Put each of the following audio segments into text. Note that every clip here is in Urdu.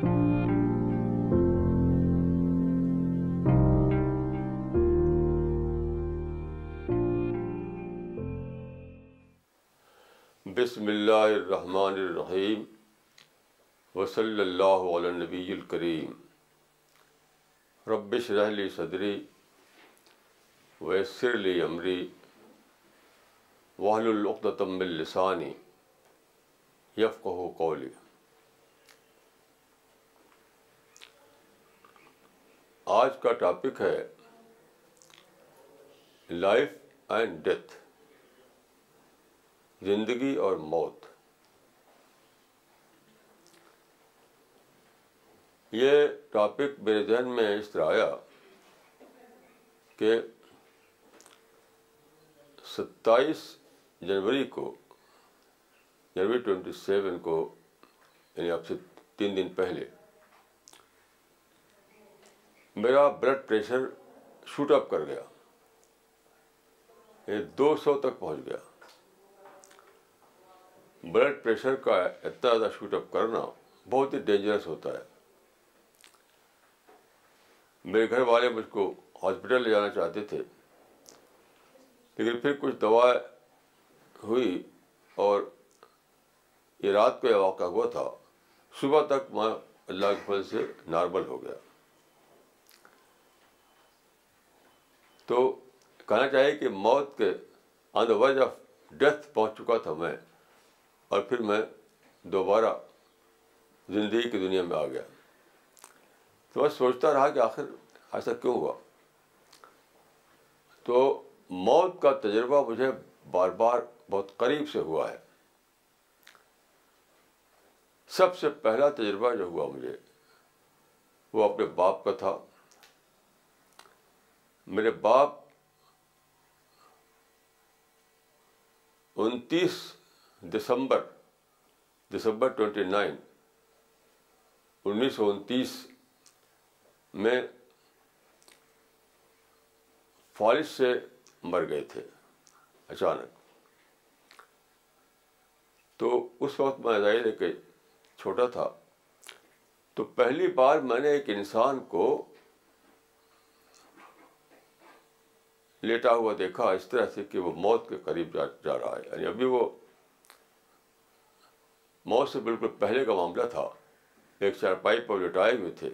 بسم اللہ الرحمن الرحیم وصلی اللہ علی نبی الکریم ربش رحلی صدری ویسر لی امری وحل العتم السانی یفق و کولی آج کا ٹاپک ہے لائف اینڈ ڈیتھ زندگی اور موت یہ ٹاپک میرے ذہن میں اس طرح آیا کہ ستائیس جنوری کو جنوری ٹوینٹی سیون کو یعنی آپ سے تین دن پہلے میرا بلڈ پریشر شوٹ اپ کر گیا یہ دو سو تک پہنچ گیا بلڈ پریشر کا اتنا زیادہ شوٹ اپ کرنا بہت ہی ڈینجرس ہوتا ہے میرے گھر والے مجھ کو ہاسپٹل لے جانا چاہتے تھے لیکن پھر کچھ دوا ہوئی اور یہ رات کو یہ واقعہ ہوا تھا صبح تک میں اللہ کے فضل سے نارمل ہو گیا تو کہنا چاہیے کہ موت کے on the verge of death پہنچ چکا تھا میں اور پھر میں دوبارہ زندگی کی دنیا میں آ گیا تو میں سوچتا رہا کہ آخر ایسا کیوں ہوا تو موت کا تجربہ مجھے بار بار بہت قریب سے ہوا ہے سب سے پہلا تجربہ جو ہوا مجھے وہ اپنے باپ کا تھا میرے باپ انتیس دسمبر دسمبر ٹوینٹی نائن انیس سو انتیس میں فالش سے مر گئے تھے اچانک تو اس وقت میں ظاہر ہے کہ چھوٹا تھا تو پہلی بار میں نے ایک انسان کو لیٹا ہوا دیکھا اس طرح سے کہ وہ موت کے قریب جا رہا ہے یعنی ابھی وہ موت سے بالکل پہلے کا معاملہ تھا ایک چار پائپ لٹائے ہوئے تھے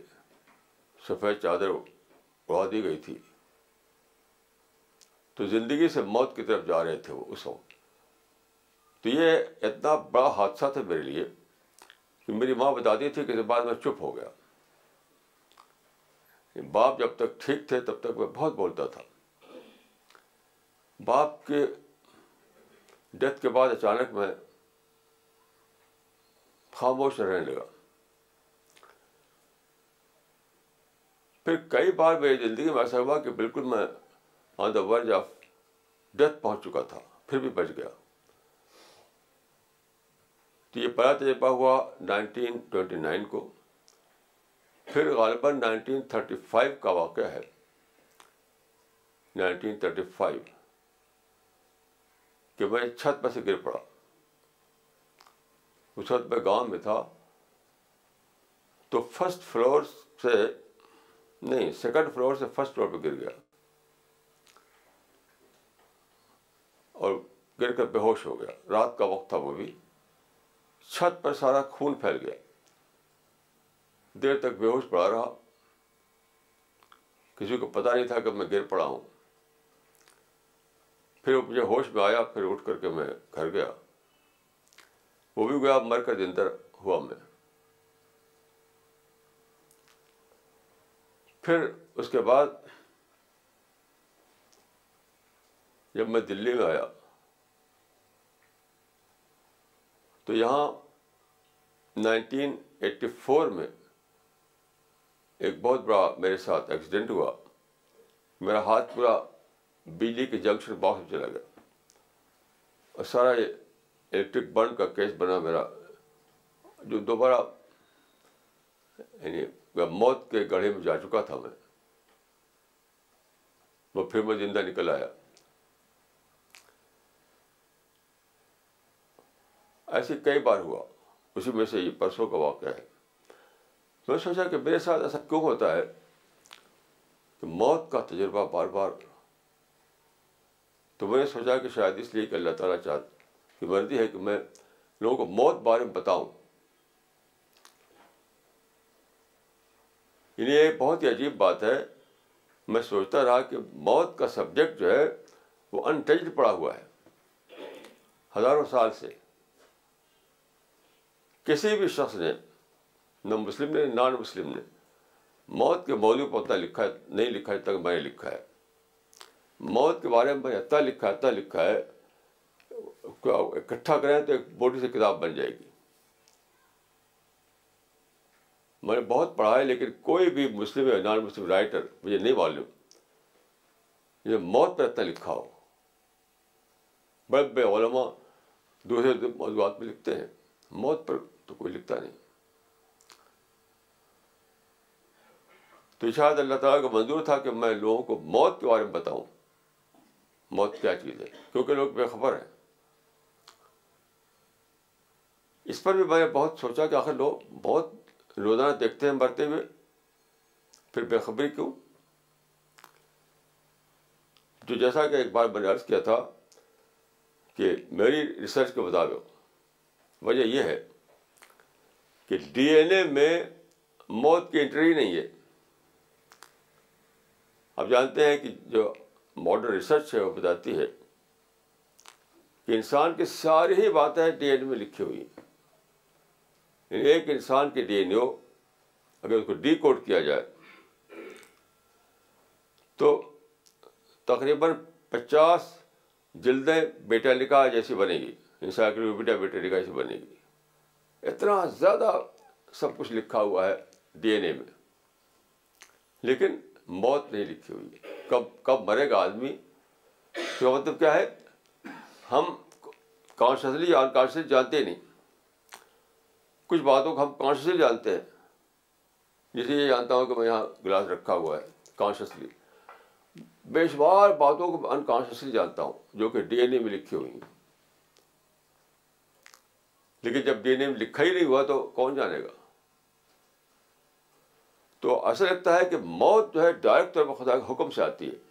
سفید چادر اڑا دی گئی تھی تو زندگی سے موت کی طرف جا رہے تھے وہ اس وقت تو یہ اتنا بڑا حادثہ تھا میرے لیے کہ میری ماں بتا دی تھی کہ بعد میں چپ ہو گیا باپ جب تک ٹھیک تھے تب تک میں بہت بولتا تھا باپ کے ڈیتھ کے بعد اچانک میں خاموش رہنے لگا پھر کئی بار میری زندگی میں ایسا ہوا کہ بالکل میں آن دا ورج آف ڈیتھ پہنچ چکا تھا پھر بھی بچ گیا تو یہ پہلا تجربہ ہوا نائنٹین ٹوینٹی نائن کو پھر غالباً نائنٹین تھرٹی فائیو کا واقعہ ہے نائنٹین تھرٹی فائیو کہ میں چھت پہ سے گر پڑا وہ چھت پہ گاؤں میں تھا تو فرسٹ فلور سے نہیں سیکنڈ فلور سے فرسٹ فلور پہ گر گیا اور گر کر بے ہوش ہو گیا رات کا وقت تھا وہ بھی چھت پر سارا خون پھیل گیا دیر تک بے ہوش پڑا رہا کسی کو پتا نہیں تھا کہ میں گر پڑا ہوں پھر مجھے ہوش میں آیا پھر اٹھ کر کے میں گھر گیا وہ بھی گیا مر کر زندہ ہوا میں پھر اس کے بعد جب میں دلی میں آیا تو یہاں نائنٹین ایٹی فور میں ایک بہت بڑا میرے ساتھ ایکسیڈنٹ ہوا میرا ہاتھ پورا بجلی کے جنکشن باکس میں چلا گیا اور سارا یہ الیکٹرک بن کا کیس بنا میرا جو دوبارہ یعنی موت کے گڑھے میں جا چکا تھا میں وہ پھر میں زندہ نکل آیا ایسے کئی بار ہوا اسی میں سے یہ پرسوں کا واقعہ ہے میں سوچا کہ میرے ساتھ ایسا کیوں ہوتا ہے کہ موت کا تجربہ بار بار تو میں نے سوچا کہ شاید اس لیے کہ اللہ تعالیٰ کی مرضی ہے کہ میں لوگوں کو موت بارے میں بتاؤں یعنی یہ یعنی بہت ہی عجیب بات ہے میں سوچتا رہا کہ موت کا سبجیکٹ جو ہے وہ انٹچڈ پڑا ہوا ہے ہزاروں سال سے کسی بھی شخص نے نہ مسلم نے نان مسلم نے موت کے موضوع پر اتنا لکھا نہیں لکھا ہے تک میں نے لکھا ہے موت کے بارے میں اتنا لکھا اتنا لکھا ہے اکٹھا کریں تو ایک بوٹی سی کتاب بن جائے گی میں نے بہت پڑھا ہے لیکن کوئی بھی مسلم یا نان مسلم رائٹر مجھے نہیں معلوم یہ موت پر اتنا لکھا ہو بڑے بے علما دوسرے موضوعات میں لکھتے ہیں موت پر تو کوئی لکھتا نہیں تو شاید اللہ تعالیٰ کا منظور تھا کہ میں لوگوں کو موت کے بارے میں بتاؤں موت کیا چیز ہے کیونکہ لوگ بے خبر ہیں اس پر بھی میں نے بہت سوچا کہ آخر لوگ بہت روزانہ دیکھتے ہیں مرتے ہوئے پھر بے خبری کیوں جو جیسا کہ ایک بار میں نے عرض کیا تھا کہ میری ریسرچ کے مطابق وجہ یہ ہے کہ ڈی این اے میں موت کی انٹری نہیں ہے آپ جانتے ہیں کہ جو ماڈرن ریسرچ ہے وہ بتاتی ہے کہ انسان کی ساری ہی باتیں ڈی این اے میں لکھی ہوئی ایک انسان کے ڈی این او اگر اس کو ڈی کوڈ کیا جائے تو تقریباً پچاس جلدیں بیٹا جیسی بنے گی انسائکلوپیڈیا بیٹا جیسی بنے گی اتنا زیادہ سب کچھ لکھا ہوا ہے ڈی این اے میں لیکن موت نہیں لکھی ہوئی کب کب مرے گا آدمی اس کا مطلب کیا ہے ہم کانشسلی انکانشلی جانتے نہیں کچھ باتوں کو ہم کانشسلی جانتے ہیں جسے یہ جانتا ہوں کہ میں یہاں گلاس رکھا ہوا ہے کانشیسلی بے شمار باتوں کو انکانشیسلی جانتا ہوں جو کہ ڈی این اے میں لکھی ہوئی ہیں لیکن جب ڈی این اے میں لکھا ہی نہیں ہوا تو کون جانے گا تو ایسا لگتا ہے کہ موت جو ہے ڈائریکٹ طور پر خدا کے حکم سے آتی ہے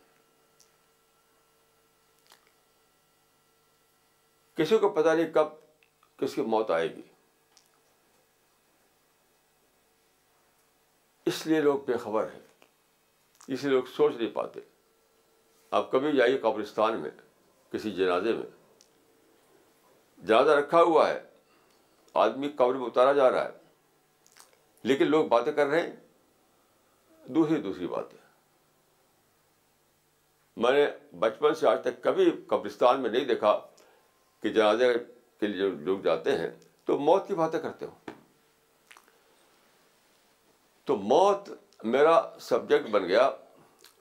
کسی کو پتا نہیں کب کس کی موت آئے گی اس لیے لوگ بے خبر ہیں اس لیے لوگ سوچ نہیں پاتے آپ کبھی جائیے قبرستان میں کسی جنازے میں جنازہ رکھا ہوا ہے آدمی قبر میں اتارا جا رہا ہے لیکن لوگ باتیں کر رہے ہیں دوسری دوسری بات ہے میں نے بچپن سے آج تک کبھی قبرستان میں نہیں دیکھا کہ جنازے کے لیے جو لوگ جاتے ہیں تو موت کی باتیں کرتے ہو تو موت میرا سبجیکٹ بن گیا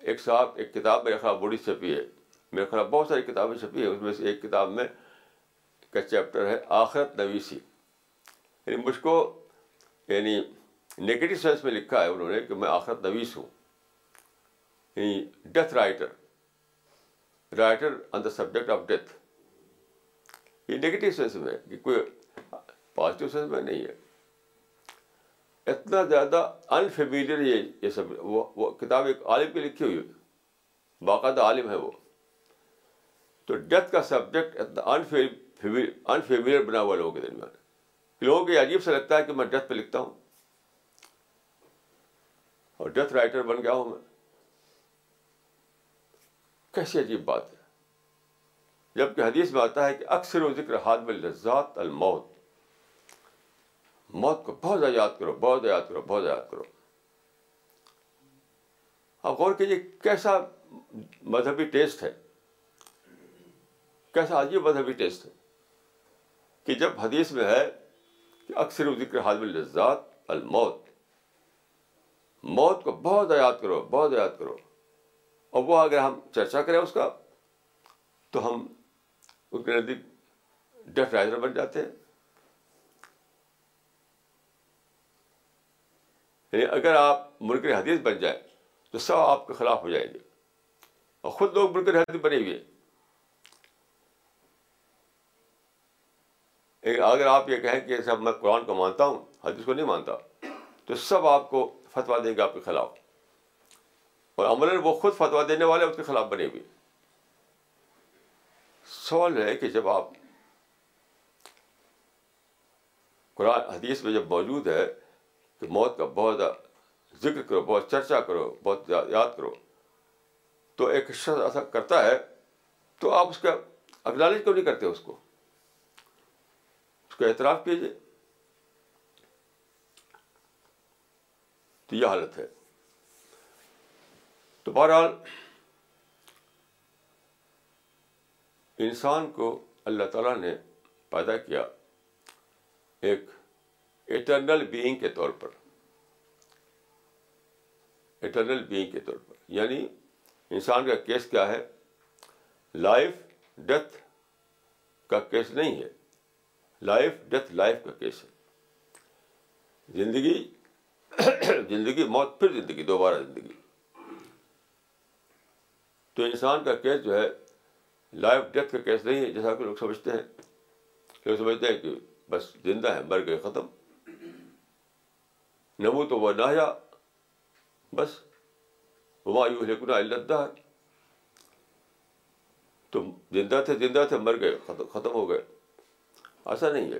ایک صاحب ایک کتاب میرے خلاف بڑی چھپی ہے میرے خلاف بہت ساری کتابیں چھپی ہیں اس میں سے ایک کتاب میں کا چیپٹر ہے آخرت نویسی یعنی مجھ کو یعنی نگیٹو سینس میں لکھا ہے انہوں نے کہ میں آخرت نویس ہوں یعنی death writer writer on the subject of death یہ نگیٹو سینس میں کہ کوئی پازیٹیو سینس میں نہیں ہے اتنا زیادہ انفیولیئر یہ یہ سب وہ, وہ کتاب ایک عالم کی لکھی ہوئی باقاعدہ عالم ہے وہ تو ڈیتھ کا سبجیکٹ اتنا انفیولیئر بنا ہوا لوگوں کے درمیان لوگوں یہ عجیب سے لگتا ہے کہ میں ڈیتھ پہ لکھتا ہوں اور ڈیتھ رائٹر بن گیا ہوں میں کیسی عجیب بات ہے جب کہ حدیث میں آتا ہے کہ اکثر و ذکر میں لذات الموت موت کو بہت زیادہ یاد کرو بہت زیادہ یاد کرو بہت زیادہ یاد کرو آپ غور کیجیے کیسا مذہبی ٹیسٹ ہے کیسا عجیب مذہبی ٹیسٹ ہے کہ جب حدیث میں ہے کہ اکثر و ذکر حاضم لذات الموت موت کو بہت یاد کرو بہت یاد کرو اور وہ اگر ہم چرچا کریں اس کا تو ہم کے نزدیک رائزر بن جاتے ہیں یعنی اگر آپ مرغے حدیث بن جائیں تو سب آپ کے خلاف ہو جائیں گے اور خود لوگ مرغ حدیث بنے ہوئے اگر آپ یہ کہیں کہ سب میں قرآن کو مانتا ہوں حدیث کو نہیں مانتا تو سب آپ کو فتوا دے گا آپ کے خلاف اور عملاً وہ خود فتوا دینے والے اس کے خلاف بنے ہوئے سوال ہے کہ جب آپ قرآن حدیث میں جب موجود ہے کہ موت کا بہت زیادہ ذکر کرو بہت چرچا کرو بہت یاد کرو تو ایک شخص ایسا کرتا ہے تو آپ اس کا اگنالج کیوں نہیں کرتے اس کو اس کا اعتراف کیجیے تو یہ حالت ہے تو بہرحال انسان کو اللہ تعالیٰ نے پیدا کیا ایک ایٹرنل بینگ کے طور پر ایٹرنل بینگ کے طور پر یعنی انسان کا کیس کیا ہے لائف ڈیتھ کا کیس نہیں ہے لائف ڈیتھ لائف کا کیس ہے زندگی زندگی موت پھر زندگی دوبارہ زندگی تو انسان کا کیس جو ہے لائف ڈیتھ کا کیس نہیں ہے جیسا کہ لوگ سمجھتے ہیں لوگ سمجھتے ہیں کہ بس زندہ ہے مر گئے ختم نمو تو وہ نہ بس اللہ تو زندہ تھے زندہ تھے مر گئے ختم ہو گئے ایسا نہیں ہے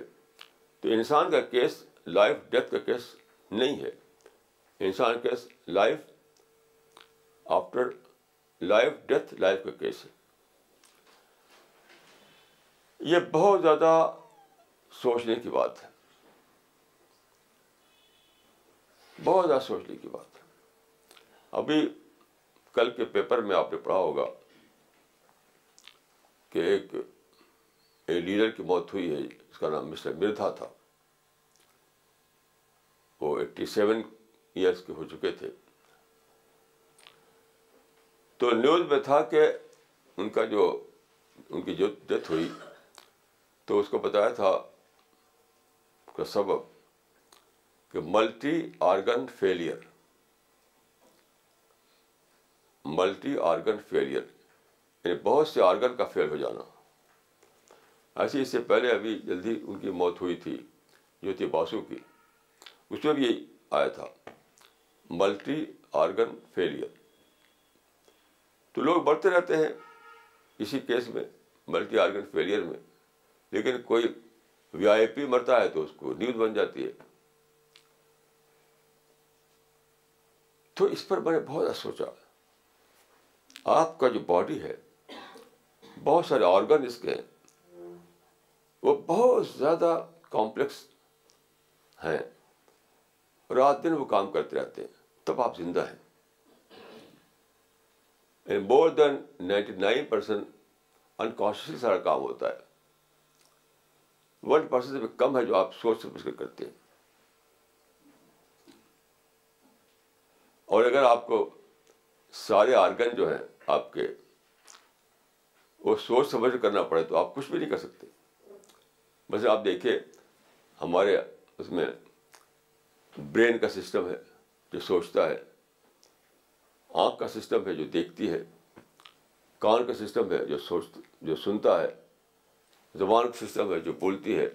تو انسان کا کیس لائف ڈیتھ کا کیس نہیں ہے انسان case life after life death life کا کیس ہے یہ بہت زیادہ سوچنے کی بات ہے بہت زیادہ سوچنے کی بات ہے ابھی کل کے پیپر میں آپ نے پڑھا ہوگا کہ ایک لیڈر کی موت ہوئی ہے اس کا نام مسٹر مردھا تھا وہ ایٹی سیون ایئرس کے ہو چکے تھے تو نیوز میں تھا کہ ان کا جو ان کی جو ڈیتھ ہوئی تو اس کو بتایا تھا کا سبب کہ multi organ failure multi organ failure یعنی بہت سے آرگن کا فیل ہو جانا ایسے اس سے پہلے ابھی جلدی ان کی موت ہوئی تھی جوتی باسو کی اس میں بھی آیا تھا ملٹی آرگن فیلئر تو لوگ بڑھتے رہتے ہیں اسی کیس میں ملٹی آرگن فیلئر میں لیکن کوئی وی آئی پی مرتا ہے تو اس کو نیوز بن جاتی ہے تو اس پر میں نے بہت سوچا آپ کا جو باڈی ہے بہت سارے آرگن اس کے ہیں وہ بہت زیادہ کمپلیکس ہیں رات دن وہ کام کرتے رہتے ہیں تب آپ زندہ ہیں more than ninety nine percent unconsciously سارا کام ہوتا ہے ون پرسینٹ سے کم ہے جو آپ سوچ سمجھ کر کرتے ہیں اور اگر آپ کو سارے آرگن جو ہیں آپ کے وہ سوچ سمجھ کرنا پڑے تو آپ کچھ بھی نہیں کر سکتے بس آپ دیکھیے ہمارے اس میں برین کا سسٹم ہے جو سوچتا ہے آنکھ کا سسٹم ہے جو دیکھتی ہے کان کا سسٹم ہے جو سوچ جو سنتا ہے زبان کا سسٹم ہے جو بولتی ہے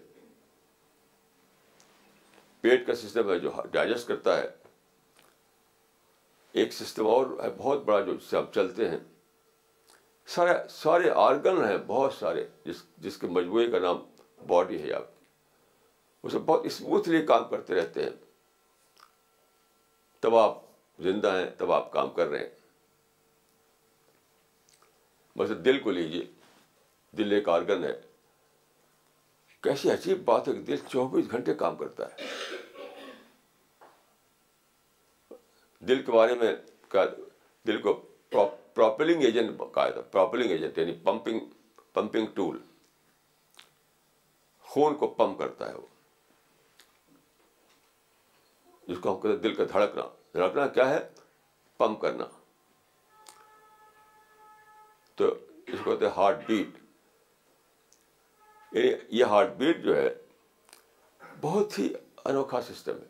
پیٹ کا سسٹم ہے جو ڈائجسٹ کرتا ہے ایک سسٹم اور ہے بہت بڑا جو جس سے ہم چلتے ہیں سارے سارے آرگن ہیں بہت سارے جس جس کے مجموعے کا نام باڈی ہے آپ وہ اسے بہت اسموتھلی کام کرتے رہتے ہیں تب آپ زندہ ہیں تب آپ کام کر رہے ہیں بس دل کو لیجیے دل ایک آرگن ہے کیسی عجیب بات ہے کہ دل چوبیس گھنٹے کام کرتا ہے دل کے بارے میں دل کو پراپلنگ ایجنٹ کہا تھا پراپلنگ ایجنٹ یعنی پمپنگ پمپنگ ٹول خون کو پمپ کرتا ہے وہ جس کو ہم کہتے ہیں دل کا دھڑکنا دھڑکنا کیا ہے پمپ کرنا تو اس کو کہتے ہیں ہارٹ بیٹ یعنی یہ ہارٹ بیٹ جو ہے بہت ہی انوکھا سسٹم ہے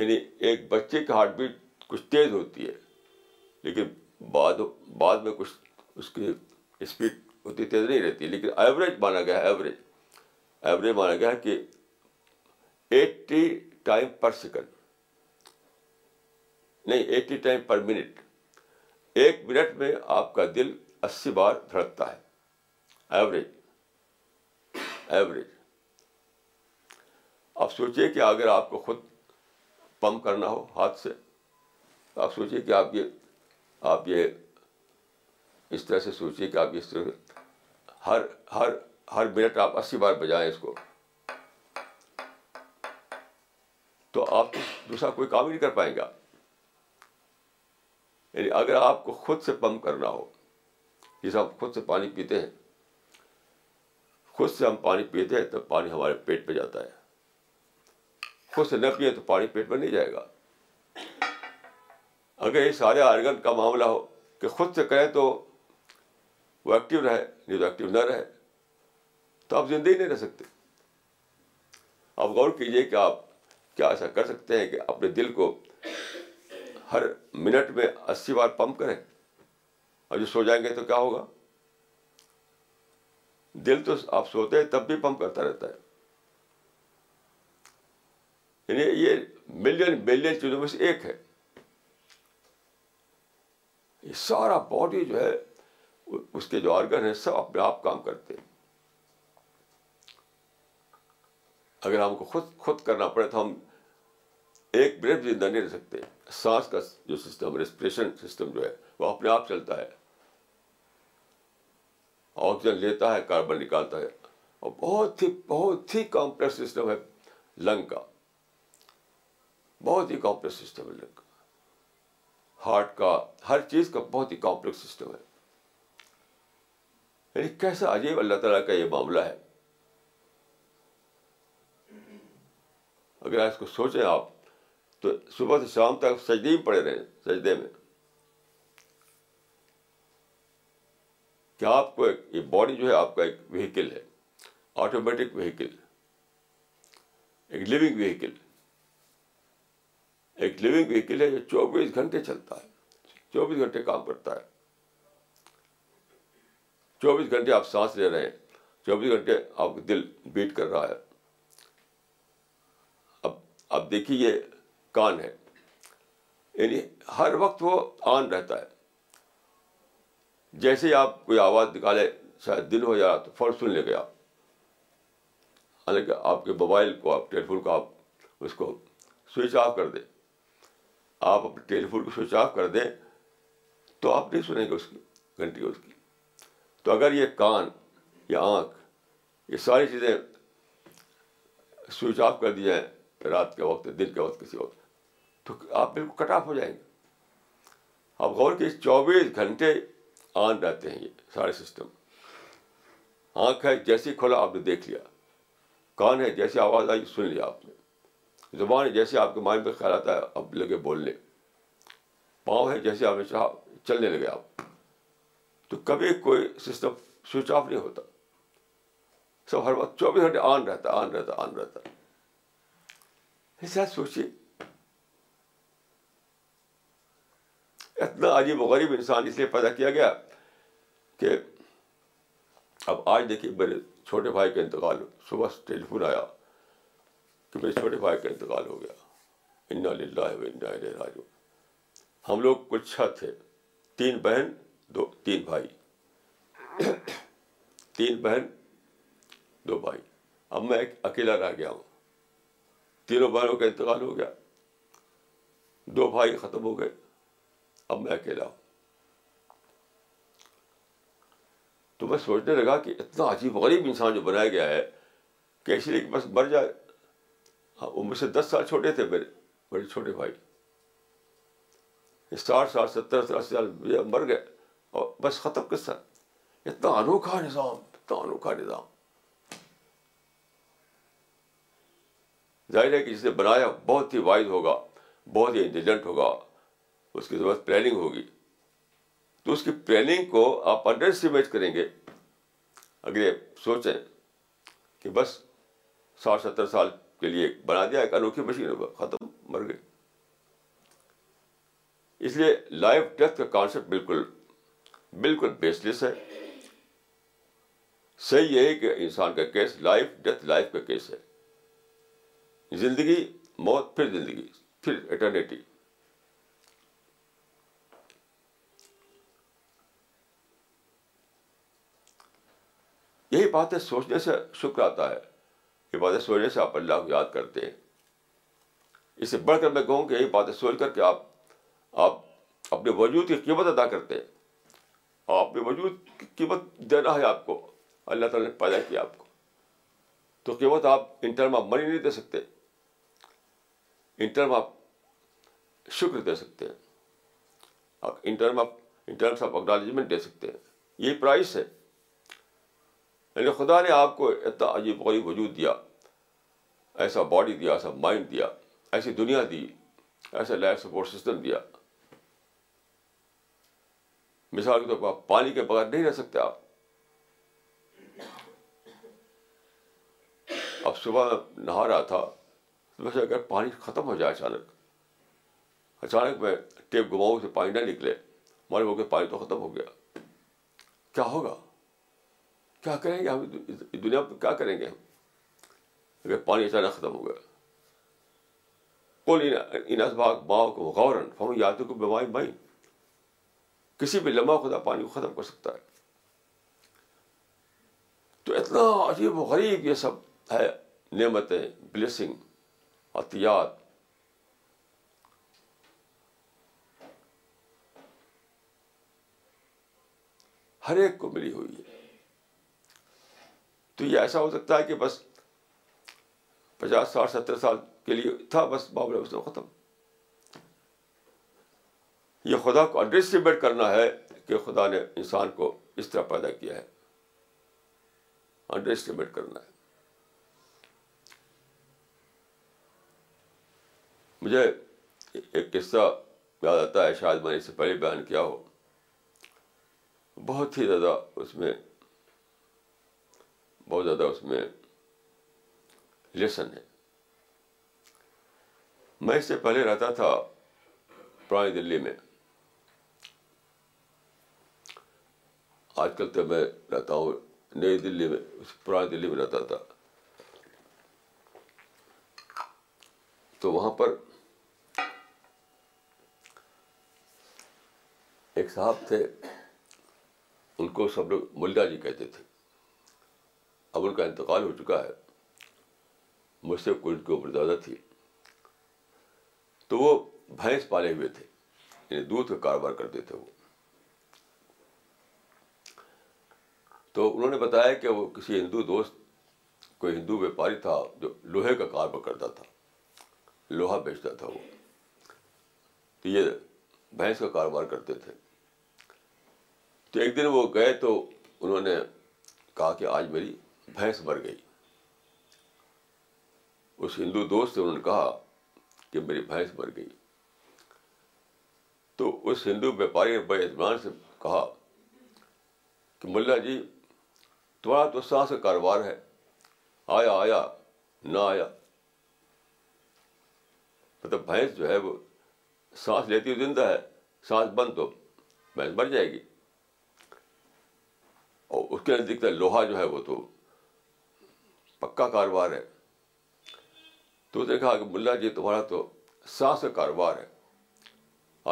یعنی ایک بچے کی ہارٹ بیٹ کچھ تیز ہوتی ہے لیکن بعد بعد میں کچھ اس کی اسپیڈ اتنی تیز نہیں رہتی لیکن ایوریج مانا گیا ہے ایوریج ایوریج مانا گیا ہے کہ ایٹی ٹائم پر سیکنڈ نہیں ایٹی ٹائم پر منٹ ایک منٹ میں آپ کا دل اسی بار دھڑکتا ہے ایوریج ایوریج آپ سوچیے کہ اگر آپ کو خود پمپ کرنا ہو ہاتھ سے تو آپ سوچیے کہ آپ یہ آپ یہ اس طرح سے سوچیے کہ آپ اس طرح ہر ہر ہر منٹ آپ اسی بار بجائیں اس کو تو آپ دوسرا کوئی کام ہی نہیں کر پائیں گا یعنی اگر آپ کو خود سے پمپ کرنا ہو جیسے آپ خود سے پانی پیتے ہیں خود سے ہم پانی پیتے ہیں تو پانی ہمارے پیٹ پہ جاتا ہے خود سے نہ پئیں تو پانی پیٹ پہ نہیں جائے گا اگر یہ سارے آرگن کا معاملہ ہو کہ خود سے کریں تو وہ ایکٹیو رہے نہیں تو ایکٹیو نہ رہے تو آپ زندگی نہیں رہ سکتے آپ غور کیجیے کہ آپ کیا ایسا کر سکتے ہیں کہ اپنے دل کو ہر منٹ میں اسی بار پمپ کریں اور جو سو جائیں گے تو کیا ہوگا دل تو آپ سوتے ہیں تب بھی پمپ کرتا رہتا ہے یعنی یہ ملین بلین چیزوں میں سے ایک ہے یہ سارا باڈی جو ہے اس کے جو آرگن ہیں سب اپنے آپ کام کرتے ہیں اگر ہم کو خود خود کرنا پڑے تو ہم ایک بھی زندہ نہیں رہ سکتے سانس کا جو سسٹم ریسپریشن سسٹم جو ہے وہ اپنے آپ چلتا ہے آکسیجن لیتا ہے کاربن نکالتا ہے اور بہت ہی بہت ہی کمپلیکس سسٹم ہے لنگ کا بہت ہی کمپلیکس سسٹم ہے لنگ کا ہارٹ کا ہر چیز کا بہت ہی کمپلیکس سسٹم ہے یعنی کیسا عجیب اللہ تعالیٰ کا یہ معاملہ ہے اگر اس کو سوچیں آپ تو صبح سے شام تک سجدے میں پڑے رہے سجدے میں کیا آپ کو ایک یہ باڈی جو ہے آپ کا ایک وہیکل ہے آٹومیٹک وہیکل ایک لیونگ وہیکل ایک لیونگ وہیکل ہے جو چوبیس گھنٹے چلتا ہے چوبیس گھنٹے کام کرتا ہے چوبیس گھنٹے آپ سانس لے رہے ہیں چوبیس گھنٹے آپ کا دل بیٹ کر رہا ہے اب دیکھیے یہ کان ہے یعنی ہر وقت وہ آن رہتا ہے جیسے ہی آپ کوئی آواز نکالے شاید دل ہو جا تو فر سن لے گیا حالانکہ آپ کے موبائل کو آپ ٹیلیفون کو آپ اس کو سوئچ آف کر دیں آپ اپنے ٹیلیفون کو سوئچ آف کر دیں تو آپ نہیں سنیں گے اس کی گھنٹی اس کی تو اگر یہ کان یا آنکھ یہ ساری چیزیں سوئچ آف کر دی جائیں رات کے وقت دن کے وقت کسی وقت تو آپ بالکل کٹ آف ہو جائیں گے آپ غور کے چوبیس گھنٹے آن رہتے ہیں یہ سارے سسٹم آنکھ ہے جیسے کھولا آپ نے دیکھ لیا کان ہے جیسے آواز آئی سن لیا آپ نے زبان ہے جیسے آپ کے مائنڈ میں خیال آتا ہے اب لگے بولنے پاؤں ہے جیسے آپ نے چاہا چلنے لگے آپ تو کبھی کوئی سسٹم سوئچ آف نہیں ہوتا سب ہر وقت چوبیس گھنٹے آن رہتا آن رہتا آن رہتا ایسا سوچیے اتنا عجیب و غریب انسان اس لیے پیدا کیا گیا کہ اب آج دیکھیے میرے چھوٹے بھائی کا انتقال صبح ٹیلی فون آیا کہ میرے چھوٹے بھائی کا انتقال ہو گیا انا للہ راجو ہم لوگ کچھ تین بہن دو تین بھائی تین بہن دو بھائی اب میں ایک اکیلا رہ گیا ہوں تینوں بھائیوں کا انتقال ہو گیا دو بھائی ختم ہو گئے اب میں اکیلا ہوں تو میں سوچنے لگا کہ اتنا عجیب غریب انسان جو بنایا گیا ہے لیے بس مر جائے ہاں عمر سے دس سال چھوٹے تھے میرے بڑے چھوٹے بھائی ساٹھ سال ستر ستر سال مر گئے اور بس ختم کس طرح اتنا انوکھا نظام اتنا انوکھا نظام ظاہر ہے کہ جس نے بنایا بہت ہی وائز ہوگا بہت ہی انٹیلیجنٹ ہوگا اس کی ضرورت پلاننگ ہوگی تو اس کی پلاننگ کو آپ انڈر اسٹیمیٹ کریں گے یہ سوچیں کہ بس ساٹھ ستر سال کے لیے بنا دیا ایک انوکھی مشین ختم مر گئی اس لیے لائف ڈیتھ کا کانسیپٹ بالکل بالکل بیس لیس ہے صحیح یہ ہے کہ انسان کا کیس لائف ڈیتھ لائف کا کیس ہے زندگی موت پھر زندگی پھر اٹرنیٹی یہی باتیں سوچنے سے شکر آتا ہے یہ باتیں سوچنے سے آپ اللہ کو یاد کرتے ہیں اس سے بڑھ کر میں کہوں کہ یہی باتیں سوچ کر کے آپ آپ اپنے وجود کی قیمت ادا کرتے ہیں آپ نے وجود کی قیمت دینا ہے آپ کو اللہ تعالیٰ نے پیدا کیا آپ کو تو قیمت آپ ان ٹرم آف منی نہیں دے سکتے ان ٹرم آف شکر دے سکتے ہیں آف اکنالجمنٹ دے سکتے ہیں یہ پرائز ہے یعنی خدا نے آپ کو اتنا عجیب غریب وجود دیا ایسا باڈی دیا ایسا مائنڈ دیا ایسی دنیا دی ایسا لائف سپورٹ سسٹم دیا مثال کے طور پر آپ پانی کے بغیر نہیں رہ سکتے آپ اب صبح نہا رہا تھا ویسے اگر پانی ختم ہو جائے اچانک اچانک میں ٹیپ گماؤں سے پانی نہ نکلے مارے ہو کے پانی تو ختم ہو گیا کیا ہوگا کیا کریں گے ہم دنیا پہ کیا کریں گے ہم اگر پانی اچانک ختم ہو گیا کون ان باؤ کو غوراً ہم یادوں کو بیماری بائیں کسی بھی لمحہ خدا پانی کو ختم کر سکتا ہے تو اتنا عجیب و غریب یہ سب ہے نعمتیں بلیسنگ عطیات ہر ایک کو ملی ہوئی ہے تو یہ ایسا ہو سکتا ہے کہ بس پچاس سال ستر سال کے لیے تھا بس بابر ختم یہ خدا کو انڈرسٹیمیٹ کرنا ہے کہ خدا نے انسان کو اس طرح پیدا کیا ہے انڈرسٹیمیٹ کرنا ہے مجھے ایک قصہ یاد آتا ہے شاید میں نے اس سے پہلے بیان کیا ہو بہت ہی زیادہ اس میں بہت زیادہ اس میں لیسن ہے میں اس سے پہلے رہتا تھا پرانی دلی میں آج کل تو میں رہتا ہوں نئی دلی میں پرانی دلی میں رہتا تھا تو وہاں پر ایک صاحب تھے ان کو سب لوگ ملدا جی کہتے تھے اب ان کا انتقال ہو چکا ہے مجھ سے کوئی ان کی عمر زیادہ تھی تو وہ بھینس پالے ہوئے تھے یعنی دودھ کا کاروبار کرتے تھے وہ تو انہوں نے بتایا کہ وہ کسی ہندو دوست کوئی ہندو ویپاری تھا جو لوہے کا کاروبار کرتا تھا لوہا بیچتا تھا وہ تو یہ بھینس کا کاروبار کرتے تھے تو ایک دن وہ گئے تو انہوں نے کہا کہ آج میری بھینس مر گئی اس ہندو دوست سے انہوں نے کہا کہ میری بھینس مر گئی تو اس ہندو نے بڑے اطمینان سے کہا کہ ملا جی تمہارا تو سانس کا کاروبار ہے آیا آیا نہ آیا مطلب بھینس جو ہے وہ سانس لیتی ہوئی زندہ ہے سانس بند تو بھینس مر جائے گی اور اس کے دیکھتا لوہا جو ہے وہ تو پکا کاروبار ہے تو دیکھا کہ ملا جی تمہارا تو سانس کا کاروبار ہے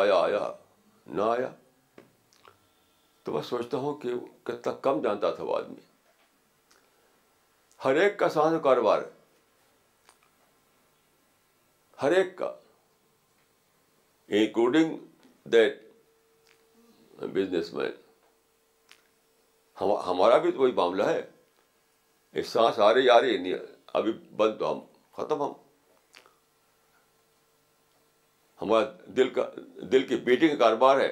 آیا آیا نہ آیا تو میں سوچتا ہوں کہ کتنا کم جانتا تھا وہ آدمی ہر ایک کا سانس کاروبار ہے ہر ایک کا انکلوڈنگ دیٹ بزنس مین ہمارا بھی تو وہی معاملہ ہے سانس آ رہی آ رہی نہیں ابھی بند تو ہم ختم ہم ہمارا دل دل کا کی بیٹنگ کاروبار ہے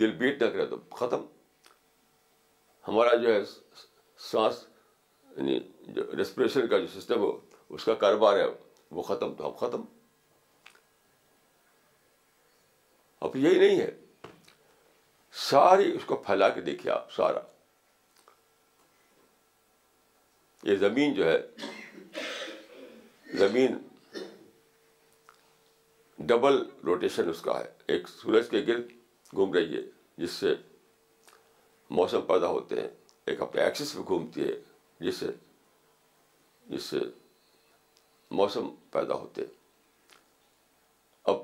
دل بیٹ نہ کرے تو ختم ہمارا جو ہے سانس یعنی جو ریسپریشن کا جو سسٹم ہو اس کا کاروبار ہے وہ ختم تو ہم ختم اب یہی نہیں ہے ساری اس کو پھیلا کے دیکھیے آپ سارا یہ زمین جو ہے زمین ڈبل روٹیشن اس کا ہے ایک سورج کے گرد گھوم رہی ہے جس سے موسم پیدا ہوتے ہیں ایک اپنے ایکسس پہ گھومتی ہے جس سے جس سے موسم پیدا ہوتے ہیں اب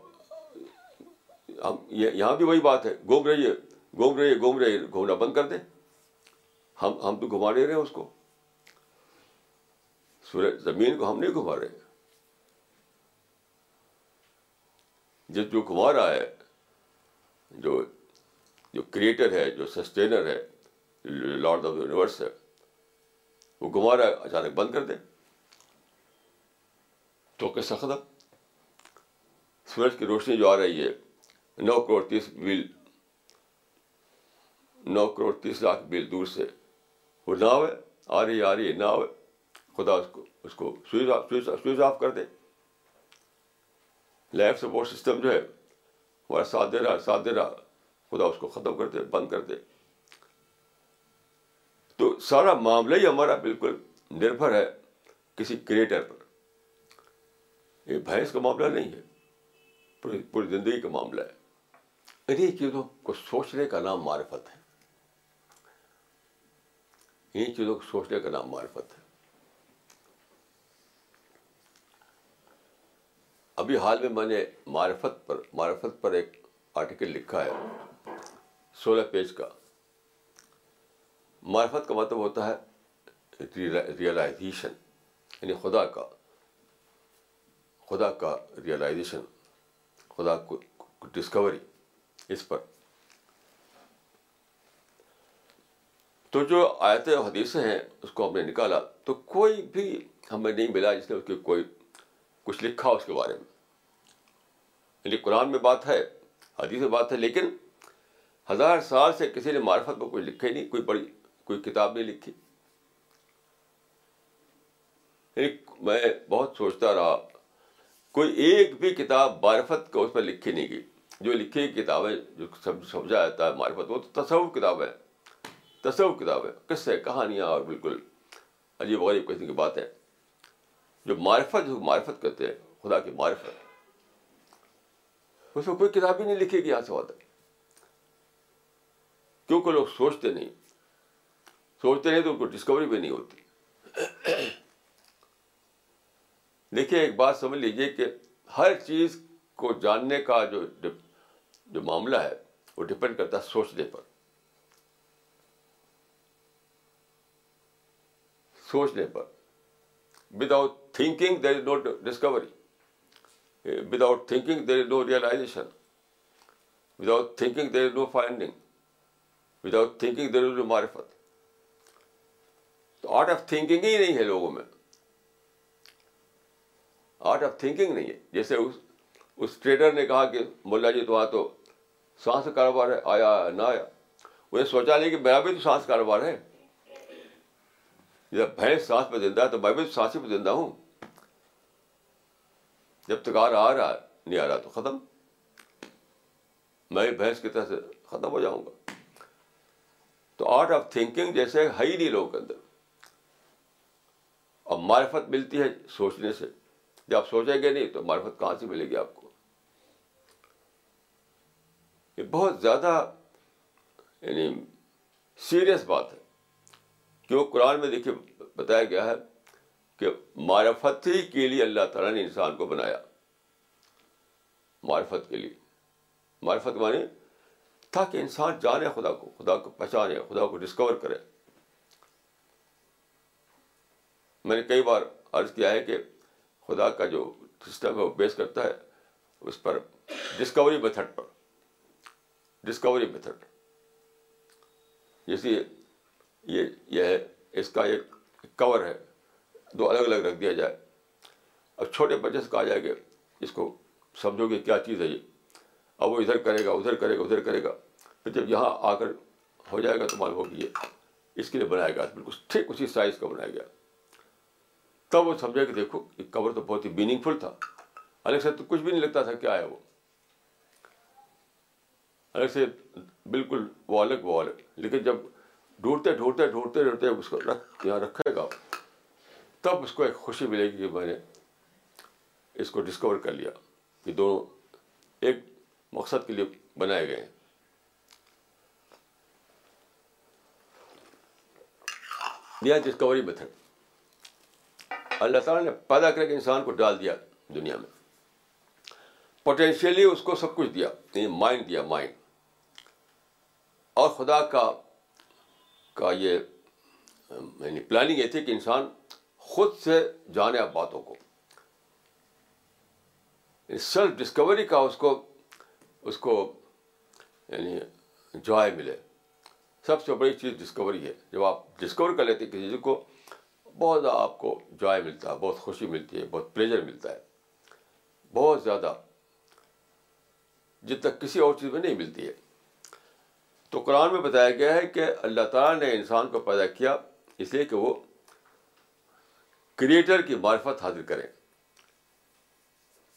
ہم یہاں بھی وہی بات ہے گھوم رہی ہے گھوم رہی ہے گھوم رہی ہے گھومنا بند کر دیں ہم ہم تو گھما نہیں رہے ہیں اس کو سورج زمین کو ہم نہیں گھما رہے جس جو گھما رہا ہے جو جو کریٹر ہے جو سسٹینر ہے لارڈ آف یونیورس ہے وہ گھما رہا ہے اچانک بند کر دے تو سخت سورج کی روشنی جو آ رہی ہے نو کروڑ تیس میل نو کروڑ تیس لاکھ میل دور سے وہ ناو ہے آ رہی آ رہی ہے ناو خدا اس کو اس کو switch off switch switch off کر دے لائف سپورٹ سسٹم جو ہے وہ ساتھ دے رہا ساتھ دے رہا خدا اس کو ختم کر دے بند کر دے تو سارا معاملہ ہی ہمارا بالکل نربھر ہے کسی کریٹر پر یہ بھینس کا معاملہ نہیں ہے پوری زندگی کا معاملہ ہے انہیں چیزوں کو سوچنے کا نام معرفت ہے انہیں چیزوں کو سوچنے کا نام معرفت ہے ابھی حال میں میں نے معرفت پر معرفت پر ایک آرٹیکل لکھا ہے سولہ پیج کا معرفت کا مطلب ہوتا ہے ریئلائزیشن یعنی خدا کا خدا کا ریئلائزیشن خدا کو ڈسکوری اس پر تو جو آیت حدیثیں ہیں اس کو ہم نے نکالا تو کوئی بھی ہمیں نہیں ملا جس نے اس کی کوئی کچھ لکھا اس کے بارے میں یعنی قرآن میں بات ہے حدیث میں بات ہے لیکن ہزار سال سے کسی نے معرفت میں کچھ لکھے نہیں کوئی بڑی کوئی کتاب نہیں لکھی یعنی میں بہت سوچتا رہا کوئی ایک بھی کتاب معرفت کو اس میں لکھی نہیں گئی جو لکھی کتابیں جو سمجھا جاتا ہے معرفت وہ تو تصور کتاب ہے تصور ہے قصے کہانیاں اور بالکل عجیب غریب قسم کی بات ہے جو معرفت جو معرفت کرتے ہیں خدا کی معرفت اس میں کوئی کتاب ہی نہیں لکھے سے وہاں ہوتا کیونکہ لوگ سوچتے نہیں سوچتے نہیں تو ان کو ڈسکوری بھی نہیں ہوتی دیکھیے ایک بات سمجھ لیجیے کہ ہر چیز کو جاننے کا جو جو معاملہ ہے وہ ڈپینڈ کرتا ہے سوچنے پر سوچنے پر without thinking there is no discovery without thinking there is no realization with thinking there is no finding with thinking there is no معرفت تو آرٹ آف تھنکنگ ہی نہیں ہے لوگوں میں آرٹ آف تھنکنگ نہیں ہے جیسے اس ٹریڈر نے کہا کہ ملا جی تمہارا تو سانس کاروبار ہے آیا نہ آیا انہیں سوچا نہیں کہ میرا بھی تو سانس کاروبار ہے جب بھینس سانس پہ زندہ ہے تو میں بھی تو سانس پہ زندہ ہوں جب تک آ رہا آ رہا نہیں آ رہا تو ختم میں بھینس کی طرح سے ختم ہو جاؤں گا تو آرٹ آف تھنکنگ جیسے ہے ہی نہیں لوگوں کے اندر اب معرفت ملتی ہے سوچنے سے جب آپ سوچیں گے نہیں تو معرفت کہاں سے ملے گی آپ کو یہ بہت زیادہ یعنی سیریس بات ہے کیوں قرآن میں دیکھیے بتایا گیا ہے کہ معرفت ہی کے لیے اللہ تعالیٰ نے انسان کو بنایا معرفت کے لیے معرفت مانے تاکہ انسان جانے خدا کو خدا کو پہچانے خدا کو ڈسکور کرے میں نے کئی بار عرض کیا ہے کہ خدا کا جو سسٹم ہے وہ بیس کرتا ہے اس پر ڈسکوری میتھڈ پر ڈسکوری میتھڈ جیسے یہ یہ ہے اس کا ایک کور ہے دو الگ الگ رکھ دیا جائے اب چھوٹے بچے سے کہا جائے گا اس کو سمجھو گے کیا چیز ہے یہ اب وہ ادھر کرے گا ادھر کرے گا ادھر کرے گا پھر جب یہاں آ کر ہو جائے گا تو معلوم ہوگی یہ اس کے لیے بنایا گیا بالکل ٹھیک اسی سائز کا بنایا گیا تب وہ سمجھے کہ دیکھو یہ کور تو بہت ہی میننگ فل تھا الگ سے تو کچھ بھی نہیں لگتا تھا کیا ہے وہ الگ سے بالکل وہ الگ وہ الگ لیکن جب ڈھونڈتے ڈھونڈتے ڈھونڈتے ڈھونڈتے اس کو رکھ یہاں رکھے گا تب اس کو ایک خوشی ملے گی کہ میں نے اس کو ڈسکور کر لیا کہ دونوں ایک مقصد کے لیے بنائے گئے ہیں دیا ڈسکوری میتھڈ اللہ تعالیٰ نے پیدا کر کے انسان کو ڈال دیا دنیا میں پوٹینشیلی اس کو سب کچھ دیا مائنڈ یعنی دیا مائنڈ اور خدا کا کا یہ یعنی پلاننگ یہ تھی کہ انسان خود سے جانے آپ باتوں کو سیلف ڈسکوری یعنی کا اس کو اس کو یعنی جوائے ملے سب سے بڑی چیز ڈسکوری ہے جب آپ ڈسکور کر لیتے کسی چیز کو بہت زیادہ آپ کو جوائے ملتا ہے بہت خوشی ملتی ہے بہت پلیجر ملتا ہے بہت زیادہ جب تک کسی اور چیز میں نہیں ملتی ہے تو قرآن میں بتایا گیا ہے کہ اللہ تعالیٰ نے انسان کو پیدا کیا اس لیے کہ وہ کریٹر کی معرفت حاضر کریں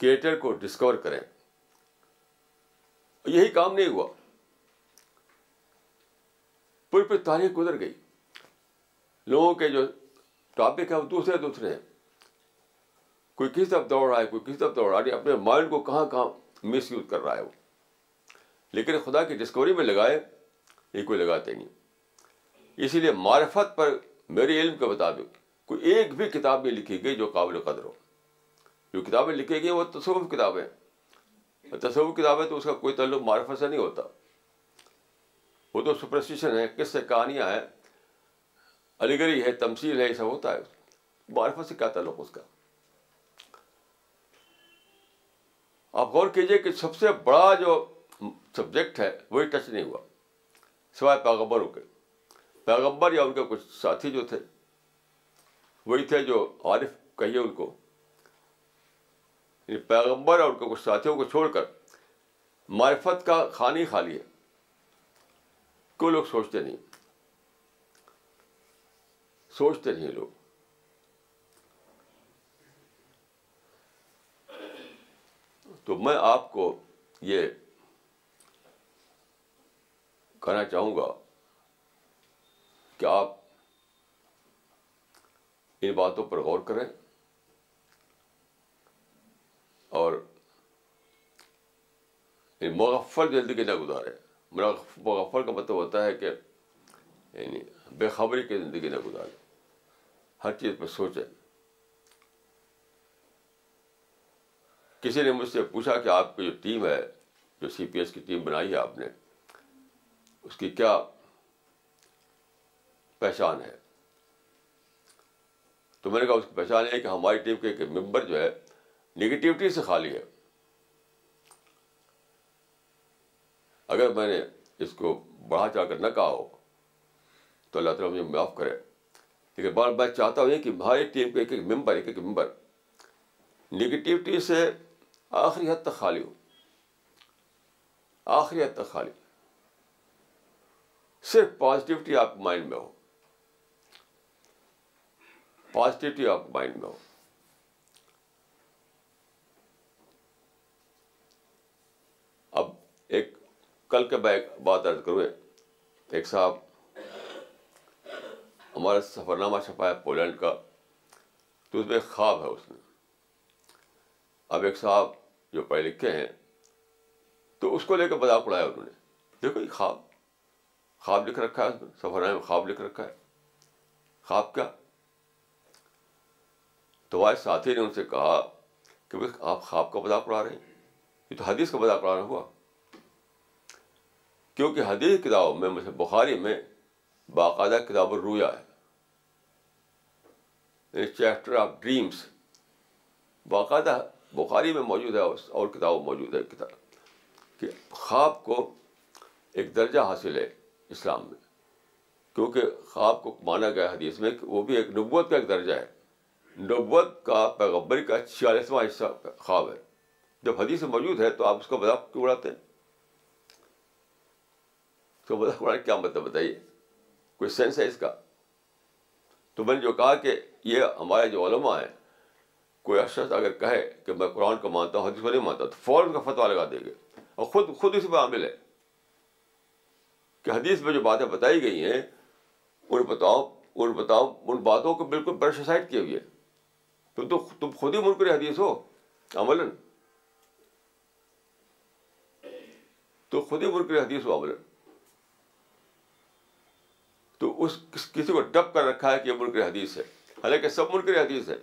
کریٹر کو ڈسکور کریں یہی کام نہیں ہوا پوری پوری تاریخ گزر گئی لوگوں کے جو ٹاپک ہیں وہ دوسرے دوسرے ہیں کوئی کس طرف دوڑ رہا ہے کوئی کس طرف دوڑ رہا ہے اپنے مائنڈ کو کہاں کہاں مس یوز کر رہا ہے وہ لیکن خدا کی ڈسکوری میں لگائے یہ کوئی لگاتے نہیں اسی لیے معرفت پر میرے علم کے مطابق کوئی ایک بھی کتاب نہیں لکھی گئی جو قابل قدر ہو جو کتابیں لکھی گئی وہ تصوف کتابیں تصوف کتابیں تو اس کا کوئی تعلق معرفت سے نہیں ہوتا وہ تو سپرسٹیشن ہے کس سے کہانیاں ہیں علی گڑھی ہے تمسیل ہے یہ سب ہوتا ہے معرفت سے کیا تعلق اس کا آپ غور کیجئے کہ سب سے بڑا جو سبجیکٹ ہے وہی ٹچ نہیں ہوا سوائے پیغمبروں کے پیغبر یا ان کے کچھ ساتھی جو تھے وہی تھے جو عارف کہیے ان کو یعنی پیغمبر اور ان کو کچھ ساتھیوں کو چھوڑ کر معرفت کا خانی خالی ہے کوئی لوگ سوچتے نہیں سوچتے نہیں لوگ تو میں آپ کو یہ کہنا چاہوں گا کہ آپ ان باتوں پر غور کریں اور یعنی مغفل کی زندگی نہ گزارے مغفل کا مطلب ہوتا ہے کہ یعنی بے خبری کی زندگی نہ گزارے ہر چیز پہ سوچیں کسی نے مجھ سے پوچھا کہ آپ کی جو ٹیم ہے جو سی پی ایس کی ٹیم بنائی ہے آپ نے اس کی کیا پہچان ہے تو میں نے کہا اس کی پہچان ہے کہ ہماری ٹیم کے ایک ممبر جو ہے نگیٹیوٹی سے خالی ہے اگر میں نے اس کو بڑھا چڑھا کر نہ کہا ہو تو اللہ تعالیٰ مجھے معاف کرے لیکن بار میں چاہتا ہوں کہ ہماری ٹیم کے ایک ایک ممبر ایک ایک ممبر نگیٹیوٹی سے آخری حد تک خالی ہو آخری حد تک خالی صرف پازیٹیوٹی آپ کے مائنڈ میں ہو پازیٹیوٹی آف مائنڈ میں ہو اب ایک کل کے میں بات ارد کروں ایک صاحب ہمارا سفر نامہ چھپا ہے پولینڈ کا تو اس میں خواب ہے اس میں اب ایک صاحب جو پڑھے لکھے ہیں تو اس کو لے کے مذاق اڑایا انہوں نے دیکھو یہ خواب خواب لکھ رکھا ہے اس میں سفر نامے میں خواب لکھ رکھا ہے خواب کیا تو آج ساتھی نے ان سے کہا کہ بھائی آپ خواب کا مذاق اڑا رہے ہیں یہ تو حدیث کا مذاق اڑانا ہوا کیونکہ حدیث کتابوں میں بخاری میں باقاعدہ کتاب الرویا رویا ہے یعنی چیپٹر آف ڈریمس باقاعدہ بخاری میں موجود ہے اور کتاب موجود ہے کتاب کہ خواب کو ایک درجہ حاصل ہے اسلام میں کیونکہ خواب کو مانا گیا حدیث میں کہ وہ بھی ایک نبوت کا ایک درجہ ہے نبوت کا پیغبری کا چھیالیسواں حصہ خواب ہے جب حدیث موجود ہے تو آپ اس کا مذاق کیوں اڑاتے اس تو مذاق اڑانے کیا مطلب بتائیے کوئی سینس ہے اس کا تو میں نے جو کہا کہ یہ ہمارے جو علماء ہیں کوئی اشخص اگر کہے کہ میں قرآن کو مانتا ہوں حدیث کو نہیں مانتا تو فوراً کا فتویٰ لگا دے گے اور خود خود اس میں عامل ہے کہ حدیث میں جو باتیں بتائی گئی ہیں ان بتاؤ ان بتاؤ ان باتوں کو بالکل برش سائڈ کیے ہوئے ہیں تو تم خود ہی منکر حدیث ہو عمل تو خود ہی منکر حدیث ہو عمل تو اس کسی کو ڈپ کر رکھا ہے کہ یہ منکر حدیث ہے حالانکہ سب منکر حدیث ہے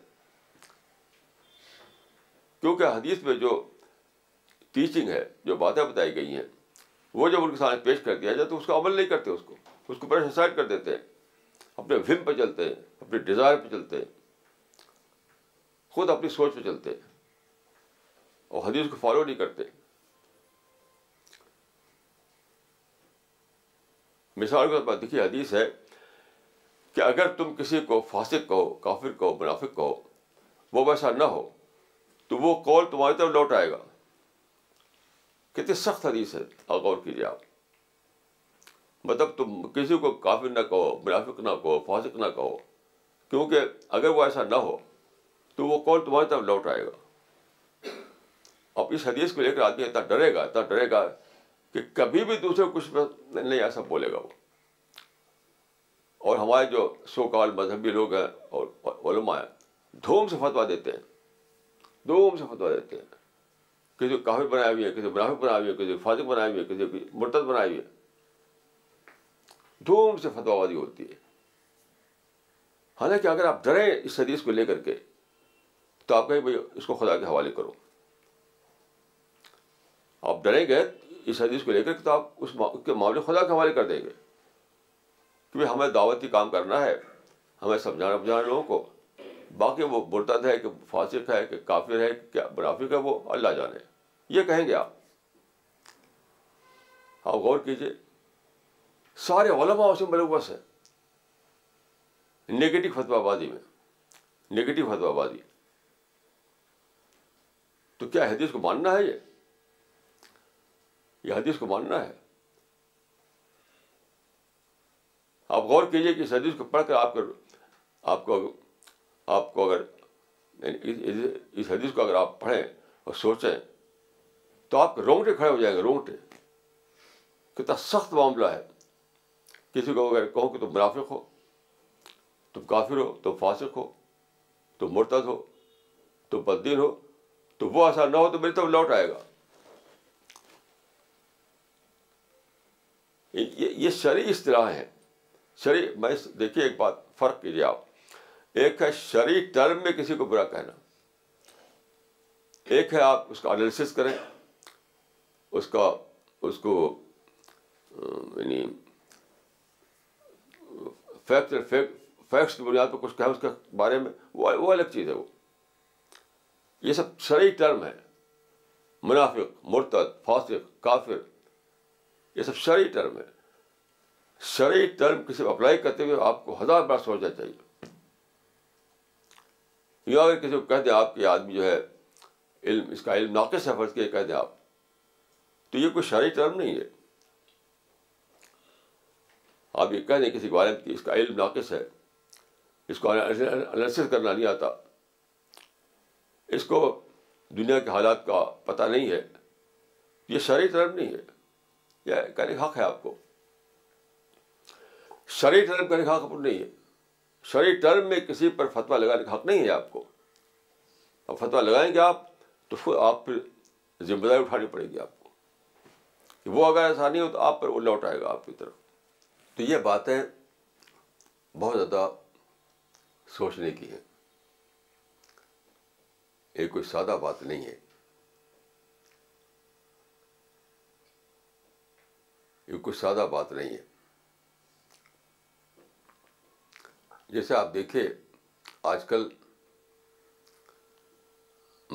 کیونکہ حدیث میں جو ٹیچنگ ہے جو باتیں بتائی گئی ہیں وہ جب ان کے سامنے پیش کر دیا جائے تو اس کا عمل نہیں کرتے اس کو اس کو پریشن سائڈ کر دیتے ہیں اپنے وم پہ چلتے ہیں اپنے ڈیزائر پہ چلتے ہیں خود اپنی سوچ پہ چلتے اور حدیث کو فالو نہیں کرتے مثال کے طور پر دیکھیے حدیث ہے کہ اگر تم کسی کو فاسق کہو کافر کہو منافق کہو وہ ویسا نہ ہو تو وہ کال تمہاری طرف لوٹ آئے گا کتنی سخت حدیث ہے اور غور کیجیے آپ مطلب تم کسی کو کافر نہ کہو منافق نہ کہو فاسق نہ کہو کیونکہ اگر وہ ایسا نہ ہو تو وہ کال تمہاری طرف لوٹ آئے گا اب اس حدیث کو لے کر آدمی اتنا ڈرے گا اتنا ڈرے گا کہ کبھی بھی دوسرے کچھ نہیں ایسا بولے گا وہ اور ہمارے جو سو کال مذہبی لوگ ہیں اور علماء ہیں دھوم سے فتوا دیتے ہیں دھوم سے فتوا دیتے ہیں کسی کو کافی بنائے ہوئی ہے کسی منافق بنائے ہوئی ہے کسی کو فاطق بنائے ہوئی ہے کسی کو مرتب بنائی ہوئی ہے دھوم سے فتوا بازی ہوتی ہے حالانکہ اگر آپ ڈریں اس حدیث کو لے کر کے تو آپ کہیں بھائی اس کو خدا کے حوالے کرو آپ ڈریں گے اس حدیث کو لے کر تو آپ اس کے معاملے خدا کے حوالے کر دیں گے کہ بھائی ہمیں دعوتی کام کرنا ہے ہمیں سمجھانا بجھانا لوگوں کو باقی وہ برتد ہے کہ فاصف ہے کہ کافر ہے کیا منافق ہے وہ اللہ جانے یہ کہیں گے آپ آپ غور کیجیے سارے علماء اس میں ملوث ہے نگیٹو فتوا بازی میں نگیٹو فتوا بازی تو کیا حدیث کو ماننا ہے یہ یہ حدیث کو ماننا ہے آپ غور کیجیے کہ اس حدیث کو پڑھ کر آپ کو آپ کو اگر یعنی اس حدیث کو اگر آپ پڑھیں اور سوچیں تو آپ رونگٹے کھڑے ہو جائیں گے رونگٹے کتنا سخت معاملہ ہے کسی کو اگر کہو کہ تم منافق ہو تم کافر ہو تم فاسق ہو تم مرتد ہو تم بدین ہو تو وہ نہ ہو تو میری طرف لوٹ آئے گا یہ اصطلاح اس طرح ہے دیکھیے ایک بات فرق کیجیے آپ ایک ہے شرعی ٹرم میں کسی کو برا کہنا ایک ہے آپ اس کا انالیسس کریں اس کا اس کو یعنی فیکٹ فیکٹس کی بنیاد پہ کچھ کہیں اس کے بارے میں وہ الگ چیز ہے وہ یہ سب شرعی ٹرم ہے منافق مرتد فاسق کافر یہ سب شرعی ٹرم ہے شرعی ٹرم کسی اپلائی کرتے ہوئے آپ کو ہزار بار سوچنا چاہیے یا اگر کسی کو کہہ دیں آپ کے آدمی جو ہے علم اس کا علم ناقص ہے فرض کے کہہ دیں آپ تو یہ کوئی شرعی ٹرم نہیں ہے آپ یہ کہہ دیں کسی غالب کی اس کا علم ناقص ہے اس کو کرنا نہیں آتا اس کو دنیا کے حالات کا پتہ نہیں ہے یہ شرعی ٹرم نہیں ہے یہ کہنے کا حق ہے آپ کو شرعی ٹرم کہنے کا حق نہیں ہے شرعی ٹرم میں کسی پر فتویٰ لگانے کا حق نہیں ہے آپ کو اب فتویٰ لگائیں گے آپ تو پھر آپ پھر ذمہ داری اٹھانی پڑے گی آپ کو کہ وہ اگر ایسا نہیں ہو تو آپ پر وہ لوٹ آئے گا آپ کی طرف تو یہ باتیں بہت زیادہ سوچنے کی ہے یہ کوئی سادہ بات نہیں ہے یہ کوئی سادہ بات نہیں ہے جیسے آپ دیکھیں آج کل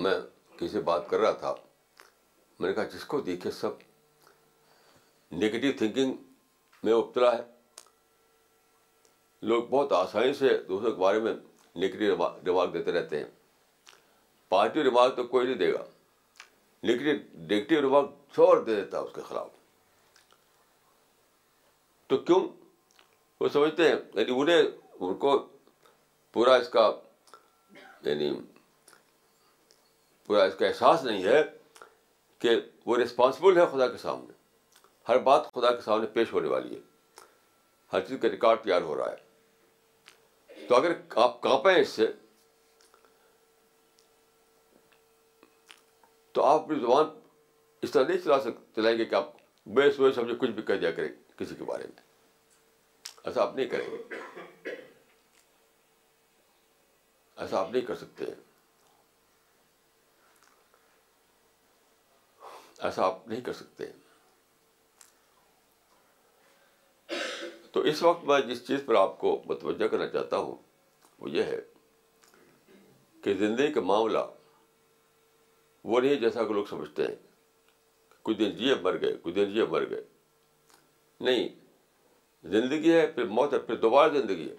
میں کسی سے بات کر رہا تھا میں نے کہا جس کو دیکھے سب نگیٹو تھنکنگ میں ابتلا ہے لوگ بہت آسانی سے دوسروں کے بارے میں نگیٹو ریمارک دیتے رہتے ہیں پازیٹیو ریمارک تو کوئی نہیں دے گا لیکن نگیٹو ریمارک چھوڑ دے دیتا اس کے خلاف تو کیوں وہ سمجھتے ہیں یعنی انہیں ان کو پورا اس کا یعنی پورا اس کا احساس نہیں ہے کہ وہ رسپانسبل ہے خدا کے سامنے ہر بات خدا کے سامنے پیش ہونے والی ہے ہر چیز کا ریکارڈ تیار ہو رہا ہے تو اگر آپ کانپیں اس سے تو آپ اپنی زبان اس طرح نہیں چلا چلائیں گے کہ آپ بے سوئے سمجھے کچھ بھی کہہ دیا کریں کسی کے بارے میں ایسا آپ نہیں کریں گے ایسا آپ نہیں کر سکتے ایسا آپ نہیں کر سکتے تو اس وقت میں جس چیز پر آپ کو متوجہ کرنا چاہتا ہوں وہ یہ ہے کہ زندگی کا معاملہ وہ نہیں جیسا کہ لوگ سمجھتے ہیں کچھ دن جیے مر گئے کچھ دن جیے مر گئے نہیں زندگی ہے پھر موت ہے پھر دوبارہ زندگی ہے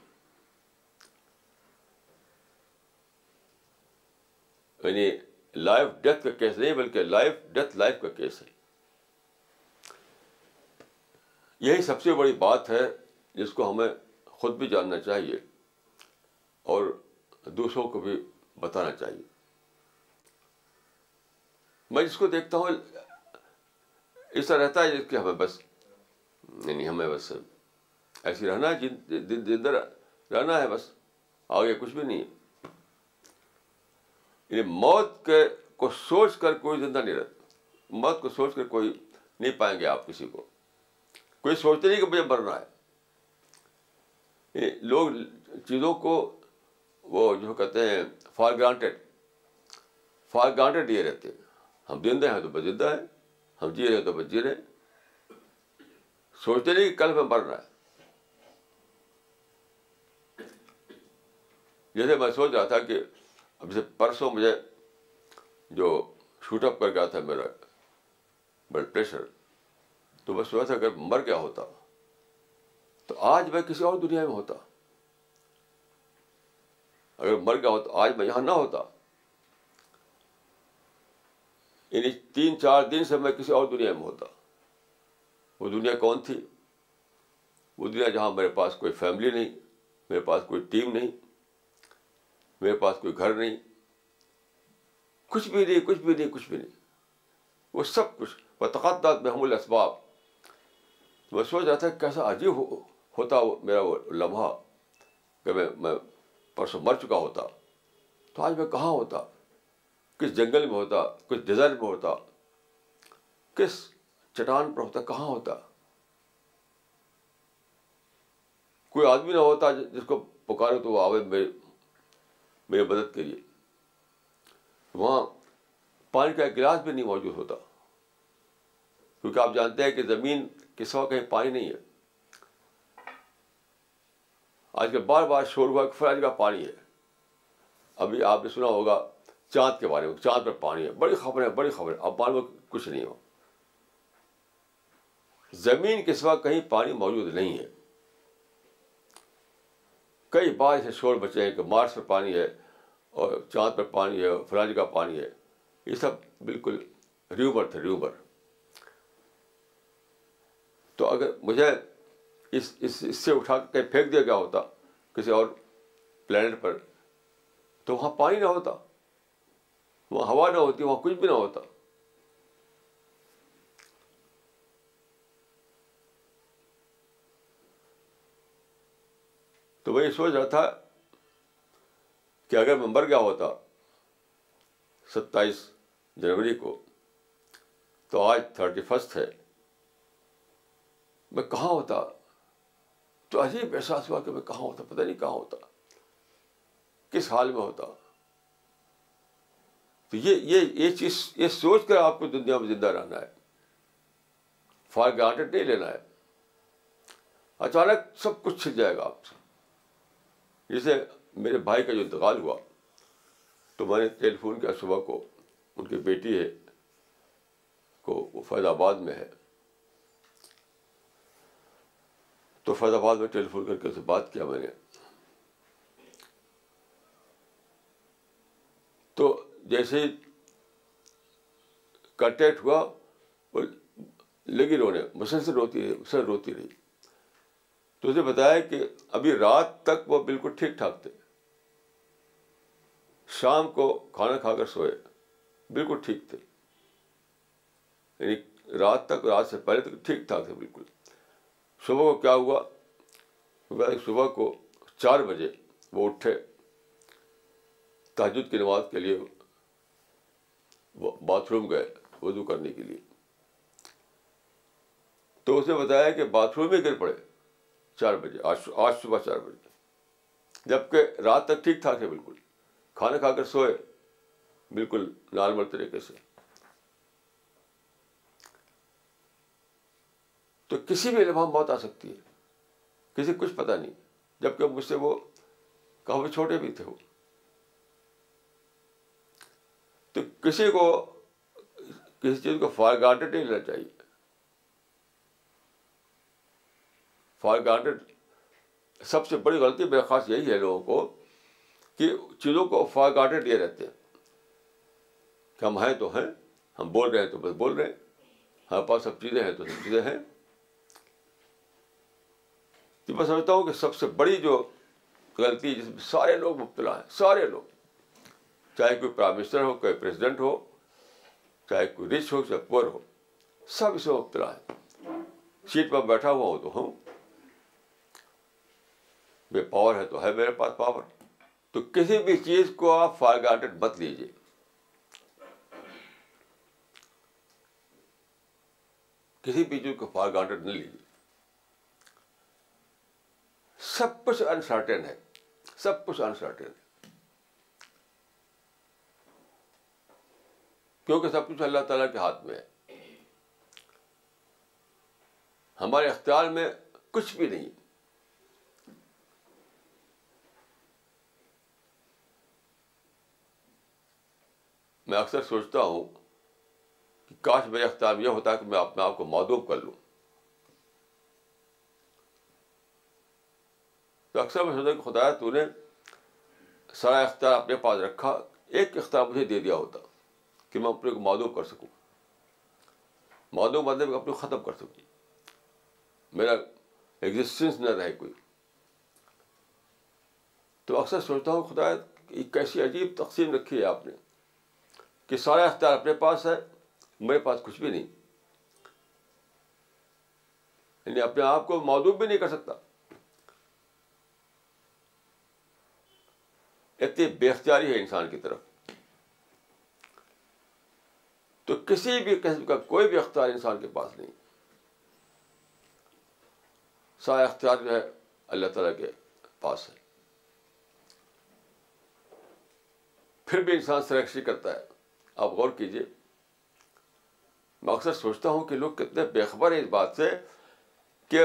یعنی لائف ڈیتھ کا کیس نہیں بلکہ لائف ڈیتھ لائف کا کیس ہے یہی سب سے بڑی بات ہے جس کو ہمیں خود بھی جاننا چاہیے اور دوسروں کو بھی بتانا چاہیے میں جس کو دیکھتا ہوں ایسا رہتا ہے کہ ہمیں بس نہیں یعنی نہیں ہمیں بس ایسی رہنا ہے دن دن رہنا ہے بس آگے کچھ بھی نہیں یعنی موت کے کو سوچ کر کوئی زندہ نہیں رہتا موت کو سوچ کر کوئی نہیں پائیں گے آپ کسی کو کوئی سوچتے نہیں کہ مجھے مرنا ہے یعنی لوگ چیزوں کو وہ جو کہتے ہیں فار گرانٹیڈ فار گرانٹیڈ یہ رہتے ہیں ہم زندہ ہیں تو بس زندہ ہیں ہم جی رہے ہیں تو بس جی رہے سوچتے نہیں کہ کل میں مر رہا ہے جیسے میں سوچ رہا تھا کہ اب پرسوں مجھے جو شوٹ اپ کر گیا تھا میرا بلڈ پریشر تو میں سوچا تھا اگر مر گیا ہوتا تو آج میں کسی اور دنیا میں ہوتا اگر مر گیا ہوتا آج میں یہاں نہ ہوتا یعنی تین چار دن سے میں کسی اور دنیا میں ہوتا وہ دنیا کون تھی وہ دنیا جہاں میرے پاس کوئی فیملی نہیں میرے پاس کوئی ٹیم نہیں میرے پاس کوئی گھر نہیں کچھ بھی نہیں کچھ بھی نہیں کچھ بھی نہیں وہ سب کچھ وہ محم الاسباب میں سوچ رہا تھا کیسا عجیب ہو, ہوتا وہ میرا وہ لمحہ کہ میں میں پرسوں مر چکا ہوتا تو آج میں کہاں ہوتا کس جنگل میں ہوتا کس ڈیزرٹ میں ہوتا کس چٹان پر ہوتا کہاں ہوتا کوئی آدمی نہ ہوتا جس کو پکارے تو وہ آوے میرے میری مدد کے لیے وہاں پانی کا گلاس بھی نہیں موجود ہوتا کیونکہ آپ جانتے ہیں کہ زمین کے سوا کہیں پانی نہیں ہے آج کل بار بار شور ہوا کہ فلاں کا پانی ہے ابھی آپ نے سنا ہوگا چاند کے بارے میں چاند پر پانی ہے بڑی خبریں بڑی خبریں اب پانی میں کچھ نہیں ہو زمین کے سوا کہیں پانی موجود نہیں ہے کئی بار ایسے شور بچے ہیں کہ مارس پر پانی ہے اور چاند پر پانی ہے اور کا پانی ہے یہ سب بالکل ریوبر تھے ریوبر تو اگر مجھے اس اس اس سے اٹھا کے پھینک دیا گیا ہوتا کسی اور پلانٹ پر تو وہاں پانی نہ ہوتا وہاں ہوا نہ ہوتی وہاں کچھ بھی نہ ہوتا تو میں یہ سوچ رہا تھا کہ اگر میں مر گیا ہوتا ستائیس جنوری کو تو آج تھرٹی فسٹ ہے میں کہاں ہوتا تو عجیب احساس ہوا کہ میں کہاں ہوتا پتہ نہیں کہاں ہوتا کس حال میں ہوتا تو یہ یہ یہ چیز یہ سوچ کر آپ کو دنیا میں زندہ رہنا ہے فار گرانٹیڈ نہیں لینا ہے اچانک سب کچھ چھن جائے گا آپ سے جیسے میرے بھائی کا جو انتقال ہوا تو میں نے ٹیلی فون کیا صبح کو ان کی بیٹی ہے کو وہ فیض آباد میں ہے تو فیض آباد میں ٹیلی فون کر کے بات کیا میں نے تو جیسے کنٹیکٹ ہوا وہ لگی رونے مسلسل روتی رہی مسلسل روتی رہی تو اس نے بتایا کہ ابھی رات تک وہ بالکل ٹھیک ٹھاک تھے شام کو کھانا کھا کر سوئے بالکل ٹھیک تھے یعنی رات تک رات سے پہلے تک ٹھیک ٹھاک تھے بالکل صبح کو کیا ہوا صبح کو چار بجے وہ اٹھے تحجد کی نماز کے لیے باتھ روم گئے وضو کرنے کے لیے تو اس نے بتایا کہ باتھ روم میں گر پڑے چار بجے آج صبح چار بجے جبکہ رات تک ٹھیک ٹھاک ہے بالکل کھانا کھا کر سوئے بالکل نارمل طریقے سے تو کسی بھی لبام بہت آ سکتی ہے کسی کچھ پتہ نہیں جبکہ مجھ سے وہ کہاں چھوٹے بھی تھے وہ تو کسی کو کسی چیز کو فار گارڈیڈ نہیں لینا چاہیے فار گارڈیڈ سب سے بڑی غلطی میرے خاص یہی ہے لوگوں کو کہ چیزوں کو فار گارڈیڈ یہ رہتے ہیں کہ ہم ہیں تو ہیں ہم بول رہے ہیں تو بس بول رہے ہیں ہمارے پاس سب چیزیں ہیں تو سب چیزیں ہیں تو میں سمجھتا ہوں کہ سب سے بڑی جو غلطی جس میں سارے لوگ مبتلا ہیں سارے لوگ چاہے کوئی پرائم منسٹر ہو کوئی پریزیڈنٹ ہو چاہے کوئی رچ ہو چاہے پور ہو سب اس میں مبتلا ہے سیٹ پر بیٹھا ہوا ہوں تو ہوں بے پاور ہے تو ہے میرے پاس پاور تو کسی بھی چیز کو آپ فار گارڈیڈ مت لیجیے کسی بھی چیز کو فار گارڈیڈ نہیں لیجیے سب کچھ انسرٹن ہے سب کچھ انسرٹن کیونکہ سب کچھ اللہ تعالیٰ کے ہاتھ میں ہے ہمارے اختیار میں کچھ بھی نہیں میں اکثر سوچتا ہوں کہ کاش میرا اختیار یہ ہوتا کہ میں اپنے آپ کو معدوم کر لوں تو اکثر میں سوچتا کہ تو نے سارا اختیار اپنے پاس رکھا ایک اختیار مجھے دے دیا ہوتا کہ میں اپنے کو مادو کر سکوں مادو میں مطلب اپنے ختم کر سکوں میرا ایگزسٹنس نہ رہے کوئی تو اکثر سوچتا ہوں خدا یہ کیسی عجیب تقسیم رکھی ہے آپ نے کہ سارا اختیار اپنے پاس ہے میرے پاس کچھ بھی نہیں یعنی اپنے آپ کو مادوب بھی نہیں کر سکتا اتنی بے اختیاری ہے انسان کی طرف تو کسی بھی قسم کا کوئی بھی اختیار انسان کے پاس نہیں سارا اختیار جو ہے اللہ تعالیٰ کے پاس ہے پھر بھی انسان سرکشی کرتا ہے آپ غور کیجیے میں اکثر سوچتا ہوں کہ لوگ کتنے بےخبر ہیں اس بات سے کہ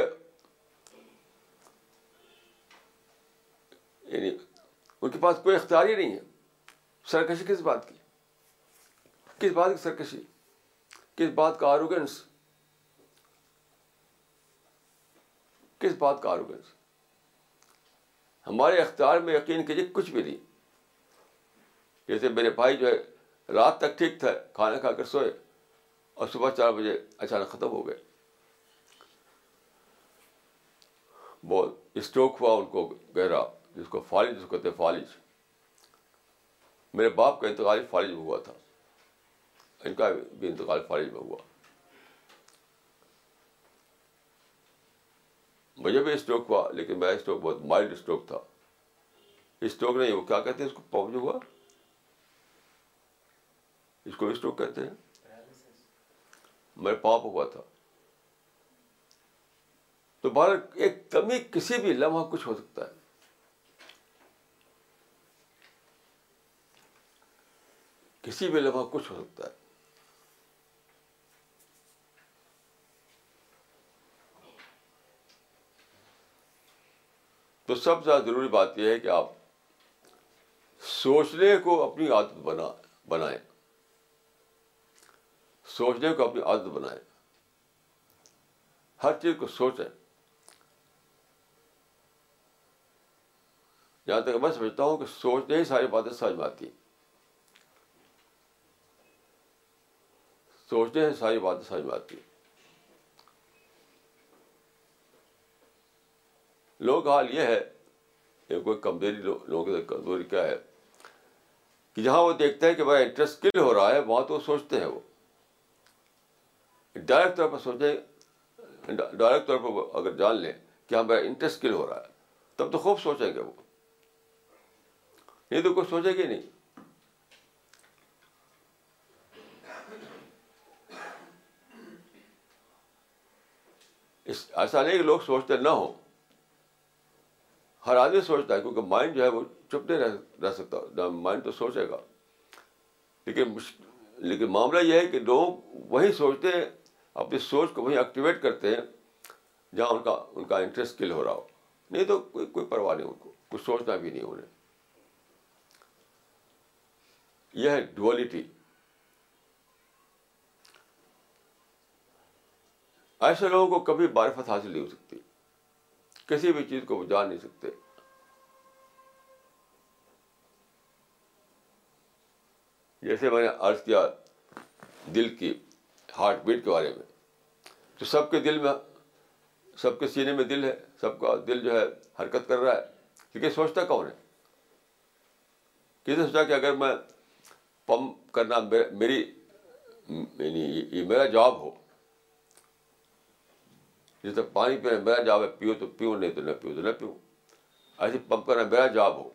یعنی ان کے پاس کوئی اختیار ہی نہیں ہے سرکشی کس بات کی کس بات کی سرکشی کس بات کا آروگنس آروگنس کس بات کا ہمارے اختیار میں یقین کیجیے کچھ بھی نہیں جیسے میرے بھائی جو ہے رات تک ٹھیک تھا کھانا کھا کر سوئے اور صبح چار بجے اچانک ختم ہو گئے بہت اسٹروک ہوا ان کو گہرا جس کو فالج جس کو کہتے ہیں فالج میرے باپ کا انتقال فالج ہوا تھا ان کا بھی انتقال فارج میں ہوا مجھے بھی اسٹروک ہوا لیکن میرا اسٹروک بہت مائلڈ اسٹروک تھا اسٹروک نہیں وہ کیا کہتے ہیں اس کو ہوا اس کو اسٹروک کہتے ہیں میرے پاپ ہوا تھا تو بہر ایک کمی کسی بھی لمحہ کچھ ہو سکتا ہے کسی بھی لمحہ کچھ ہو سکتا ہے تو سب سے زیادہ ضروری بات یہ ہے کہ آپ سوچنے کو اپنی عادت بنا بنائیں سوچنے کو اپنی عادت بنائیں ہر چیز کو سوچیں جہاں تک میں سمجھتا ہوں کہ سوچنے ہی ساری باتیں سمجھ میں آتی ہیں سوچنے ہی ساری باتیں سمجھ میں آتی ہیں لوگ حال یہ ہے یہ کوئی کمزوری لوگوں سے کمزوری کیا ہے کہ جہاں وہ دیکھتے ہیں کہ میرا انٹرسٹ کل ہو رہا ہے وہاں تو وہ سوچتے ہیں وہ ڈائریکٹ طور پر سوچیں ڈائریکٹ طور پر اگر جان لیں کہ ہاں انٹرسٹ کل ہو رہا ہے تب تو خوب سوچیں گے وہ نہیں تو کچھ سوچے گی نہیں ایسا نہیں کہ لوگ سوچتے نہ ہوں ہر آدمی سوچتا ہے کیونکہ مائنڈ جو ہے وہ چپ نہیں رہ رہ سکتا مائنڈ تو سوچے گا لیکن لیکن معاملہ یہ ہے کہ لوگ وہی سوچتے ہیں اپنی سوچ کو وہیں ایکٹیویٹ کرتے ہیں جہاں ان کا ان کا انٹرسٹ کل ہو رہا ہو نہیں تو کوئی کوئی پرواہ نہیں ان کو کچھ سوچنا بھی نہیں انہیں یہ ہے ڈولیٹی ایسے لوگوں کو کبھی بارفت حاصل نہیں ہو سکتی کسی بھی چیز کو وہ جان نہیں سکتے جیسے میں نے عرض کیا دل کی ہارٹ بیٹ کے بارے میں تو سب کے دل میں سب کے سینے میں دل ہے سب کا دل جو ہے حرکت کر رہا ہے کیونکہ سوچتا کون ہے کسی نے سوچا کہ اگر میں پمپ کرنا میری یعنی یہ میرا جاب ہو جس طرح پانی پہ میرا جاب ہے پیو تو پیو نہیں تو نہ پیو تو نہ پیوں پمپ کرنا میرا جاب ہو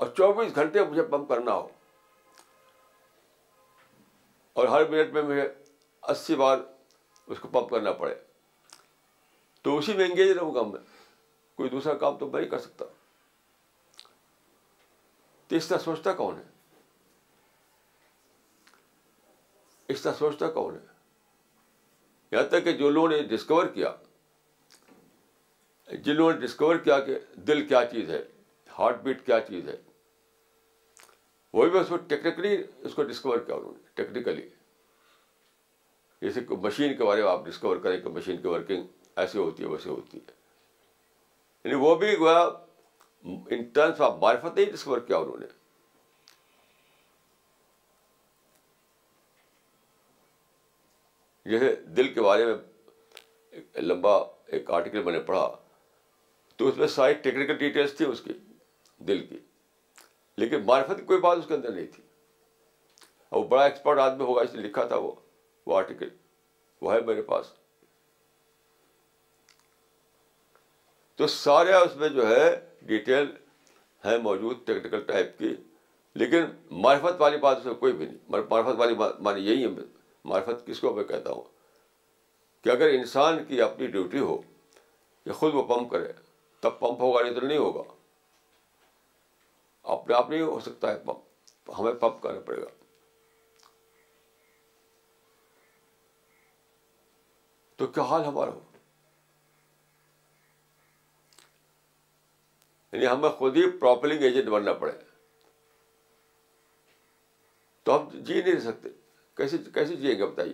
اور چوبیس گھنٹے مجھے پمپ کرنا ہو اور ہر منٹ میں مجھے اسی بار اس کو پمپ کرنا پڑے تو اسی میں انگیج رہوں گا میں کوئی دوسرا کام تو میں ہی کر سکتا اس طرح سوچتا کون ہے اس طرح سوچتا کون ہے یہاں تک کہ جو لوگوں نے ڈسکور کیا جن لوگوں نے ڈسکور کیا کہ دل کیا چیز ہے ہارٹ بیٹ کیا چیز ہے وہ بھی اس کو ٹیکنیکلی اس کو ڈسکور کیا انہوں نے ٹیکنیکلی جیسے مشین کے بارے میں آپ ڈسکور کریں کہ مشین کی ورکنگ ایسے ہوتی ہے ویسے ہوتی ہے یعنی وہ بھی ان ٹرمس آف معرفت نہیں ڈسکور کیا انہوں نے جیسے دل کے بارے میں لمبا ایک آرٹیکل میں نے پڑھا تو اس میں ساری ٹیکنیکل ڈیٹیلس تھی اس کی دل کی لیکن معرفت کی کوئی بات اس کے اندر نہیں تھی اور وہ بڑا ایکسپرٹ آدمی ہوگا اس نے لکھا تھا وہ آرٹیکل وہ ہے میرے پاس تو سارے اس میں جو ہے ڈیٹیل ہے موجود ٹیکنیکل ٹائپ کی لیکن معرفت والی بات اس میں کوئی بھی نہیں معرفت والی بات مانی یہی ہے معرفت کس کو میں کہتا ہوں کہ اگر انسان کی اپنی ڈیوٹی ہو کہ خود وہ پمپ کرے تب پمپ ہوگا نہیں تو نہیں ہوگا اپنے آپ نہیں ہو سکتا ہے پمپ ہمیں پمپ کرنا پڑے گا تو کیا حال ہمارا ہو یعنی ہمیں خود ہی پراپلنگ ایجنٹ بننا پڑے تو ہم جی نہیں سکتے کیسے کیسے جیے گے بتائیے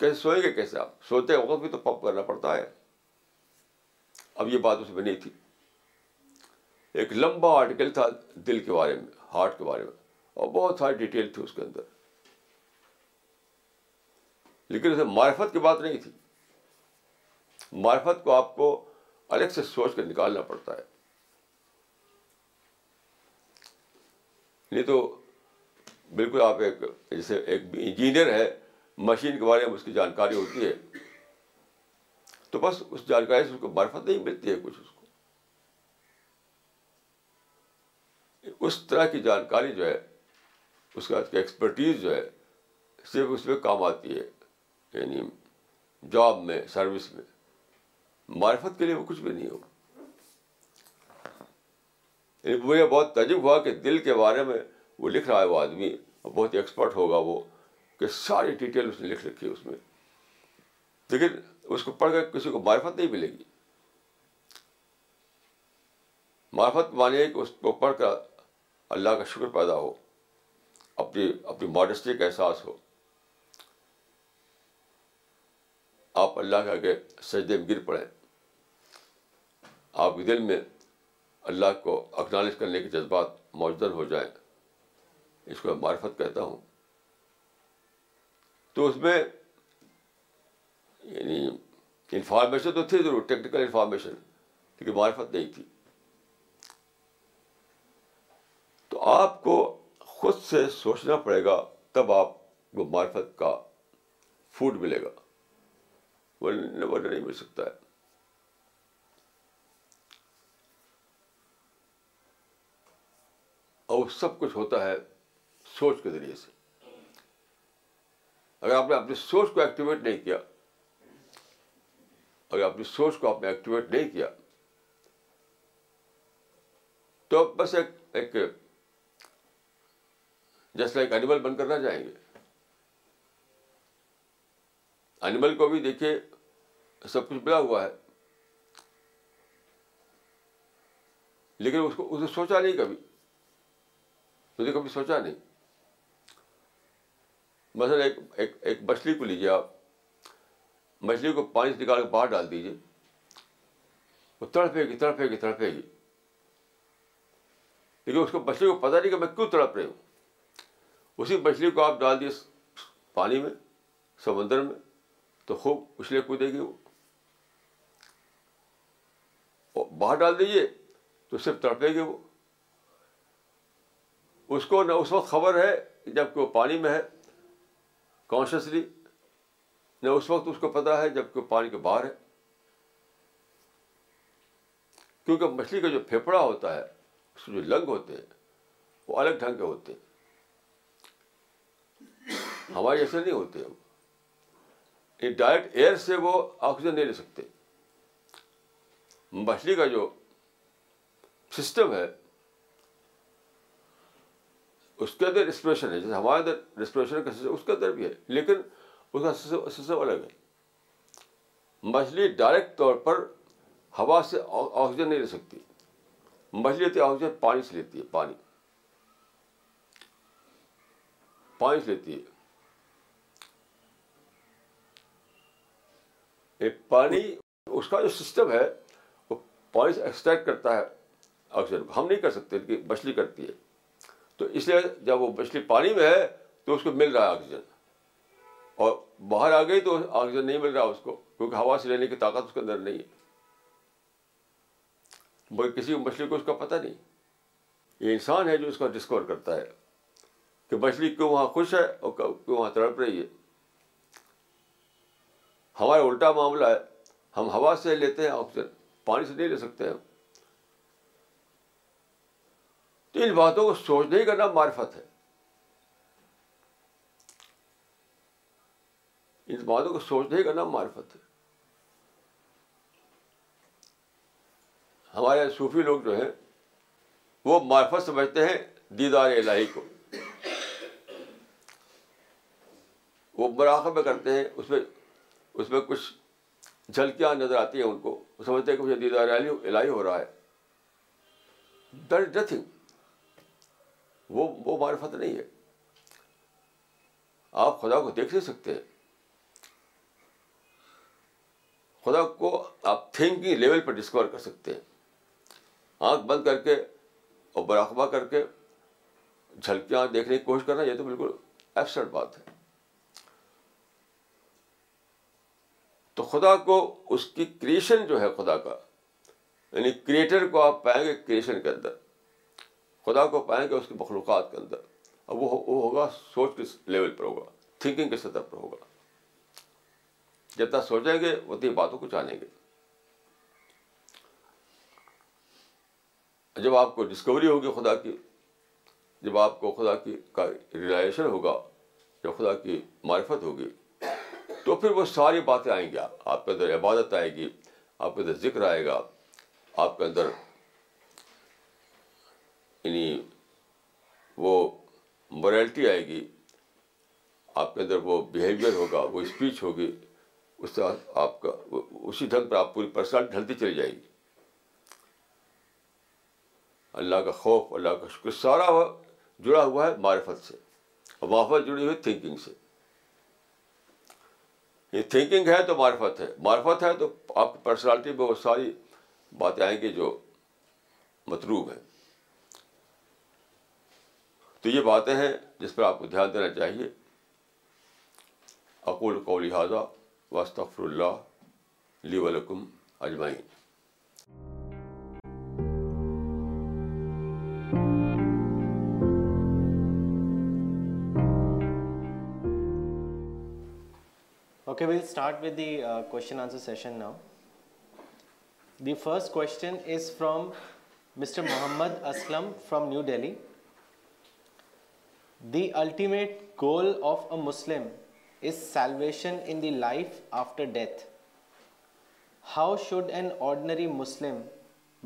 کیسے سوئیں گے کیسے آپ سوتے وقت بھی تو پپ کرنا پڑتا ہے اب یہ بات اس میں نہیں تھی ایک لمبا آرٹیکل تھا دل کے بارے میں ہارٹ کے بارے میں اور بہت ساری ڈیٹیل تھی اس کے اندر لیکن اسے معرفت کی بات نہیں تھی معرفت کو آپ کو الگ سے سوچ کے نکالنا پڑتا ہے نہیں تو بالکل آپ ایک جیسے ایک انجینئر ہے مشین کے بارے میں اس کی جانکاری ہوتی ہے تو بس اس جانکاری سے اس کو برفت نہیں ملتی ہے کچھ اس کو اس طرح کی جانکاری جو ہے اس کا ایکسپرٹیز جو ہے صرف اس میں کام آتی ہے یعنی جاب میں سروس میں معرفت کے لیے وہ کچھ بھی نہیں ہو یعنی مجھے بہت تجب ہوا کہ دل کے بارے میں وہ لکھ رہا ہے وہ آدمی بہت ایکسپرٹ ہوگا وہ کہ ساری ڈیٹیل اس نے لکھ رکھی ہے اس میں لیکن اس کو پڑھ کر کسی کو معرفت نہیں ملے گی معرفت مانے کہ اس کو پڑھ کر اللہ کا شکر پیدا ہو اپنی اپنی ماڈسٹی کا احساس ہو آپ اللہ کے آگے سجدے میں گر پڑیں آپ کے دل میں اللہ کو اکنالج کرنے کے جذبات موجود ہو جائیں اس کو میں کہتا ہوں تو اس میں یعنی انفارمیشن تو تھی ضرور ٹیکنیکل انفارمیشن لیکن معرفت نہیں تھی تو آپ کو خود سے سوچنا پڑے گا تب آپ کو معرفت کا فوڈ ملے گا ورنہ نہیں مل سکتا ہے اور سب کچھ ہوتا ہے سوچ کے ذریعے سے اگر آپ نے اپنی سوچ کو ایکٹیویٹ نہیں کیا اگر اپنی سوچ کو آپ نے ایکٹیویٹ نہیں کیا تو بس ایک ایک جیسے ایک اینیمل کر رہ جائیں گے اینیمل کو بھی دیکھے سب کچھ ملا ہوا ہے لیکن اس کو نے سوچا نہیں کبھی مجھے کبھی سوچا نہیں مثلا ایک ایک ایک مچھلی کو لیجیے آپ مچھلی کو پانی سے نکال کے باہر ڈال دیجیے وہ تڑپے گی تڑپے گی تڑپے گی لیکن اس کو مچھلی کو پتہ نہیں کہ میں کیوں تڑپ رہی ہوں اسی مچھلی کو آپ ڈال دیے پانی میں سمندر میں تو خوب اچھلے کودے گی وہ باہر ڈال دیجیے تو صرف تڑپے گی وہ اس کو نہ اس وقت خبر ہے جب کہ وہ پانی میں ہے کانشیسلی نہ اس وقت اس کو پتا ہے جب کہ پانی کے باہر ہے کیونکہ مچھلی کا جو پھیپڑا ہوتا ہے اس کے جو لنگ ہوتے ہیں وہ الگ ڈھنگ کے ہوتے ہیں ہمارے ایسے نہیں ہوتے وہ ڈائریکٹ ایئر سے وہ آکسیجن نہیں لے سکتے مچھلی کا جو سسٹم ہے اس کے اندر رسپریشن ہے جیسے ہمارے اندر اس کے اندر بھی ہے لیکن اس کا سسٹم الگ ہے مچھلی ڈائریکٹ طور پر ہوا سے آکسیجن نہیں لے سکتی مچھلی لیتی آکسیجن پانی سے لیتی ہے پانی پانی سے لیتی ہے پانی اس کا جو سسٹم ہے وہ پانی سے ایکسٹریکٹ کرتا ہے آکسیجن ہم نہیں کر سکتے مچھلی کرتی ہے تو اس لیے جب وہ مچھلی پانی میں ہے تو اس کو مل رہا ہے آکسیجن اور باہر آ گئی تو آکسیجن نہیں مل رہا اس کو کیونکہ ہوا سے لینے کی طاقت اس کے اندر نہیں ہے کسی مچھلی کو اس کا پتہ نہیں یہ انسان ہے جو اس کو ڈسکور کرتا ہے کہ مچھلی کیوں وہاں خوش ہے اور کیوں وہاں تڑپ رہی ہے ہمارا الٹا معاملہ ہے ہم ہوا سے لیتے ہیں آکسیجن پانی سے نہیں لے سکتے ہیں تو ان باتوں کو سوچنے ہی کرنا معرفت ہے ان باتوں کو سوچنے ہی کرنا معرفت ہے ہمارے صوفی لوگ جو ہیں وہ معرفت سمجھتے ہیں دیدار الہی کو وہ مراقبہ کرتے ہیں اس میں اس میں کچھ جھلکیاں نظر آتی ہیں ان کو سمجھتے ہیں کہ مجھے دیدار الہی ہو رہا ہے از نتھنگ وہ وہ معرفت نہیں ہے آپ خدا کو دیکھ نہیں سکتے خدا کو آپ تھنکنگ لیول پہ ڈسکور کر سکتے ہیں آنکھ بند کر کے اور براقبہ کر کے جھلکی آنکھ دیکھنے کی کوشش کرنا یہ تو بالکل ایبسنٹ بات ہے تو خدا کو اس کی کریشن جو ہے خدا کا یعنی کریٹر کو آپ پائیں گے کریشن کے اندر خدا کو پائیں گے اس کی مخلوقات کے اندر اب وہ ہوگا سوچ کے لیول پر ہوگا تھنکنگ کے سطح پر ہوگا جتنا سوچیں گے اتنی باتوں کو جانیں گے جب آپ کو ڈسکوری ہوگی خدا کی جب آپ کو خدا کی کا ریلائزیشن ہوگا یا خدا کی معرفت ہوگی تو پھر وہ ساری باتیں آئیں گی آپ کے اندر عبادت آئے گی آپ کے اندر ذکر آئے گا آپ کے اندر یعنی وہ موریلٹی آئے گی آپ کے اندر وہ بیہیویئر ہوگا وہ اسپیچ ہوگی اس سے آپ کا اسی ڈھنگ پہ آپ پوری پرسنالٹی ڈھلتی چلی جائے گی اللہ کا خوف اللہ کا شکر سارا جڑا ہوا ہے معرفت سے اور معرفت جڑی ہوئی تھنکنگ سے یہ تھنکنگ ہے تو معرفت ہے معرفت ہے تو آپ کی پرسنالٹی میں وہ ساری باتیں آئیں گی جو مطلوب ہیں تو یہ باتیں ہیں جس پر آپ کو دھیان دینا چاہیے اقول کو لہٰذا وسطر اللہ لی welcome Okay, okay start start with the question answer session now the first question is from mister Mohammad Aslam from new Delhi the ultimate goal of a Muslim is salvation in the life after death how should an ordinary Muslim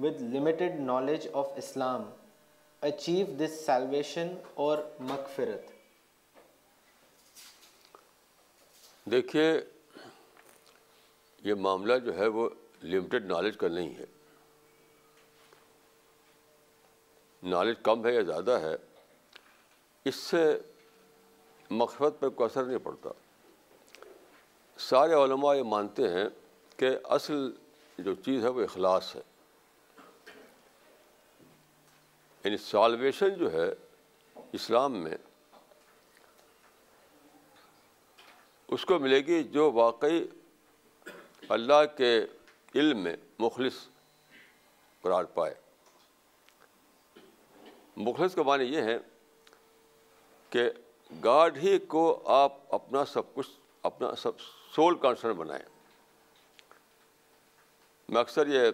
with limited knowledge of Islam achieve this salvation اور مغفرت دیکھیے یہ معاملہ جو ہے وہ لمیٹڈ نالج کا نہیں ہے نالج کم ہے یا زیادہ ہے اس سے مقصد پر کوئی اثر نہیں پڑتا سارے علماء یہ مانتے ہیں کہ اصل جو چیز ہے وہ اخلاص ہے یعنی سالویشن جو ہے اسلام میں اس کو ملے گی جو واقعی اللہ کے علم میں مخلص قرار پائے مخلص کا معنی یہ ہے کہ گاڈ ہی کو آپ اپنا سب کچھ اپنا سب سول کانسرن بنائیں میں اکثر یہ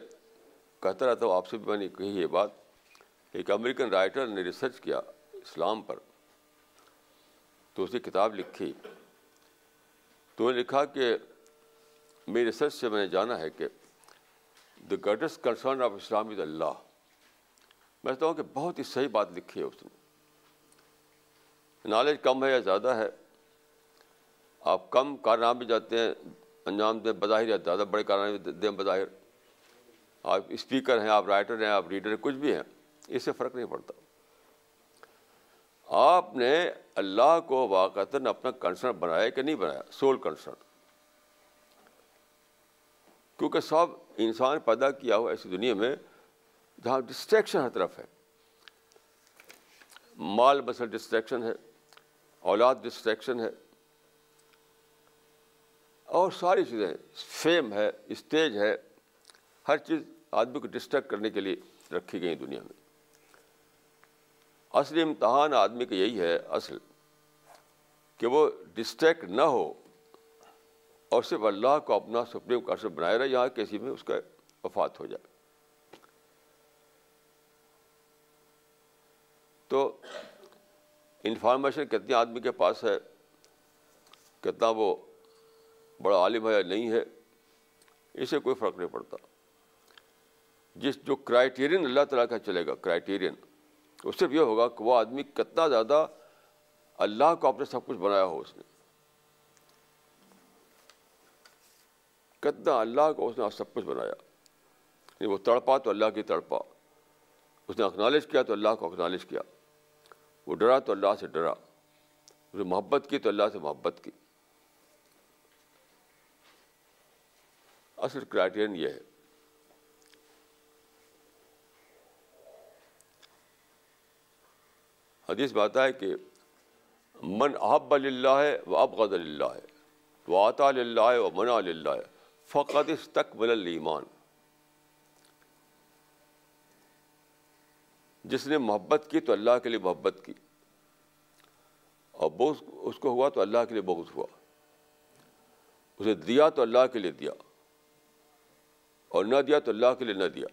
کہتا رہتا ہوں آپ سے بھی میں نے کہی یہ بات ایک امریکن رائٹر نے ریسرچ کیا اسلام پر تو اس نے کتاب لکھی تو لکھا کہ میری ریسرچ سے میں نے جانا ہے کہ the greatest concern of Islam is Allah میں کہتا ہوں کہ بہت ہی صحیح بات لکھی ہے اس نے نالج کم ہے یا زیادہ ہے آپ کم کارنامے جاتے ہیں انجام دیں بظاہر یا زیادہ بڑے کارنامے دیں بظاہر آپ اسپیکر ہیں آپ رائٹر ہیں آپ ریڈر ہیں کچھ بھی ہیں اس سے فرق نہیں پڑتا آپ نے اللہ کو واقعتاً اپنا کنسرن بنایا کہ نہیں بنایا سول کنسرن کیونکہ سب انسان پیدا کیا ہو ایسی دنیا میں جہاں ڈسٹریکشن ہر طرف ہے مال مسل ڈسٹریکشن ہے اولاد ڈسٹریکشن ہے اور ساری چیزیں فیم ہے اسٹیج ہے ہر چیز آدمی کو ڈسٹریکٹ کرنے کے لیے رکھی گئی دنیا میں اصل امتحان آدمی کا یہی ہے اصل کہ وہ ڈسٹریکٹ نہ ہو اور صرف اللہ کو اپنا سپریم کوشش بنائے رہے یہاں کسی میں اس کا وفات ہو جائے تو انفارمیشن کتنے آدمی کے پاس ہے کتنا وہ بڑا عالم ہے یا نہیں ہے اس سے کوئی فرق نہیں پڑتا جس جو کرائیٹیرین اللہ تعالیٰ کا چلے گا کرائیٹیرین وہ صرف یہ ہوگا کہ وہ آدمی کتنا زیادہ اللہ کو آپ نے سب کچھ بنایا ہو اس نے کتنا اللہ کو اس نے سب کچھ بنایا یعنی وہ تڑپا تو اللہ کی تڑپا اس نے اکنالج کیا تو اللہ کو اکنالج کیا وہ ڈرا تو اللہ سے ڈرا اسے محبت کی تو اللہ سے محبت کی اصل کرائٹیرین یہ ہے حدیث بات ہے کہ من اللہ ہے وہ ابغد اللہ ہے وہ ہے وہ منا اللہ ہے فقط اس الایمان ایمان جس نے محبت کی تو اللہ کے لیے محبت کی اور بغض اس کو ہوا تو اللہ کے لیے بغض ہوا اسے دیا تو اللہ کے لیے دیا اور نہ دیا تو اللہ کے لیے نہ دیا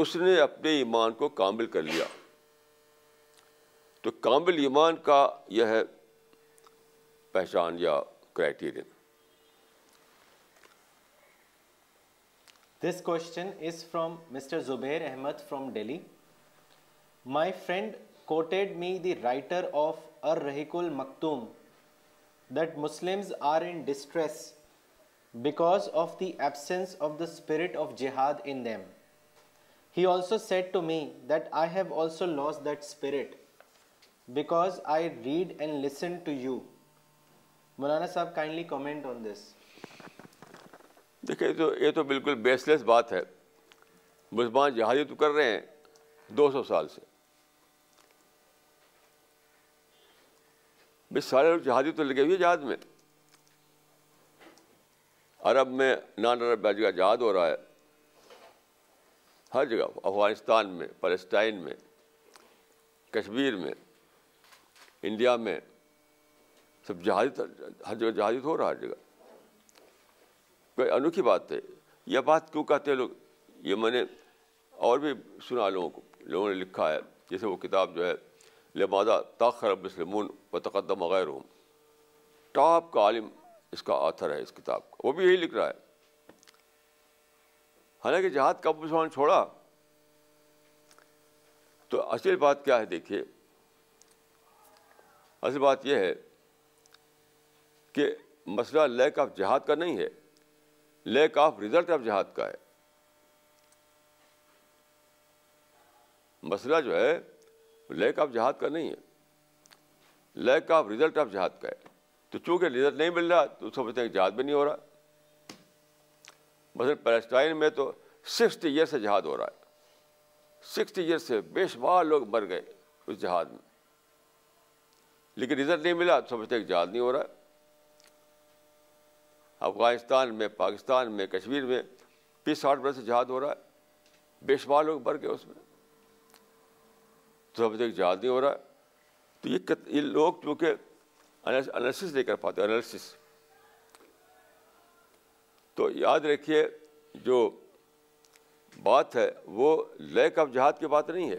اس نے اپنے ایمان کو کامل کر لیا تو کامل ایمان کا یہ ہے پہچان یا criterion this question is from mister Zubair Ahmed from Delhi my friend quoted me the writer of Ar-Raheeq al-Makhtum that Muslims are in distress because of the absence of the spirit of jihad in them he also said to me that I have also lost that spirit because I read and listen to you Maulana Sahib kindly comment on دس دیکھیے تو یہ تو بالکل بیس لیس بات ہے مسلمان جہادی تو کر رہے ہیں دو سو سال سے بھائی سارے لوگ جہادی تو لگے ہوئے جہاد میں عرب میں نان عرب جگہ جہاد ہو رہا ہے ہر جگہ افغانستان میں پلسٹائن میں کشمیر میں انڈیا میں سب جہاز ہر جگہ جہاز ہو رہا ہے ہر جگہ کوئی انوکھی بات ہے یہ بات کیوں کہتے ہیں لوگ یہ میں نے اور بھی سنا لوگوں کو لوگوں نے لکھا ہے جیسے وہ کتاب جو ہے لمادہ تاخر مسلمون و تقدم ہوں ٹاپ کا عالم اس کا آتھر ہے اس کتاب کا وہ بھی یہی لکھ رہا ہے حالانکہ جہاد کب چھوڑا تو اصل بات کیا ہے دیکھیے اصل بات یہ ہے کہ مسئلہ لیک آف جہاد کا نہیں ہے لیک آف رزلٹ آف جہاد کا ہے مسئلہ جو ہے لیک آف جہاد کا نہیں ہے لیک آف رزلٹ آف جہاد کا ہے تو چونکہ رزلٹ نہیں مل رہا تو سمجھتے ہیں جہاد بھی نہیں ہو رہا مثلاً پیلسٹائن میں تو سکسٹی ایئر سے جہاد ہو رہا ہے سکسٹی ایئر سے بے شمار لوگ مر گئے اس جہاد میں لیکن رزلٹ نہیں ملا تو سمجھتے ہیں جہاد نہیں ہو رہا ہے افغانستان میں پاکستان میں کشمیر میں بیس ساٹھ برس سے جہاد ہو رہا ہے بے شمار لوگ مر گئے اس میں تو اب تک جہاد نہیں ہو رہا تو یہ لوگ چونکہ انالسس نہیں کر پاتے انالسس تو یاد رکھیے جو بات ہے وہ لیک آف جہاد کی بات نہیں ہے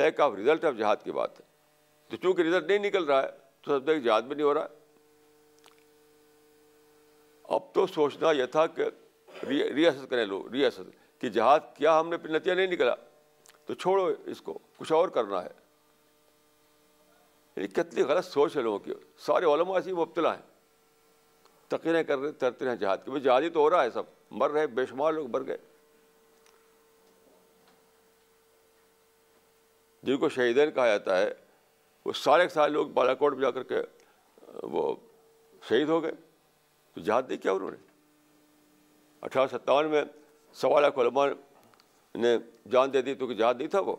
لیک آف رزلٹ آف جہاد کی بات ہے تو چونکہ رزلٹ نہیں نکل رہا ہے تو سب تک جہاد بھی نہیں ہو رہا اب تو سوچنا یہ تھا کہ ریاست کریں لوگ ریاست کہ جہاد کیا ہم نے نتیجہ نہیں نکلا تو چھوڑو اس کو کچھ اور کرنا ہے یعنی کتنی غلط سوچ ہے لوگوں کی سارے علماء ایسی مبتلا ہیں تقریریں کر رہے ترتے ہیں کے بھائی جہادی تو ہو رہا ہے سب مر رہے بے شمار لوگ مر گئے جن کو شہیدین کہا جاتا ہے وہ سارے سارے لوگ بالا کوٹ میں جا کر کے وہ شہید ہو گئے تو جہاد نہیں کیا انہوں نے اٹھارہ ستاون میں سوا لاکھ علماء نے جان دے دی تو جہاد نہیں تھا وہ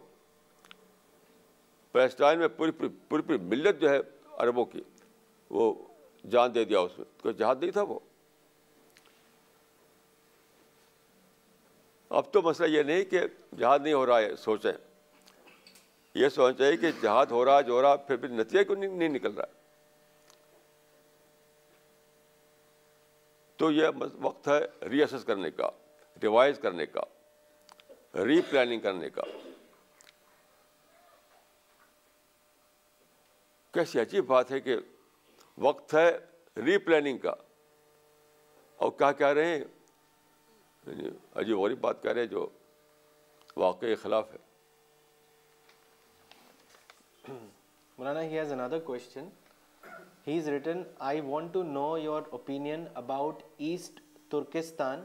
پیلسٹائن میں پوری پوری پوری پوری ملت جو ہے عربوں کی وہ جان دے دیا اس میں تو جہاد نہیں تھا وہ اب تو مسئلہ یہ نہیں کہ جہاد نہیں ہو رہا ہے سوچیں یہ چاہیے کہ جہاد ہو رہا ہے جو ہو رہا پھر بھی نتیجہ کیوں نہیں نکل رہا تو یہ وقت ہے ریسز کرنے کا ریوائز کرنے کا ری پلاننگ کرنے کا کیسی عجیب بات ہے کہ وقت ہے ری پلاننگ کا اور کیا کہہ رہے ہیں عجیب غریب بات کہہ رہے ہیں جو واقع خلاف ہے Maulana he has another question he is written I want to know your opinion about East Turkestan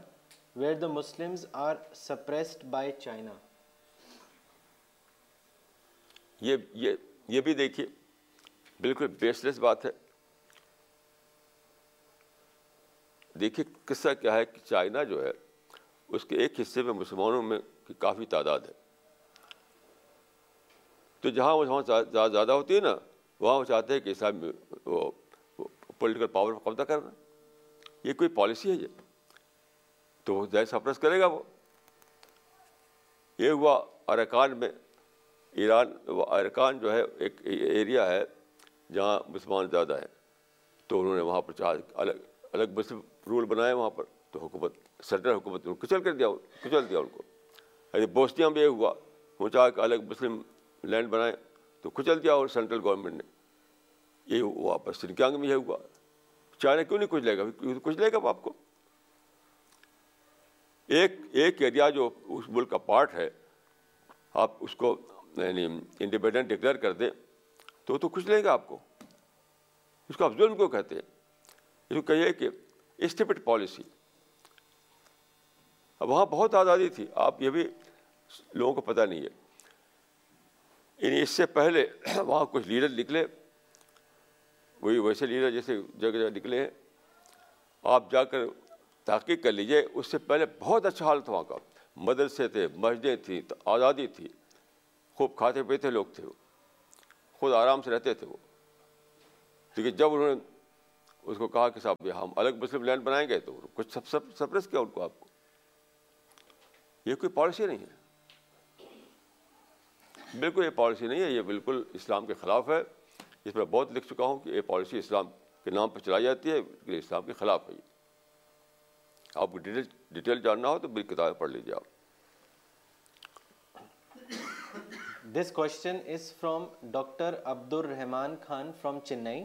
where the Muslims are suppressed by China یہ یہ بھی دیکھیے بالکل بیس لیس بات ہے دیکھیے قصہ کیا ہے کہ چائنا جو ہے اس کے ایک حصے میں مسلمانوں میں کی کافی تعداد ہے تو جہاں وہ زیادہ زیادہ ہوتی ہے نا وہاں وہ چاہتے ہیں کہ وہ پولیٹیکل پاور مقابلہ قبضہ کرنا یہ کوئی پالیسی ہے یہ تو وہ ظاہر سفرس کرے گا وہ یہ ہوا ارکان میں ایران ارکان جو ہے ایک ایریا ہے جہاں مسلمان زیادہ ہے تو انہوں نے وہاں پر چاہ الگ الگ مسلم رول بنائے وہاں پر تو حکومت سینٹرل حکومت کچل کر دیا کچل دیا ان کو ارے بوستیاں میں یہ ہوا وہ چاہ الگ مسلم لینڈ بنائیں تو کچل دیا اور سینٹرل گورنمنٹ نے یہ واپس پر سنکیاں میں یہ ہوا چائنا کیوں نہیں کچھ لے گا کچھ لے گا آپ کو ایک ایک ایریا جو اس ملک کا پارٹ ہے آپ اس کو یعنی انڈیپینڈنٹ ڈکلیئر کر دیں تو تو کچھ لے گا آپ کو اس کو آپ ظلم کو کہتے ہیں اس کو کہیے کہ اسٹیپٹ پالیسی اب وہاں بہت آزادی تھی آپ یہ بھی لوگوں کو پتہ نہیں ہے یعنی اس سے پہلے وہاں کچھ لیڈر نکلے وہی ویسے لیڈر جیسے جگہ جگہ نکلے ہیں آپ جا کر تحقیق کر لیجیے اس سے پہلے بہت اچھا حال تھا وہاں کا مدرسے تھے مسجدیں تھیں آزادی تھی خوب کھاتے پیتے لوگ تھے وہ خود آرام سے رہتے تھے وہ کیونکہ جب انہوں نے اس کو کہا کہ صاحب ہم الگ مسلم لینڈ بنائیں گے تو کچھ سب سب سپرس کیا ان کو آپ کو یہ کوئی پالیسی نہیں ہے بالکل یہ پالیسی نہیں ہے یہ بالکل اسلام کے خلاف ہے اس میں بہت لکھ چکا ہوں کہ یہ پالیسی اسلام کے نام پہ چلائی جاتی ہے اسلام کے خلاف ہے یہ آپ کو ڈیٹیل ڈیٹیل جاننا ہو تو کتابیں پڑھ لیجیے آپ this question is from doctor Abdul Rahman Khan from Chennai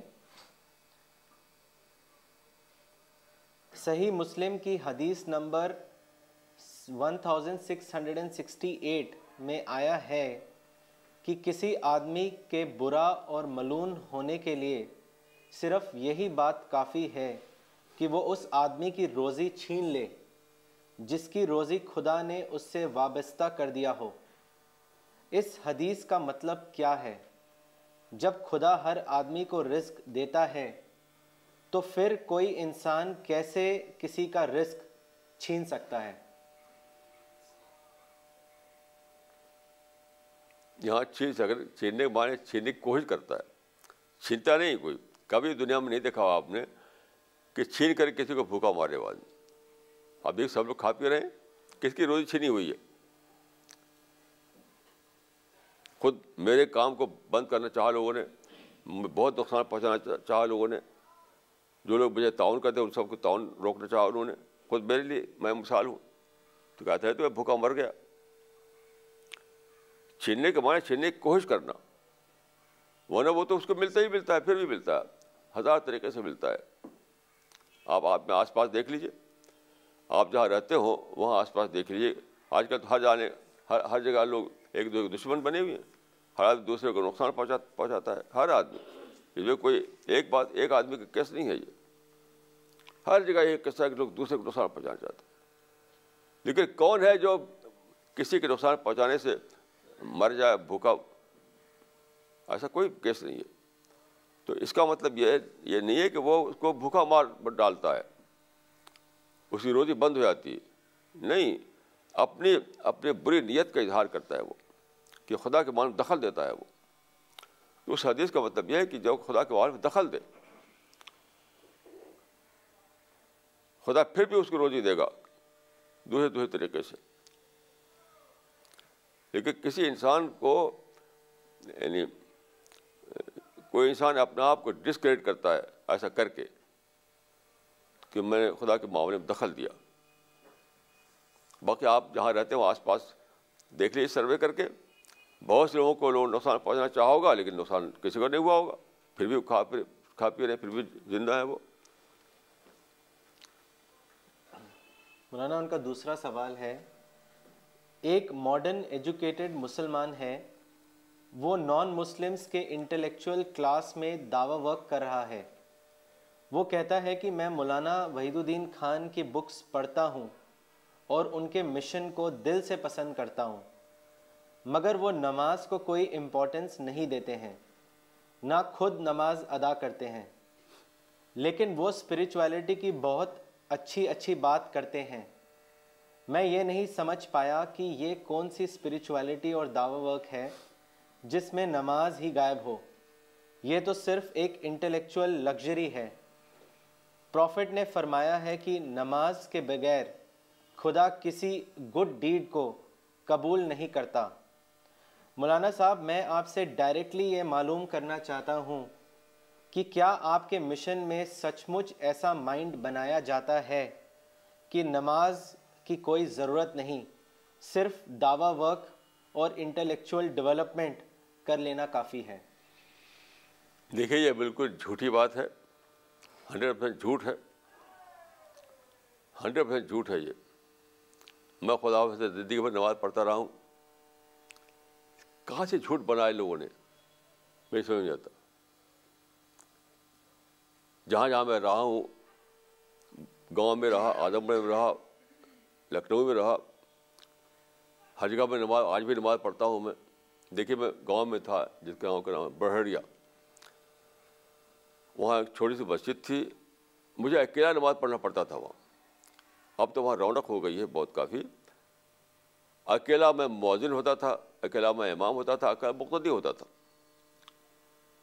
Sahih Muslim کی حدیث number one thousand six hundred and sixty eight میں آیا ہے کہ کسی آدمی کے برا اور ملون ہونے کے لیے صرف یہی بات کافی ہے کہ وہ اس آدمی کی روزی چھین لے جس کی روزی خدا نے اس سے وابستہ کر دیا ہو اس حدیث کا مطلب کیا ہے جب خدا ہر آدمی کو رزق دیتا ہے تو پھر کوئی انسان کیسے کسی کا رزق چھین سکتا ہے یہاں چھین اگر چھیننے کے بارے چھیننے کی کوشش کرتا ہے چھینتا نہیں کوئی کبھی دنیا میں نہیں دیکھا آپ نے کہ چھین کر کسی کو بھوکا مارنے والی دیکھ سب لوگ کھا پی رہے ہیں کس کی روزی چھینی ہوئی ہے خود میرے کام کو بند کرنا چاہا لوگوں نے بہت نقصان پہنچانا چاہا لوگوں نے جو لوگ مجھے تعاون کرتے ان سب کو تعاون روکنا چاہا انہوں نے خود میرے لیے میں مثال ہوں تو کہتے ہیں تو میں بھوکا مر گیا چھیننے کے معنی چھیننے کی کوشش کرنا ورنہ وہ تو اس کو ملتا ہی ملتا ہے پھر بھی ملتا ہے ہزار طریقے سے ملتا ہے آپ آپ میں آس پاس دیکھ لیجیے آپ جہاں رہتے ہو وہاں آس پاس دیکھ لیجیے آج کل تو ہر جانے ہر ہر جگہ لوگ ایک دوسرے کے دشمن بنے ہوئے ہیں ہر آدمی دوسرے کو نقصان پہنچا پہنچاتا ہے ہر آدمی اس میں کوئی ایک بات ایک آدمی کا کیس نہیں ہے یہ ہر جگہ یہ قصہ ہے کہ لوگ دوسرے کو نقصان پہنچانا چاہتے ہیں لیکن کون ہے جو کسی کے نقصان پہنچانے سے مر جائے بھوکا ایسا کوئی کیس نہیں ہے تو اس کا مطلب یہ ہے یہ نہیں ہے کہ وہ اس کو بھوکا مار ڈالتا ہے اس کی روزی بند ہو جاتی ہے نہیں اپنی اپنی بری نیت کا اظہار کرتا ہے وہ کہ خدا کے معلوم دخل دیتا ہے وہ تو اس حدیث کا مطلب یہ ہے کہ جب خدا کے معلوم میں دخل دے خدا پھر بھی اس کو روزی دے گا دوسرے دوسرے طریقے سے لیکن کسی انسان کو یعنی کوئی انسان اپنے آپ کو ڈسکریڈ کرتا ہے ایسا کر کے کہ میں نے خدا کے معاملے میں دخل دیا باقی آپ جہاں رہتے ہیں وہاں آس پاس دیکھ لیجیے سروے کر کے بہت سے لوگوں کو لوگوں نقصان پہنچانا چاہا ہوگا لیکن نقصان کسی کو نہیں ہوا ہوگا پھر بھی کھا پھر کھا پی رہے پھر بھی زندہ ہے وہ مولانا ان کا دوسرا سوال ہے ایک ماڈرن ایجوکیٹڈ مسلمان ہے وہ نان مسلمس کے انٹلیکچول کلاس میں دعویٰ ورک کر رہا ہے وہ کہتا ہے کہ میں مولانا وحید الدین خان کی بکس پڑھتا ہوں اور ان کے مشن کو دل سے پسند کرتا ہوں مگر وہ نماز کو کوئی امپورٹنس نہیں دیتے ہیں نہ خود نماز ادا کرتے ہیں لیکن وہ اسپریچویلٹی کی بہت اچھی اچھی بات کرتے ہیں میں یہ نہیں سمجھ پایا کہ یہ کون سی اسپریچویلٹی اور دعوی ورک ہے جس میں نماز ہی غائب ہو یہ تو صرف ایک انٹلیکچول لگژری ہے پروفٹ نے فرمایا ہے کہ نماز کے بغیر خدا کسی گڈ ڈیڈ کو قبول نہیں کرتا مولانا صاحب میں آپ سے ڈائریکٹلی یہ معلوم کرنا چاہتا ہوں کہ کیا آپ کے مشن میں سچ مچ ایسا مائنڈ بنایا جاتا ہے کہ نماز کی کوئی ضرورت نہیں صرف دعویٰ ورک اور انٹلیکچول ڈیولپمنٹ کر لینا کافی ہے دیکھیں یہ بالکل جھوٹی بات ہے ہنڈریڈ پرسینٹ جھوٹ ہے ہنڈریڈ پرسینٹ جھوٹ ہے یہ میں خدا سے زندگی میں نماز پڑھتا رہا ہوں کہاں سے جھوٹ بنائے لوگوں نے میری سمجھ نہیں آتا جہاں جہاں میں رہا ہوں گاؤں میں رہا اعظم گڑھ میں رہا لکھنؤ میں رہا ہر جگہ میں نماز آج بھی نماز پڑھتا ہوں میں دیکھیے میں گاؤں میں تھا جس گاؤں کا نام بڑہریا وہاں ایک چھوٹی سی مسجد تھی مجھے اکیلا نماز پڑھنا پڑتا تھا وہاں اب تو وہاں رونق ہو گئی ہے بہت کافی اکیلا میں معذن ہوتا تھا اکیلا میں امام ہوتا تھا اکیلا مقتدی ہوتا تھا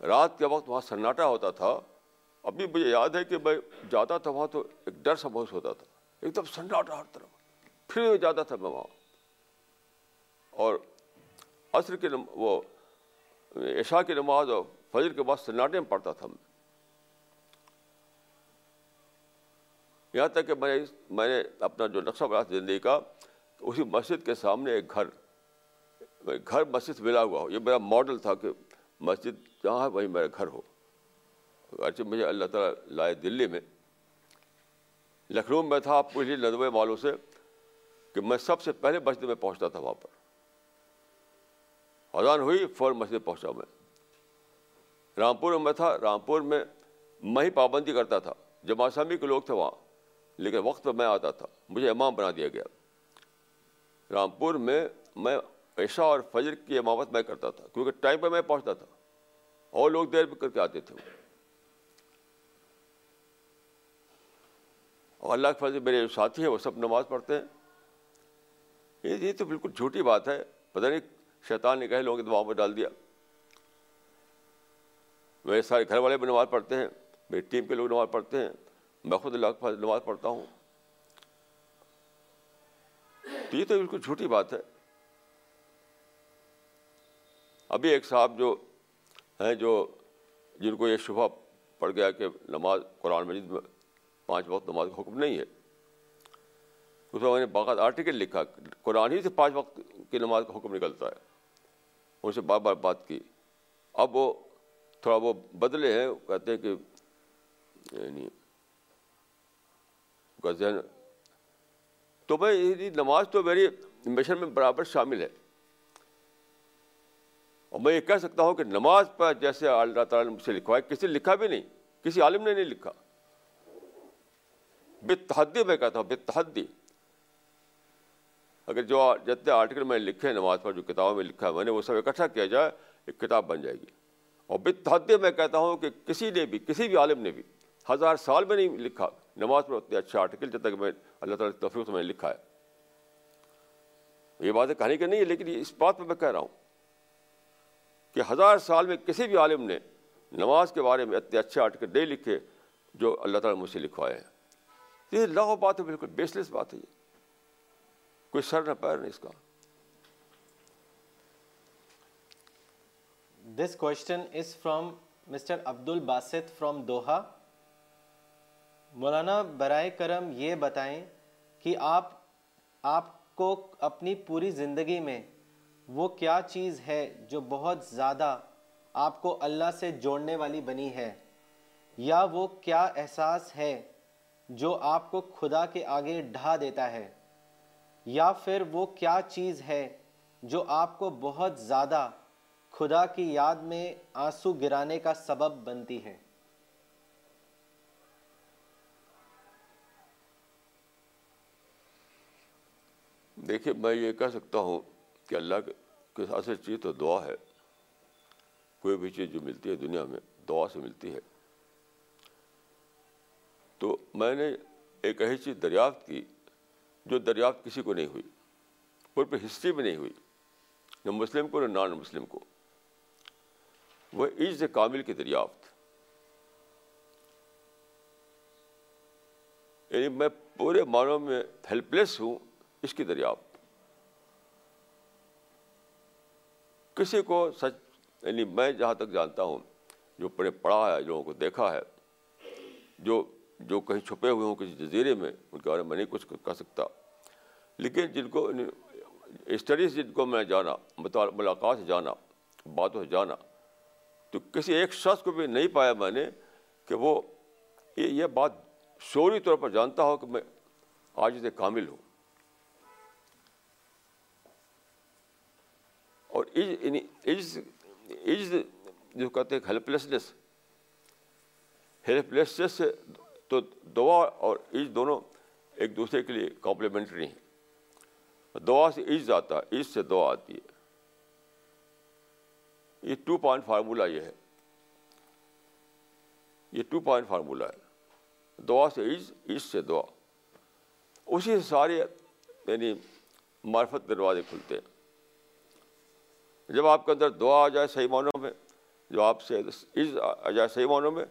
رات کے وقت وہاں سناٹا ہوتا تھا ابھی مجھے یاد ہے کہ میں جاتا تھا وہاں تو ایک ڈر سا موس ہوتا تھا ایک دم سناٹا ہر طرف پھر جاتا تھا میں وہاں اور عصر کے وہ عشاء کی نماز اور فجر کے بعد سناٹے میں پڑھتا تھا یہاں تک کہ میں نے اپنا جو نقشہ بنا تھا زندگی کا اسی مسجد کے سامنے ایک گھر گھر مسجد ملا ہوا ہو یہ میرا ماڈل تھا کہ مسجد جہاں ہے وہیں میرا گھر ہو اگرچہ مجھے اللہ تعالیٰ لائے دلی میں لکھنؤ میں تھا آپ کو یہ ندوے والوں سے کہ میں سب سے پہلے مسجد میں پہنچتا تھا وہاں پر اذان ہوئی فور مسجد پہنچا میں رامپور میں تھا رامپور میں میں ہی پابندی کرتا تھا جب آسامی کے لوگ تھے وہاں لیکن وقت پہ میں آتا تھا مجھے امام بنا دیا گیا رامپور میں میں عشاء اور فجر کی امامت میں کرتا تھا کیونکہ ٹائم پہ میں پہنچتا تھا اور لوگ دیر بھی کر کے آتے تھے اور اللہ کے فضل میرے جو ساتھی ہیں وہ سب نماز پڑھتے ہیں یہ تو بالکل جھوٹی بات ہے پتہ نہیں شیطان نے کہے لوگوں کے دباؤ میں ڈال دیا میرے سارے گھر والے بھی نماز پڑھتے ہیں میری ٹیم کے لوگ نماز پڑھتے ہیں میں خود اللہ کے نماز پڑھتا ہوں تو یہ تو بالکل جھوٹی بات ہے ابھی ایک صاحب جو ہیں جو جن کو یہ شبہ پڑ گیا کہ نماز قرآن مجید میں پانچ وقت نماز کا حکم نہیں ہے اس میں میں نے باقاعدہ آرٹیکل لکھا قرآن ہی سے پانچ وقت کی نماز کا حکم نکلتا ہے ان سے بار بار بات کی اب وہ تھوڑا وہ بدلے ہیں کہتے ہیں کہ یعنی تو یعنی نماز تو میری مشن میں برابر شامل ہے اور میں یہ کہہ سکتا ہوں کہ نماز پر جیسے اللہ تعالیٰ نے مجھ لکھوا ہے کسی لکھا بھی نہیں کسی عالم نے نہیں لکھا بے تحدی میں کہتا ہوں بے تحدی اگر جو جتنے آرٹیکل میں لکھے ہیں نماز پر جو کتابوں میں لکھا ہے میں نے وہ سب اکٹھا کیا جائے ایک کتاب بن جائے گی اور بتحد میں کہتا ہوں کہ کسی نے بھی کسی بھی عالم نے بھی ہزار سال میں نہیں لکھا نماز پر اتنے اچھے آرٹیکل جب تک میں اللہ تعالیٰ تفریح میں نے لکھا ہے یہ بات کہانی کی نہیں ہے لیکن یہ اس بات پر میں کہہ رہا ہوں کہ ہزار سال میں کسی بھی عالم نے نماز کے بارے میں اتنے اچھے آرٹیکل نہیں لکھے جو اللہ تعالیٰ نے مجھ سے لکھوائے ہیں یہ لاہو بات ہے بالکل بیس لیس بات ہے یہ کوئی سر نہ پیر نہیں اس کا this question is from mister Abdul Basit from دوہا مولانا برائے کرم یہ بتائیں کہ آپ آپ کو اپنی پوری زندگی میں وہ کیا چیز ہے جو بہت زیادہ آپ کو اللہ سے جوڑنے والی بنی ہے یا وہ کیا احساس ہے جو آپ کو خدا کے آگے ڈھا دیتا ہے یا پھر وہ کیا چیز ہے جو آپ کو بہت زیادہ خدا کی یاد میں آنسو گرانے کا سبب بنتی ہے دیکھیے میں یہ کہہ سکتا ہوں کہ اللہ کے ساتھ سے چیز تو دعا ہے کوئی بھی چیز جو ملتی ہے دنیا میں دعا سے ملتی ہے تو میں نے ایک ایسی چیز دریافت کی جو دریافت کسی کو نہیں ہوئی اور پہ ہسٹری میں نہیں ہوئی نہ مسلم کو نہ نان مسلم کو وہ عز کامل کی دریافت یعنی میں پورے معنوں میں ہیلپلیس ہوں اس کی دریافت کسی کو سچ یعنی میں جہاں تک جانتا ہوں جو پڑھے پڑھا ہے لوگوں کو دیکھا ہے جو جو کہیں چھپے ہوئے ہوں کسی جزیرے میں ان کے بارے میں نہیں کچھ کہہ سکتا لیکن جن کو اسٹڈی سے جن کو میں جانا ملاقات سے جانا باتوں سے جانا تو کسی ایک شخص کو بھی نہیں پایا میں نے کہ وہ یہ بات شوری طور پر جانتا ہو کہ میں آج سے کامل ہوں اور یعنی جو کہتے ہیں ہیلپ لیسنیس ہیلپ لیسنیس سے تو دعا اور عز دونوں ایک دوسرے کے لیے کمپلیمنٹری ہیں دعا سے عز آتا ہے عز سے دعا آتی ہے یہ ٹو پوائنٹ فارمولہ یہ ہے یہ ٹو پوائنٹ فارمولہ ہے دعا سے عز عز سے دعا اسی سے سارے یعنی معرفت دروازے کھلتے ہیں جب آپ کے اندر دعا آ جائے صحیح معنوں میں جب آپ سے عز آ جائے صحیح معنوں میں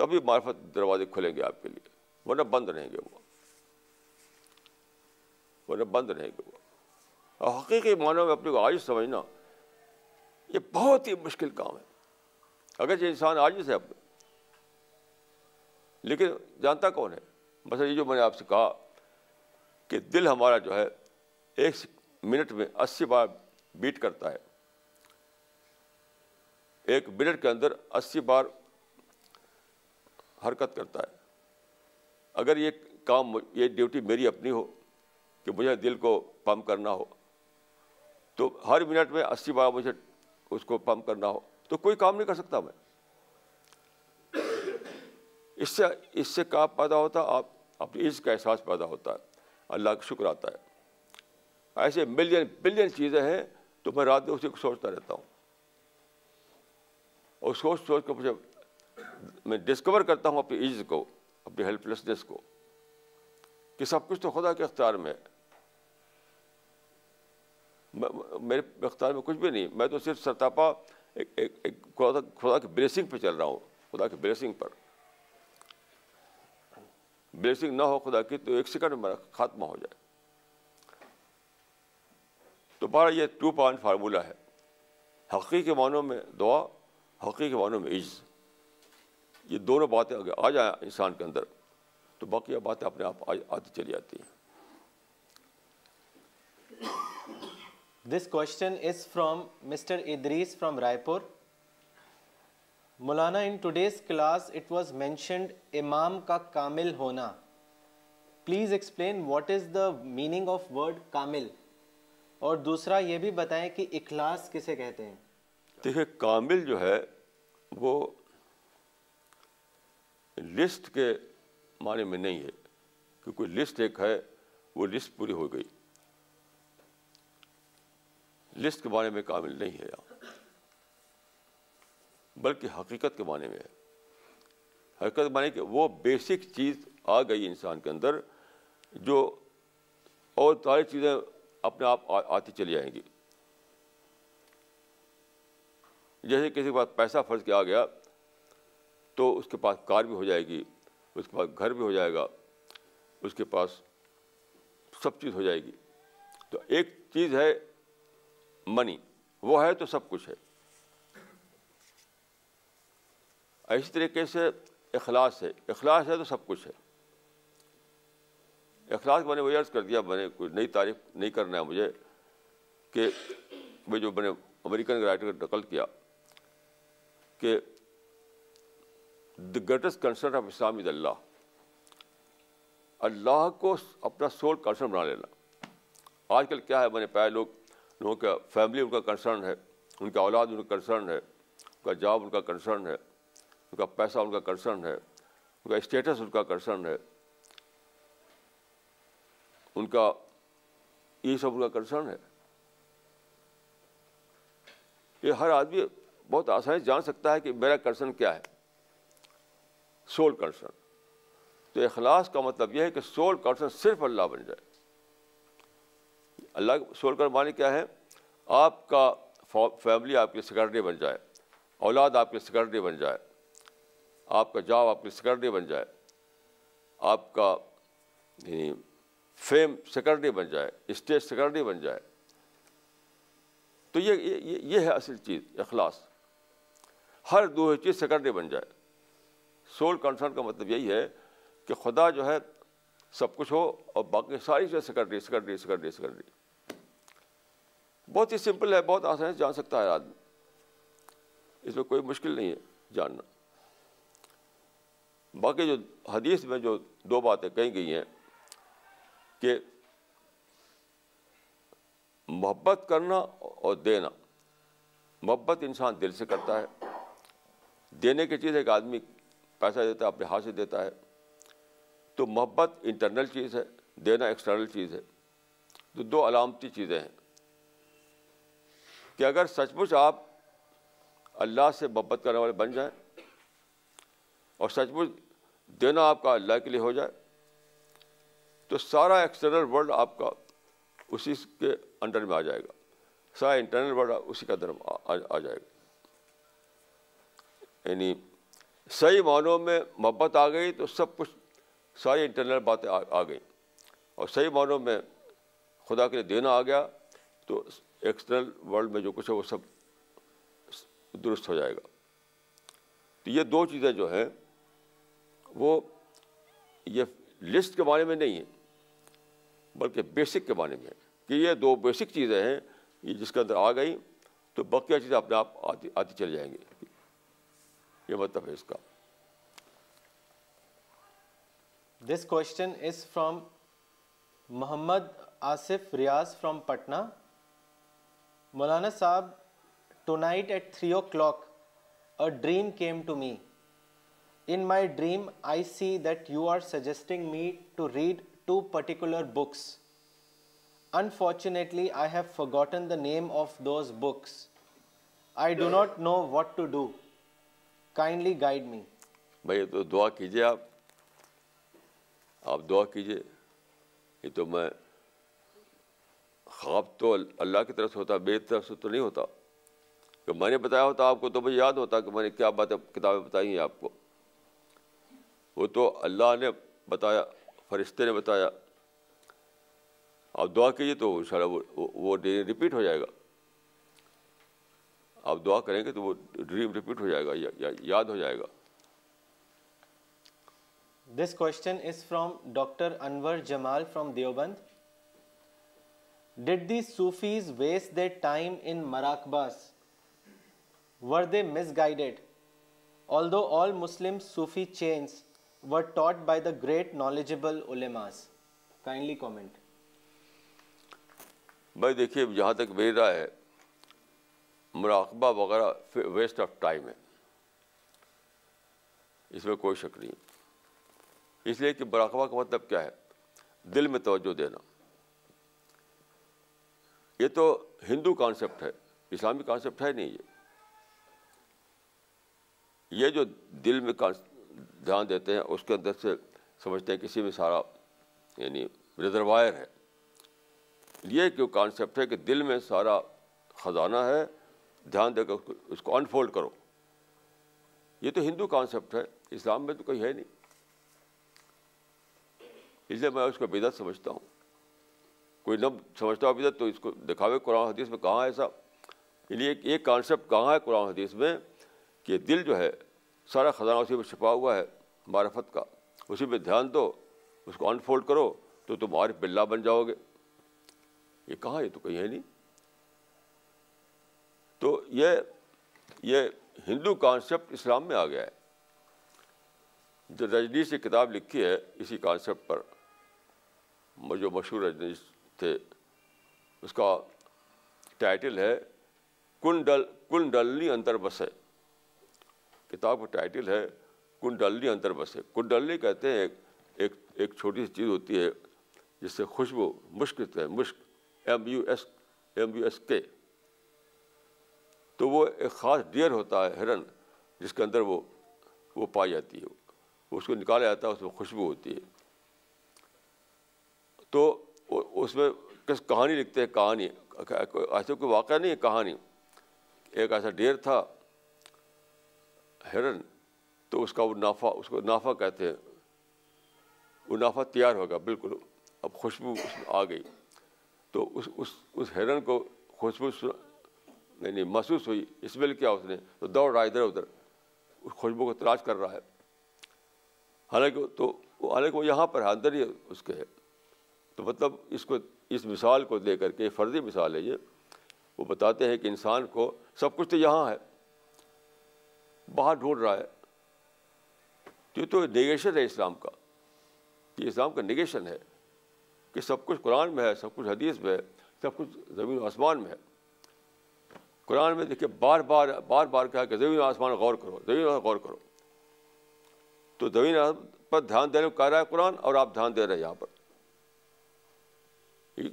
تبھی معرفت دروازے کھلیں گے آپ کے لیے ورنہ بند رہیں گے وہ ورنہ بند رہیں گے وہ اور حقیقی معنیوں میں اپنے کو عاجز سمجھنا یہ بہت ہی مشکل کام ہے اگرچہ انسان عاجز ہے اپنے لیکن جانتا کون ہے بس یہ جو میں نے آپ سے کہا کہ دل ہمارا جو ہے ایک منٹ میں اسی بار بیٹ کرتا ہے ایک منٹ کے اندر اسی بار حرکت کرتا ہے اگر یہ کام یہ ڈیوٹی میری اپنی ہو کہ مجھے دل کو پمپ کرنا ہو تو ہر منٹ میں اسی بار مجھے اس کو پمپ کرنا ہو تو کوئی کام نہیں کر سکتا میں اس سے اس سے کام پیدا ہوتا ہے آپ اپنی عز کا احساس پیدا ہوتا ہے اللہ کا شکر آتا ہے ایسے ملین بلین چیزیں ہیں تو میں رات میں اسی کو سوچتا رہتا ہوں اور سوچ سوچ کے مجھے میں ڈسکور کرتا ہوں اپنی عز کو اپنی ہیلپ لیسنیس کو کہ سب کچھ تو خدا کے اختیار میں میرے اختیار میں کچھ بھی نہیں میں تو صرف سرتاپا خدا کی بریسنگ پہ چل رہا ہوں خدا کی بلیسنگ نہ ہو خدا کی تو ایک سیکنڈ میں خاتمہ ہو جائے تو بہر یہ ٹو پوائنٹ فارمولہ ہے حقیقی معنوں میں دعا حقیقی معنوں میں عز یہ دونوں باتیں اگر آ جائیں انسان کے اندر تو باقی باتیں اپنے آپ آتی چلی جاتی ہیں this question is from mister Idrees from Raipur Maulana in today's class it was mentioned امام کا کامل ہونا please explain what is the meaning of word کامل اور دوسرا یہ بھی بتائیں کہ اخلاص کسے کہتے ہیں دیکھیے کامل جو ہے وہ لسٹ کے معنی میں نہیں ہے کیونکہ لسٹ ایک ہے وہ لسٹ پوری ہو گئی لسٹ کے بارے میں کامل نہیں ہے یار بلکہ حقیقت کے معنی میں ہے حقیقت معنی کہ وہ بیسک چیز آ گئی انسان کے اندر جو اور ساری چیزیں اپنے آپ آتی چلی جائیں گی جیسے کسی کے پاس پیسہ فرض کے آ گیا تو اس کے پاس کار بھی ہو جائے گی اس کے پاس گھر بھی ہو جائے گا اس کے پاس سب چیز ہو جائے گی تو ایک چیز ہے منی وہ ہے تو سب کچھ ہے اسی طریقے سے اخلاص ہے اخلاص ہے تو سب کچھ ہے اخلاص میں نے وہ عرض کر دیا میں نے کوئی نئی تعریف نہیں کرنا ہے مجھے کہ میں جو میں نے امریکن رائٹر نقل کیا کہ the greatest concern of Islam is Allah اللہ کو اپنا سول کنسرن بنا لینا آج کل کیا ہے میں نے پائے لوگ لوگوں کا فیملی ان کا کنسرن ہے ان کے اولاد ان کا کنسرن ہے ان کا جاب ان کا کنسرن ہے ان کا پیسہ ان کا کنسرن ہے ان کا اسٹیٹس ان کا کنسرن ہے ان کا یہ سب ان کا کنسرن ہے یہ ہر آدمی بہت آسانی جان سکتا ہے کہ میرا کنسرن کیا ہے سول کنسرن تو اخلاص کا مطلب یہ ہے کہ سول کنسرن صرف اللہ بن جائے اللہ سول کنٹرول معنی کیا ہے آپ کا فیملی آپ کی سیکرٹری بن جائے اولاد آپ کی سیکرٹری بن جائے آپ کا جاب آپ کی سیکرٹری بن جائے آپ کا یعنی فیم سیکرٹری بن جائے اسٹیج سیکرٹری بن جائے تو یہ یہ ہے اصل چیز اخلاص ہر دو چیز سیکرٹری بن جائے سول کنسرن کا مطلب یہی ہے کہ خدا جو ہے سب کچھ ہو اور باقی ساری چیزیں سیکنڈری سیکنڈری سیکنڈری سیکنڈری بہت ہی سمپل ہے بہت آسانی سے جان سکتا ہے آدمی اس میں کوئی مشکل نہیں ہے جاننا باقی جو حدیث میں جو دو باتیں کہی گئی ہیں کہ محبت کرنا اور دینا محبت انسان دل سے کرتا ہے دینے کی چیز ایک آدمی پیسہ دیتا ہے اپنے ہاتھ سے دیتا ہے تو محبت انٹرنل چیز ہے دینا ایکسٹرنل چیز ہے تو دو علامتی چیزیں ہیں کہ اگر سچ مچ آپ اللہ سے محبت کرنے والے بن جائیں اور سچ مچ دینا آپ کا اللہ کے لیے ہو جائے تو سارا ایکسٹرنل ورلڈ آپ کا اسی کے انڈر میں آ جائے گا سارا انٹرنل ورلڈ اسی کا اندر آ جائے گا یعنی صحیح معنوں میں محبت آ گئی تو سب کچھ ساری انٹرنل باتیں آ گئیں اور صحیح معنوں میں خدا کے لیے دینا آ گیا تو ایکسٹرنل ورلڈ میں جو کچھ ہے وہ سب درست ہو جائے گا تو یہ دو چیزیں جو ہیں وہ یہ لسٹ کے بارے میں نہیں ہے بلکہ بیسک کے بارے میں کہ یہ دو بیسک چیزیں ہیں یہ جس کے اندر آ گئیں تو بقیہ چیزیں اپنے آپ آتی آتی چلے جائیں گی یہ مطلب ہے اس کا دس question is from Muhammad Asif Riaz from Patna مولانا صاحب tonight at three o'clock a dream came to me in my dream I see that you are suggesting me to read two particular books unfortunately I have forgotten the name of those books I do not know what to do guide me بھائی تو دعا کیجیے آپ آپ دعا کیجیے یہ تو میں خواب تو اللہ کی طرف سے ہوتا بے طرف سے تو نہیں ہوتا کہ میں نے بتایا ہوتا آپ کو تو مجھے یاد ہوتا کہ میں نے کیا باتیں کتابیں بتائی ہیں آپ کو وہ تو اللہ نے بتایا فرشتے نے بتایا آپ دعا کیجیے تو شاء اللہ وہ ریپیٹ ہو جائے گا آپ دعا کریں گے تو وہ ڈریم ریپیٹ ہو جائے گا یاد ہو جائے گا this question is from doctor Anwar Jamal from Deoband did the Sufis waste their time in مراکباس were they miss guided all do all Muslim Sufi chains were taught by the great knowledgeable ulamas kindly comment بھائی دیکھیے جہاں تک میری رائے ہے مراقبہ وغیرہ ویسٹ آف ٹائم ہے اس میں کوئی شک نہیں اس لیے کہ مراقبہ کا مطلب کیا ہے دل میں توجہ دینا یہ تو ہندو کانسیپٹ ہے اسلامی کانسیپٹ ہے نہیں یہ یہ جو دل میں دھیان دیتے ہیں اس کے اندر سے سمجھتے ہیں کسی میں سارا یعنی ریزروائر ہے یہ جو کانسیپٹ ہے کہ دل میں سارا خزانہ ہے دھیان دے کر اس کو انفولڈ کرو یہ تو ہندو کانسیپٹ ہے اسلام میں تو کوئی ہے نہیں اس لیے میں اس کو بدعت سمجھتا ہوں کوئی نب سمجھتا ہوں بدعت تو اس کو دکھاوے قرآن حدیث میں کہاں ہے ایسا اس لیے ایک کانسیپٹ کہاں ہے قرآن حدیث میں کہ دل جو ہے سارا خزانہ اسی میں چھپا ہوا ہے معرفت کا اسی میں دھیان دو اس کو انفولڈ کرو تو تم عارف بلّہ بن جاؤ گے یہ کہاں یہ تو کہیں ہے نہیں تو یہ یہ ہندو کانسیپٹ اسلام میں آ گیا ہے جو رجنیش نے کتاب لکھی ہے اسی کانسیپٹ پر جو مشہور رجنیش تھے اس کا ٹائٹل ہے کنڈل کنڈلنی کن انتر بسے کتاب کا ٹائٹل ہے کنڈلنی ڈلنی انتر بسے کنڈلنی کہتے ہیں ایک ایک چھوٹی سی چیز ہوتی ہے جس سے خوشبو مشک ہے مشک M U S M U S کے تو وہ ایک خاص ڈیئر ہوتا ہے ہرن جس کے اندر وہ وہ پائی جاتی ہے اس کو نکالا جاتا ہے اس میں خوشبو ہوتی ہے تو اس میں کس کہانی لکھتے ہیں کہانی ایسے کوئی واقعہ نہیں ہے کہانی ایک ایسا ڈیر تھا ہرن تو اس کا وہ نافع اس کو نافع کہتے ہیں وہ نافع تیار ہو گیا بالکل اب خوشبو اس میں آ گئی تو اس اس اس ہرن کو خوشبو نہیں نہیں محسوس ہوئی اسمیل کیا اس نے تو دوڑ رہا ہے ادھر ادھر اس خوشبو کو تلاش کر رہا ہے حالانکہ تو حالانکہ وہ یہاں پر ہے اندر ہی اس کے ہے تو مطلب اس کو اس مثال کو دے کر کے فرضی مثال ہے یہ وہ بتاتے ہیں کہ انسان کو سب کچھ تو یہاں ہے باہر ڈھونڈ رہا ہے تو یہ تو نگیشن ہے اسلام کا یہ اسلام کا نگیشن ہے کہ سب کچھ قرآن میں ہے سب کچھ حدیث میں ہے سب کچھ زمین و آسمان میں ہے قرآن میں دیکھیے بار بار بار بار کہا کہ زمین آسمان غور کرو زمین آسمان غور کرو تو زمین پر دھیان دینے کو کہہ رہا ہے قرآن اور آپ دھیان دے رہے ہیں یہاں پر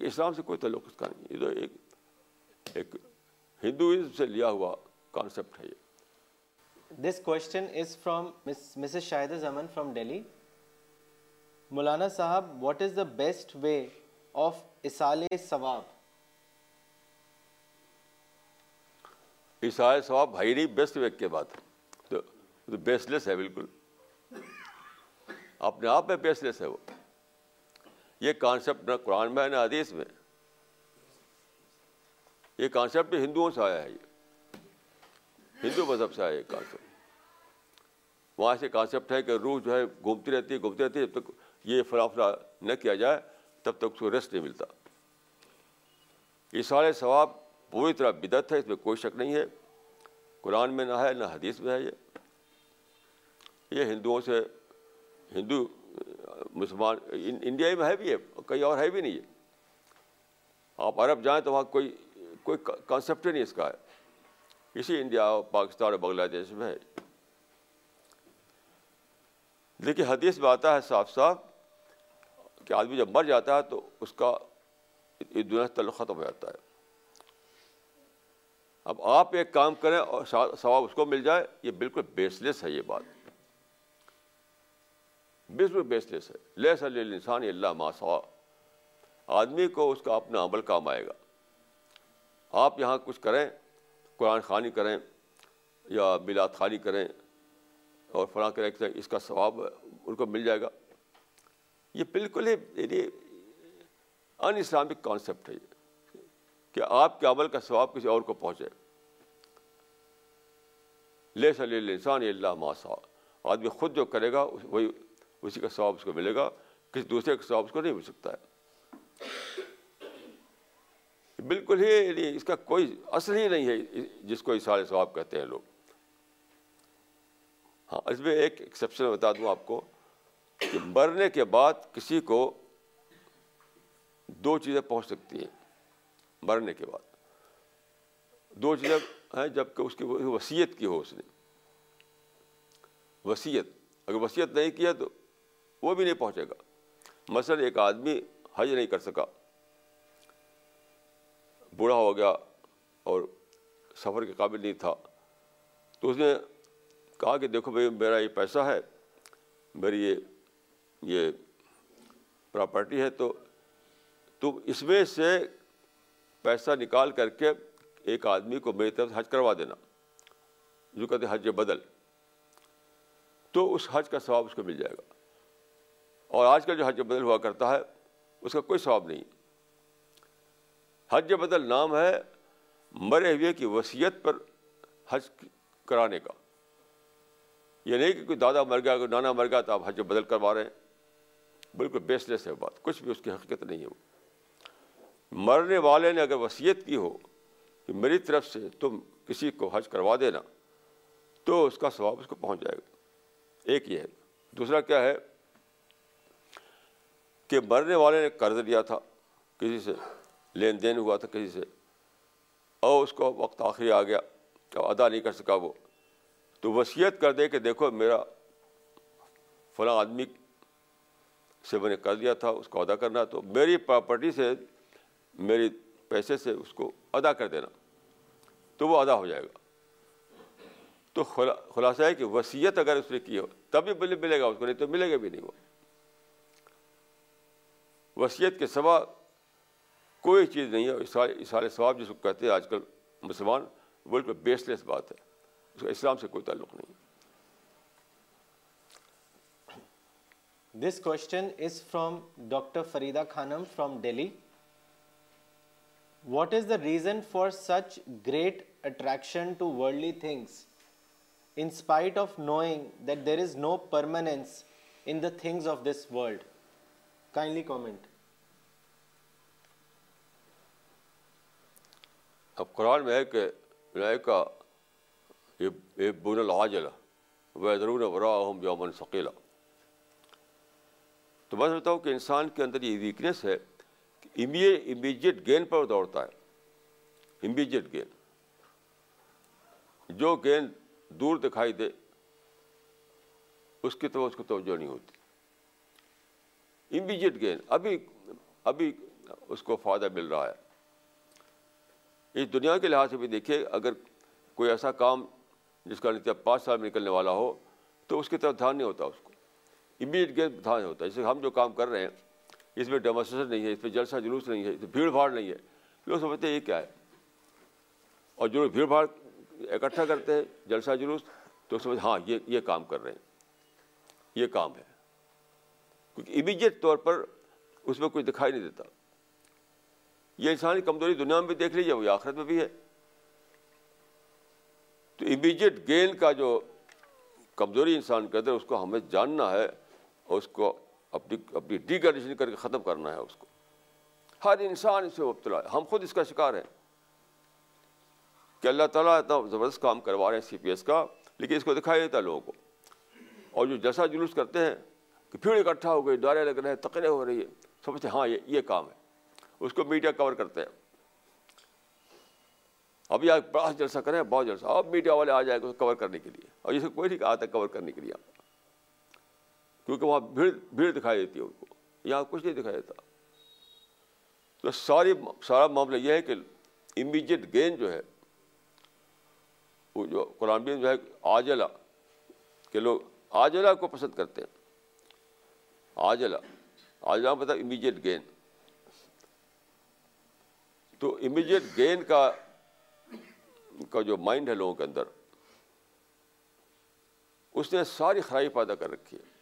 اسلام سے کوئی تعلق اس کا نہیں یہ تو ایک ایک ہندوازم سے لیا ہوا کانسیپٹ ہے یہ this question is from Mrs Shahid Zaman from Delhi Maulana Sahib what is the best way of اصال ثواب عیسائی ہے بھائی نہیں بیسٹ ویک کے بعد تو بیس لیس ہے بالکل اپنے آپ میں بیس لیس ہے وہ یہ کانسیپٹ نہ قرآن میں ہے نہ حدیث میں یہ کانسیپٹ ہندوؤں سے آیا ہے یہ ہندو مذہب سے آیا یہ کانسیپٹ وہاں سے کانسیپٹ ہے کہ روح جو ہے گھومتی رہتی ہے گھومتی رہتی ہے جب تک یہ فلافلہ نہ کیا جائے تب تک اس کو ریسٹ نہیں ملتا یہ سارے ثواب پوری طرح بدعت ہے اس میں کوئی شک نہیں ہے قرآن میں نہ ہے نہ حدیث میں ہے یہ یہ ہندوؤں سے ہندو مسلمان انڈیا میں ہے بھی ہے کہیں اور ہے بھی نہیں ہے آپ عرب جائیں تو وہاں کوئی کوئی کانسیپٹ ہی نہیں اس کا ہے اسی انڈیا پاکستان اور بنگلہ دیش میں ہے لیکن حدیث میں آتا ہے صاف صاف کہ آدمی جب مر جاتا ہے تو اس کا دنیا تعلق ختم ہو جاتا ہے اب آپ ایک کام کریں اور ثواب اس کو مل جائے یہ بالکل بیس لیس ہے یہ بات بالکل بیس لیس ہے لہ انسان اللہ انسانی سوا آدمی کو اس کا اپنا عمل کام آئے گا آپ یہاں کچھ کریں قرآن خانی کریں یا بلاد خانی کریں اور فلاں کریں اس کا ثواب ان کو مل جائے گا یہ بالکل ہی یعنی ان اسلامک کانسیپٹ ہے یہ کہ آپ کے عمل کا ثواب کسی اور کو پہنچے لے سلی اللہ انسان اللہ ماسا آدمی خود جو کرے گا وہی اسی کا ثواب اس کو ملے گا کسی دوسرے کا ثواب اس کو نہیں مل سکتا ہے بالکل ہی نہیں یعنی اس کا کوئی اصل ہی نہیں ہے جس کو اشارے ثواب کہتے ہیں لوگ ہاں اس میں ایک ایکسیپشن بتا دوں آپ کو کہ مرنے کے بعد کسی کو دو چیزیں پہنچ سکتی ہیں مرنے کے بعد دو چیزیں ہیں جب کہ اس کی وصیت کی ہو اس نے وصیت اگر وصیت نہیں کیا تو وہ بھی نہیں پہنچے گا مثلاً ایک آدمی حج نہیں کر سکا بوڑھا ہو گیا اور سفر کے قابل نہیں تھا تو اس نے کہا کہ دیکھو بھائی میرا یہ پیسہ ہے میری یہ یہ پراپرٹی ہے تو تم اس میں سے پیسہ نکال کر کے ایک آدمی کو میری طرف حج کروا دینا جو کہتے ہیں حج بدل تو اس حج کا ثواب اس کو مل جائے گا اور آج کل جو حج بدل ہوا کرتا ہے اس کا کوئی ثواب نہیں حج بدل نام ہے مرے ہوئے کی وصیت پر حج کرانے کا یہ نہیں کہ کوئی دادا مر گیا کوئی نانا مر گیا تو آپ حج بدل کروا رہے ہیں بالکل بیس لیس ہے بات کچھ بھی اس کی حقیقت نہیں ہے وہ مرنے والے نے اگر وصیت کی ہو کہ میری طرف سے تم کسی کو حج کروا دینا تو اس کا ثواب اس کو پہنچ جائے گا ایک یہ ہے دوسرا کیا ہے کہ مرنے والے نے قرض لیا تھا کسی سے لین دین ہوا تھا کسی سے اور اس کو وقت آخری آ گیا تو ادا نہیں کر سکا وہ تو وصیت کر دے کہ دیکھو میرا فلاں آدمی سے میں نے قرض دیا تھا اس کو ادا کرنا تو میری پراپرٹی سے میری پیسے سے اس کو ادا کر دینا تو وہ ادا ہو جائے گا تو خلاصہ ہے کہ وصیت اگر اس نے کی ہو تب بل ملے گا اس کو نہیں تو ملے گا بھی نہیں وہ وصیت کے سوا کوئی چیز نہیں ہے سارے ثواب جس کو کہتے ہیں آج کل مسلمان ورلڈ پہ لیس بات ہے اس کا اسلام سے کوئی تعلق نہیں this question is from doctor Farida Khanam from Delhi what is the reason for such great attraction to worldly things in spite of knowing that there is no permanence in the things of this world kindly comment اب قرآن میں ہے کہ لائے کا یہ بن العاجل ویدرون ورا ہم یومن ثقیلا تو میں سمجھتا ہوں کہ انسان کے اندر یہ ویکنیس ہے امیجیٹ گین پر دوڑتا ہے امیجیٹ گین جو گین دور دکھائی دے اس کی تو اس کو توجہ نہیں ہوتی امیجیٹ گین ابھی ابھی اس کو فائدہ مل رہا ہے اس دنیا کے لحاظ سے بھی دیکھیے اگر کوئی ایسا کام جس کا نتیجہ پانچ سال میں نکلنے والا ہو تو اس کی طرف دھیان نہیں ہوتا اس کو امیجیٹ گین دھیان نہیں ہوتا ہے جیسے ہم جو کام کر رہے ہیں اس میں ڈیمونسٹریشن نہیں ہے اس میں جلسہ جلوس نہیں ہے اس میں بھیڑ بھاڑ نہیں ہے لوگ سمجھتے ہیں یہ کیا ہے اور جو لوگ بھیڑ بھاڑ اکٹھا کرتے ہیں جلسہ جلوس تو سمجھ ہاں یہ یہ کام کر رہے ہیں یہ کام ہے کیونکہ امیجیٹ طور پر اس میں کچھ دکھائی نہیں دیتا یہ انسانی کمزوری دنیا میں بھی دیکھ لیجیے وہ آخرت میں بھی ہے تو امیجیٹ گین کا جو کمزوری انسان کرتے اس کو ہمیں جاننا ہے اور اس کو اپنی ڈی گرشن کر کے ختم کرنا ہے اس کو ہر انسان اس سے مبتلا ہے ہم خود اس کا شکار ہیں کہ اللہ تعالیٰ اتنا زبردست کام کروا رہے ہیں سی پی ایس کا لیکن اس کو دکھائی دیتا ہے لوگوں کو اور جو جیسا جلوس کرتے ہیں کہ پھر اکٹھا ہو گئی ڈارے لگ رہے ہیں تکڑے ہو رہی ہے سمجھتے ہیں ہاں یہ یہ کام ہے اس کو میڈیا کور کرتے ہیں اب یہ بڑا جلسہ کریں بہت جلسہ اب میڈیا والے آ جائیں گے کور کرنے کے لیے اور یہ سب کوئی نہیں آتا کور کرنے کے لیے آپ کیونکہ وہاں بھیڑ بھیڑ دکھائی دیتی ہے ان کو یہاں کچھ نہیں دکھائی دیتا تو ساری سارا معاملہ یہ ہے کہ امیجیٹ گین جو ہے وہ جو بین جو ہے آجلا کہ لوگ آجلا کو پسند کرتے ہیں آجلا آجلا پتا امیجیٹ گین تو امیجیٹ گین کا جو مائنڈ ہے لوگوں کے اندر اس نے ساری خرائی پیدا کر رکھی ہے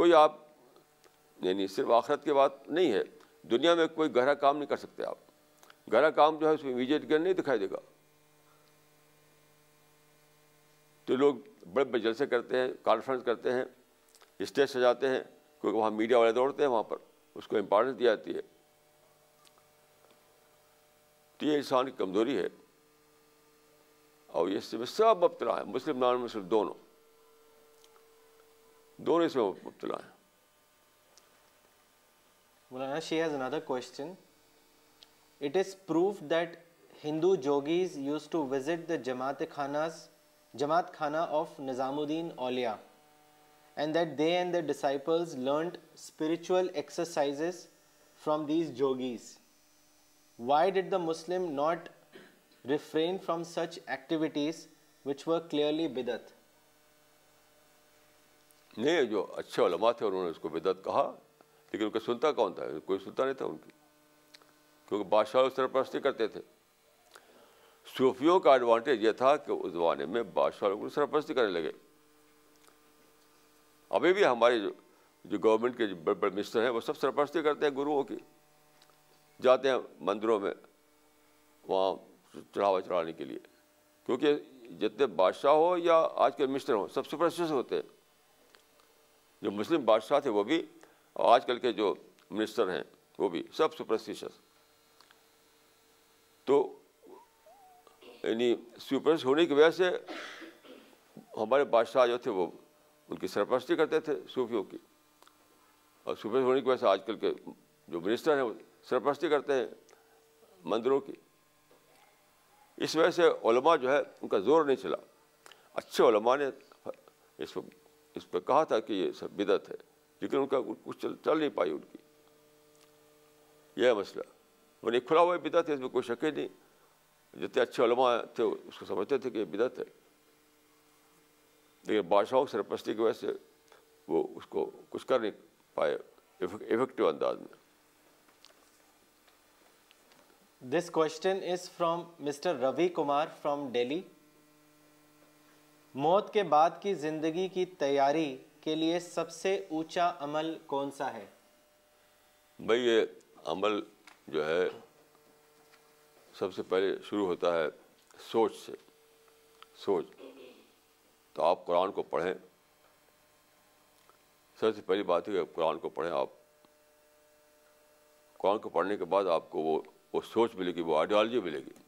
کوئی آپ نہیں یعنی نہیں صرف آخرت کی بات نہیں ہے دنیا میں کوئی گہرا کام نہیں کر سکتے آپ گہرا کام جو ہے اس میں امیجیٹ جی نہیں دکھائی دے گا تو لوگ بڑے بڑے جلسے کرتے ہیں کانفرنس کرتے ہیں اسٹیج سجاتے ہیں کیونکہ وہاں میڈیا والے دوڑتے ہیں وہاں پر اس کو امپارٹنس دی جاتی ہے تو یہ انسان کی کمزوری ہے اور یہ میں سب مبتلا ہے مسلم نان مسلم دونوں مبتلا ہیں مولانا she has another question it is proof that Hindu جوگیز use to visit the جماعت خاناز جماعت خانہ آف نظام الدین اولیا and that they and the disciples learned spiritual exercises from these جوگیز why did the Muslim not refrain from such activities which were clearly بدت نہیں جو اچھے علماء تھے انہوں نے اس کو بدعت کہا لیکن ان کا سنتا کون تھا کوئی سنتا نہیں تھا ان کی کیونکہ بادشاہ اس سرپرستی کرتے تھے صوفیوں کا ایڈوانٹیج یہ تھا کہ اس زمانے میں بادشاہ سرپرستی کرنے لگے ابھی بھی ہماری جو جو گورنمنٹ کے جو بڑے بڑے مسٹر ہیں وہ سب سرپرستی کرتے ہیں گروؤں کی جاتے ہیں مندروں میں وہاں چڑھاوا چڑھانے کے لیے کیونکہ جتنے بادشاہ ہو یا آج کے مسٹر ہوں سب سپرست ہوتے ہیں جو مسلم بادشاہ تھے وہ بھی اور آج کل کے جو منسٹر ہیں وہ بھی سب سپرسٹیشس تو یعنی سپرس ہونے کی وجہ سے ہمارے بادشاہ جو تھے وہ ان کی سرپرستی کرتے تھے صوفیوں کی اور سپرس ہونے کی وجہ سے آج کل کے جو منسٹر ہیں وہ سرپرستی کرتے ہیں مندروں کی اس وجہ سے علماء جو ہے ان کا زور نہیں چلا اچھے علماء نے اس وقت اس پہ کہا تھا کہ یہ سب بدعت ہے لیکن ان کا کچھ چل چل نہیں پائی ان کی یہ مسئلہ انہیں کھلا ہوا بدعت ہے اس میں کوئی شکے نہیں جتنے اچھے علماء تھے اس کو سمجھتے تھے کہ یہ بدعت ہے لیکن بادشاہوں کی سرپرستی کی وجہ سے وہ اس کو کچھ کر نہیں پائے افیکٹو انداز میں this question is from mister Ravi Kumar from daily موت کے بعد کی زندگی کی تیاری کے لیے سب سے اونچا عمل کون سا ہے بھائی یہ عمل جو ہے سب سے پہلے شروع ہوتا ہے سوچ سے سوچ تو آپ قرآن کو پڑھیں سب سے پہلی بات ہے کہ قرآن کو پڑھیں آپ قرآن کو پڑھنے کے بعد آپ کو وہ سوچ ملے گی وہ آئیڈیالوجی ملے گی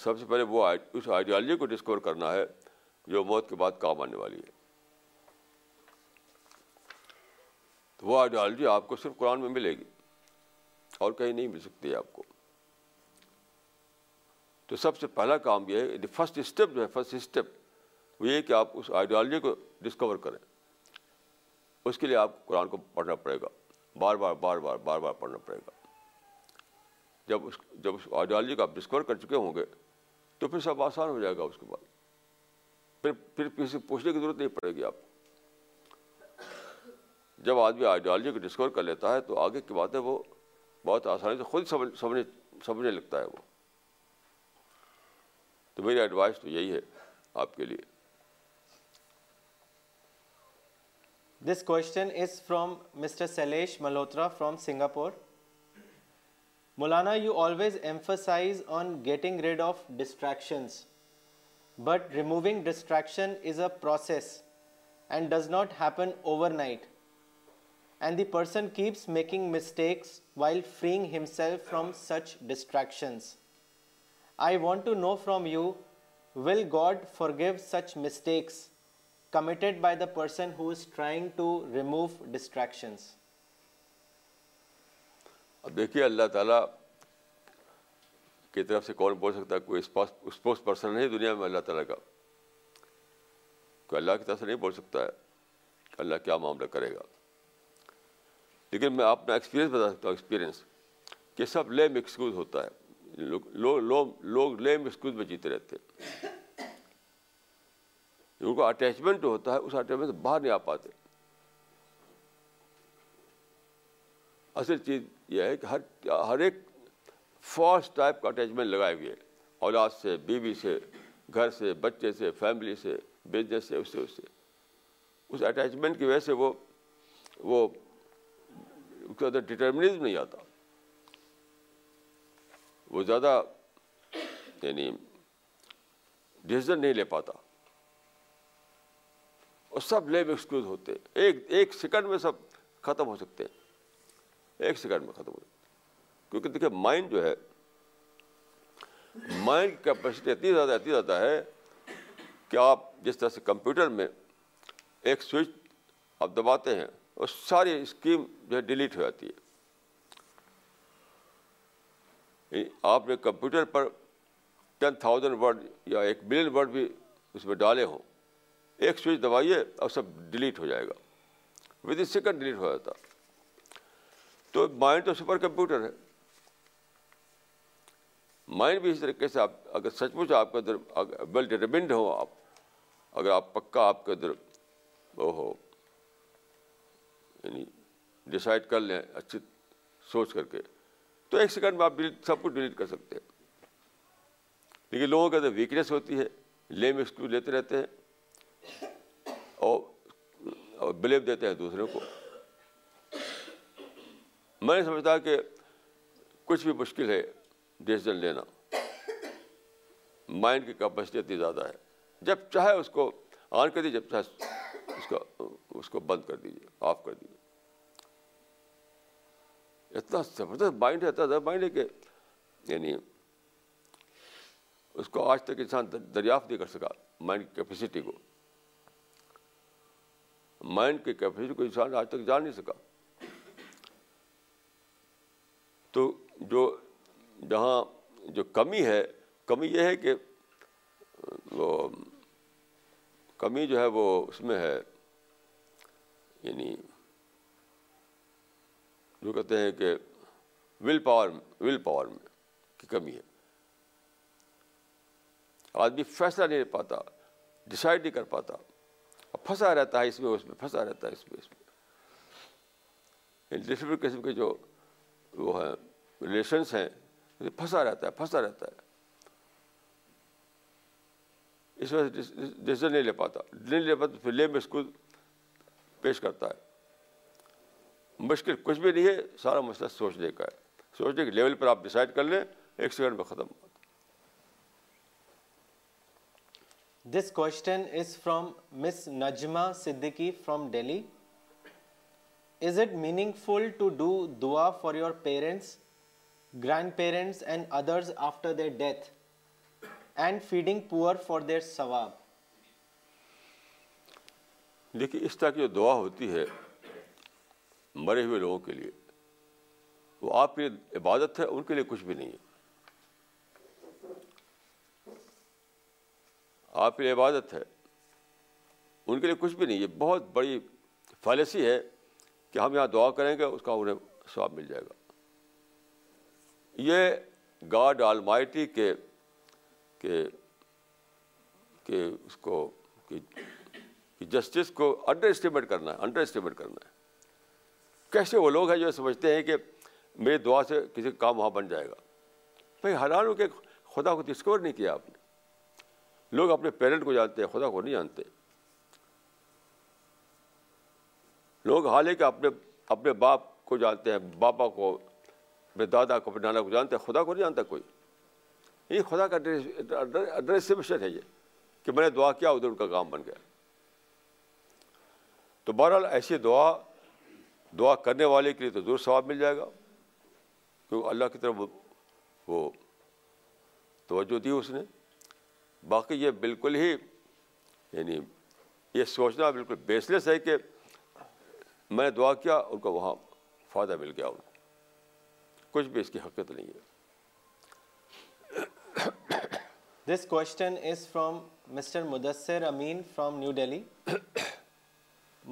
سب سے پہلے وہ اس آئیڈیالوجی کو ڈسکور کرنا ہے جو موت کے بعد کام آنے والی ہے تو وہ آئیڈیالوجی آپ کو صرف قرآن میں ملے گی اور کہیں نہیں مل سکتی آپ کو تو سب سے پہلا کام یہ ہے دا فرسٹ اسٹیپ جو ہے فسٹ اسٹیپ وہ یہ کہ آپ اس آئیڈیالوجی کو ڈسکور کریں اس کے لیے آپ کو قرآن کو پڑھنا پڑے گا بار بار بار بار بار بار پڑھنا پڑے گا جب اس جب اس آئیڈیالوجی کو آپ ڈسکور کر چکے ہوں گے تو پھر سب آسان ہو جائے گا اس کے بعد پھر پھر کسی پوچھنے کی ضرورت نہیں پڑے گی آپ جب آدمی آئیڈیالوجی کو ڈسکور کر لیتا ہے تو آگے کی باتیں وہ بہت آسانی سے خود سمجھ سمجھنے لگتا ہے وہ تو میری ایڈوائس تو یہی ہے آپ کے لیے this question is from mister Sailesh Malhotra from Singapore Maulana, you always emphasize on getting rid of distractions, but removing distraction is a process and does not happen overnight, and the person keeps making mistakes while freeing himself from such distractions. I want to know from you, will God forgive such mistakes committed by the person who is trying to remove distractions? اب دیکھیے اللہ تعالیٰ کی طرف سے کون بول سکتا ہے کوئی اسپوکس پرسن نہیں دنیا میں اللہ تعالیٰ کا کوئی اللہ کی طرف سے نہیں بول سکتا ہے کہ اللہ کیا معاملہ کرے گا لیکن میں اپنا ایکسپیرینس بتا سکتا ہوں ایکسپیرئنس کہ سب لیم ایکسکیوز ہوتا ہے لوگ لو, لو, لیم ایکسکیوز میں جیتے رہتے ہیں ان کو اٹیچمنٹ جو ہوتا ہے اس اٹیچمنٹ سے باہر نہیں آ پاتے اصل چیز یہ ہے کہ ہر ہر ایک فاسٹ ٹائپ کا اٹیچمنٹ لگائے ہوئے اولاد سے بیوی بی سے گھر سے بچے سے فیملی سے بزنس سے اس سے اس سے اس اٹیچمنٹ کی وجہ سے وہ وہ اس کے اندر نہیں آتا وہ زیادہ یعنی ڈسیزن نہیں لے پاتا اور سب لیب ایکسکلوز ہوتے ایک ایک سیکنڈ میں سب ختم ہو سکتے ہیں ایک سیکنڈ میں ختم ہو جاتی ہے کیونکہ دیکھیے مائنڈ جو ہے مائنڈ کی کیپیسٹی اتنی زیادہ اتنی زیادہ ہے کہ آپ جس طرح سے کمپیوٹر میں ایک سوئچ آپ دباتے ہیں اور ساری اسکیم جو ہے ڈیلیٹ ہو جاتی ہے آپ نے کمپیوٹر پر ٹین تھاؤزینڈ ورڈ یا ایک ملین ورڈ بھی اس میں ڈالے ہوں ایک سوئچ دبائیے اور سب ڈیلیٹ ہو جائے گا ود ان سیکنڈ ڈیلیٹ ہو جاتا تو مائنڈ تو سپر کمپیوٹر ہے مائنڈ بھی اس طریقے سے آپ آپ آپ آپ آپ اگر اگر سچ مچ ویل ہو ہو پکا وہ یعنی ڈسائڈ کر لیں اچھی سوچ کر کے تو ایک سیکنڈ میں آپ ڈلیٹ سب کچھ ڈلیٹ کر سکتے ہیں لیکن لوگوں کے اندر ویکنیس ہوتی ہے لیم ایکسکیوز لیتے رہتے ہیں اور بلیو دیتے ہیں دوسروں کو میں سمجھتا کہ کچھ بھی مشکل ہے ڈیسیزن لینا مائنڈ کی کیپیسٹی اتنی زیادہ ہے جب چاہے اس کو آن کر دیجیے جب چاہے اس کو اس کو بند کر دیجیے آف کر دیجیے اتنا زبردست مائنڈ اتنا تھا مائنڈ ہے کہ یعنی اس کو آج تک انسان دریافت نہیں کر سکا مائنڈ کی کیپیسٹی کو مائنڈ کی کیپیسٹی کو انسان آج تک جان نہیں سکا تو جو جہاں جو کمی ہے کمی یہ ہے کہ وہ کمی جو ہے وہ اس میں ہے یعنی جو کہتے ہیں کہ ول پاور ول پاور میں کی کمی ہے آدمی فیصلہ نہیں پاتا ڈسائڈ نہیں کر پاتا اور پھنسا رہتا ہے اس میں اس میں پھنسا رہتا ہے اس میں اس میں ڈفرنٹ یعنی قسم کے جو وہ ہیں ریلیشنس ہیں پھنسا رہتا ہے پھنسا رہتا ہے اس وجہ سے ڈسیزن نہیں لے پاتا نہیں لے لے پاتا پھر میں اس کو پیش کرتا ہے مشکل کچھ بھی نہیں ہے سارا مسئلہ سوچنے کا ہے سوچنے کے لیول پر آپ ڈیسائڈ کر لیں ایک سیکنڈ میں ختم this question is from Miss Najma Siddiqui from Delhi is it meaningful to do dua for your parents grandparents and others after their death and feeding poor for their sawab دیکھیے اس طرح کی جو دعا ہوتی ہے مرے ہوئے لوگوں کے لیے وہ آپ کے لیے عبادت ہے ان کے لیے کچھ بھی نہیں ہے آپ کے لیے عبادت ہے ان کے لیے کچھ بھی نہیں یہ بہت بڑی فالسی ہے کہ ہم یہاں دعا کریں گے اس کا انہیں ثواب مل جائے گا یہ گاڈ آل مائٹی کے کہ اس کو کہ جسٹس کو انڈر اسٹیمیٹ کرنا ہے انڈر اسٹیمیٹ کرنا ہے کیسے وہ لوگ ہیں جو سمجھتے ہیں کہ میری دعا سے کسی کا کام وہاں بن جائے گا بھائی ہو کہ خدا کو ڈسکور نہیں کیا آپ نے لوگ اپنے پیرنٹ کو جانتے ہیں خدا کو نہیں جانتے لوگ ہے کہ اپنے اپنے باپ کو جانتے ہیں باپا کو اپنے دادا کو اپنے نانا کو جانتا ہے خدا کو نہیں جانتا کوئی یہ خدا کا ایڈریس ہے یہ کہ میں نے دعا کیا ادھر ان کا کام بن گیا تو بہرحال ایسی دعا دعا کرنے والے کے لیے تو ضرور ثواب مل جائے گا کیونکہ اللہ کی طرف وہ توجہ دی اس نے باقی یہ بالکل ہی یعنی یہ سوچنا بالکل بیسلیس ہے کہ میں نے دعا کیا ان کو وہاں فائدہ مل گیا ان کو کچھ بھی اس کی حقیقت نہیں ہے this question is from from mister Mudassir Amin new Delhi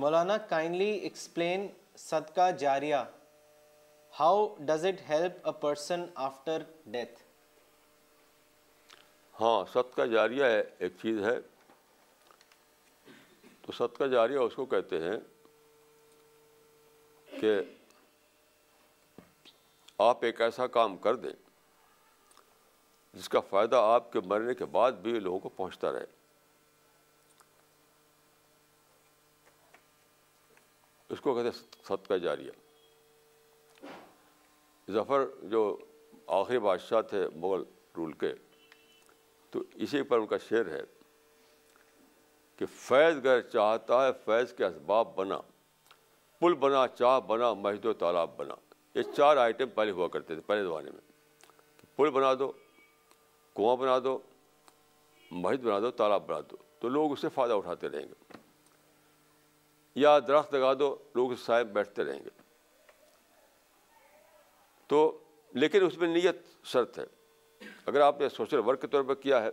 Maulana kindly explain sadaqah jariyah how does it help a person after death ہاں صدقہ جاریہ ہے ایک چیز ہے تو صدقہ جاریہ اس کو کہتے ہیں کہ آپ ایک ایسا کام کر دیں جس کا فائدہ آپ کے مرنے کے بعد بھی لوگوں کو پہنچتا رہے اس کو کہتے صدقہ جاریہ ظفر جو آخری بادشاہ تھے مغل رول کے تو اسی پر ان کا شعر ہے کہ فیض گر چاہتا ہے فیض کے اسباب بنا پل بنا چاہ بنا مسجد و تالاب بنا یہ چار آئٹم پہلے ہوا کرتے تھے پہلے زمانے میں پل بنا دو کنواں بنا دو مسجد بنا دو تالاب بنا دو تو لوگ اس سے فائدہ اٹھاتے رہیں گے یا درخت لگا دو لوگ اس سائے بیٹھتے رہیں گے تو لیکن اس میں نیت شرط ہے اگر آپ نے سوشل ورک کے طور پر کیا ہے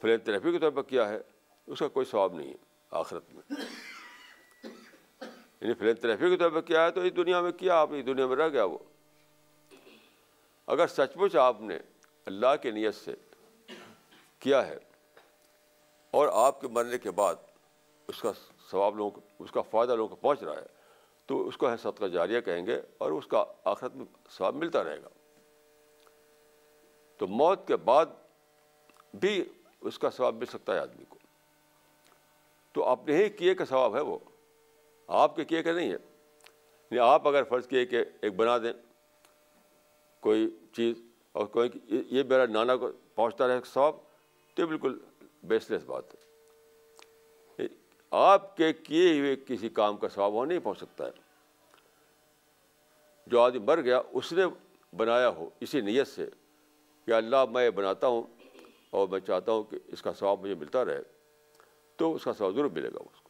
تھراپی کے طور پر کیا ہے اس کا کوئی ثواب نہیں ہے آخرت میں یعنی فلم ترفی کے طور پہ کیا ہے تو اس دنیا میں کیا آپ اس دنیا میں رہ گیا وہ اگر سچ مچ آپ نے اللہ کی نیت سے کیا ہے اور آپ کے مرنے کے بعد اس کا ثواب لوگوں کو اس کا فائدہ لوگوں کو پہنچ رہا ہے تو اس کو ہے صدقہ جاریہ کہیں گے اور اس کا آخرت میں ثواب ملتا رہے گا تو موت کے بعد بھی اس کا ثواب مل سکتا ہے آدمی کو تو اپنے ہی کیے کا ثواب ہے وہ آپ کے کیے کہ نہیں ہے یعنی آپ اگر فرض کیے کہ ایک بنا دیں کوئی چیز اور کوئی یہ میرا نانا کو پہنچتا رہے ثواب تو بالکل بیس لیس بات ہے یعنی آپ کے کیے ہوئے کسی کام کا ثواب وہاں نہیں پہنچ سکتا ہے جو آدمی مر گیا اس نے بنایا ہو اسی نیت سے کہ اللہ میں یہ بناتا ہوں اور میں چاہتا ہوں کہ اس کا ثواب مجھے ملتا رہے تو اس کا ثواب ضرور ملے گا اس کو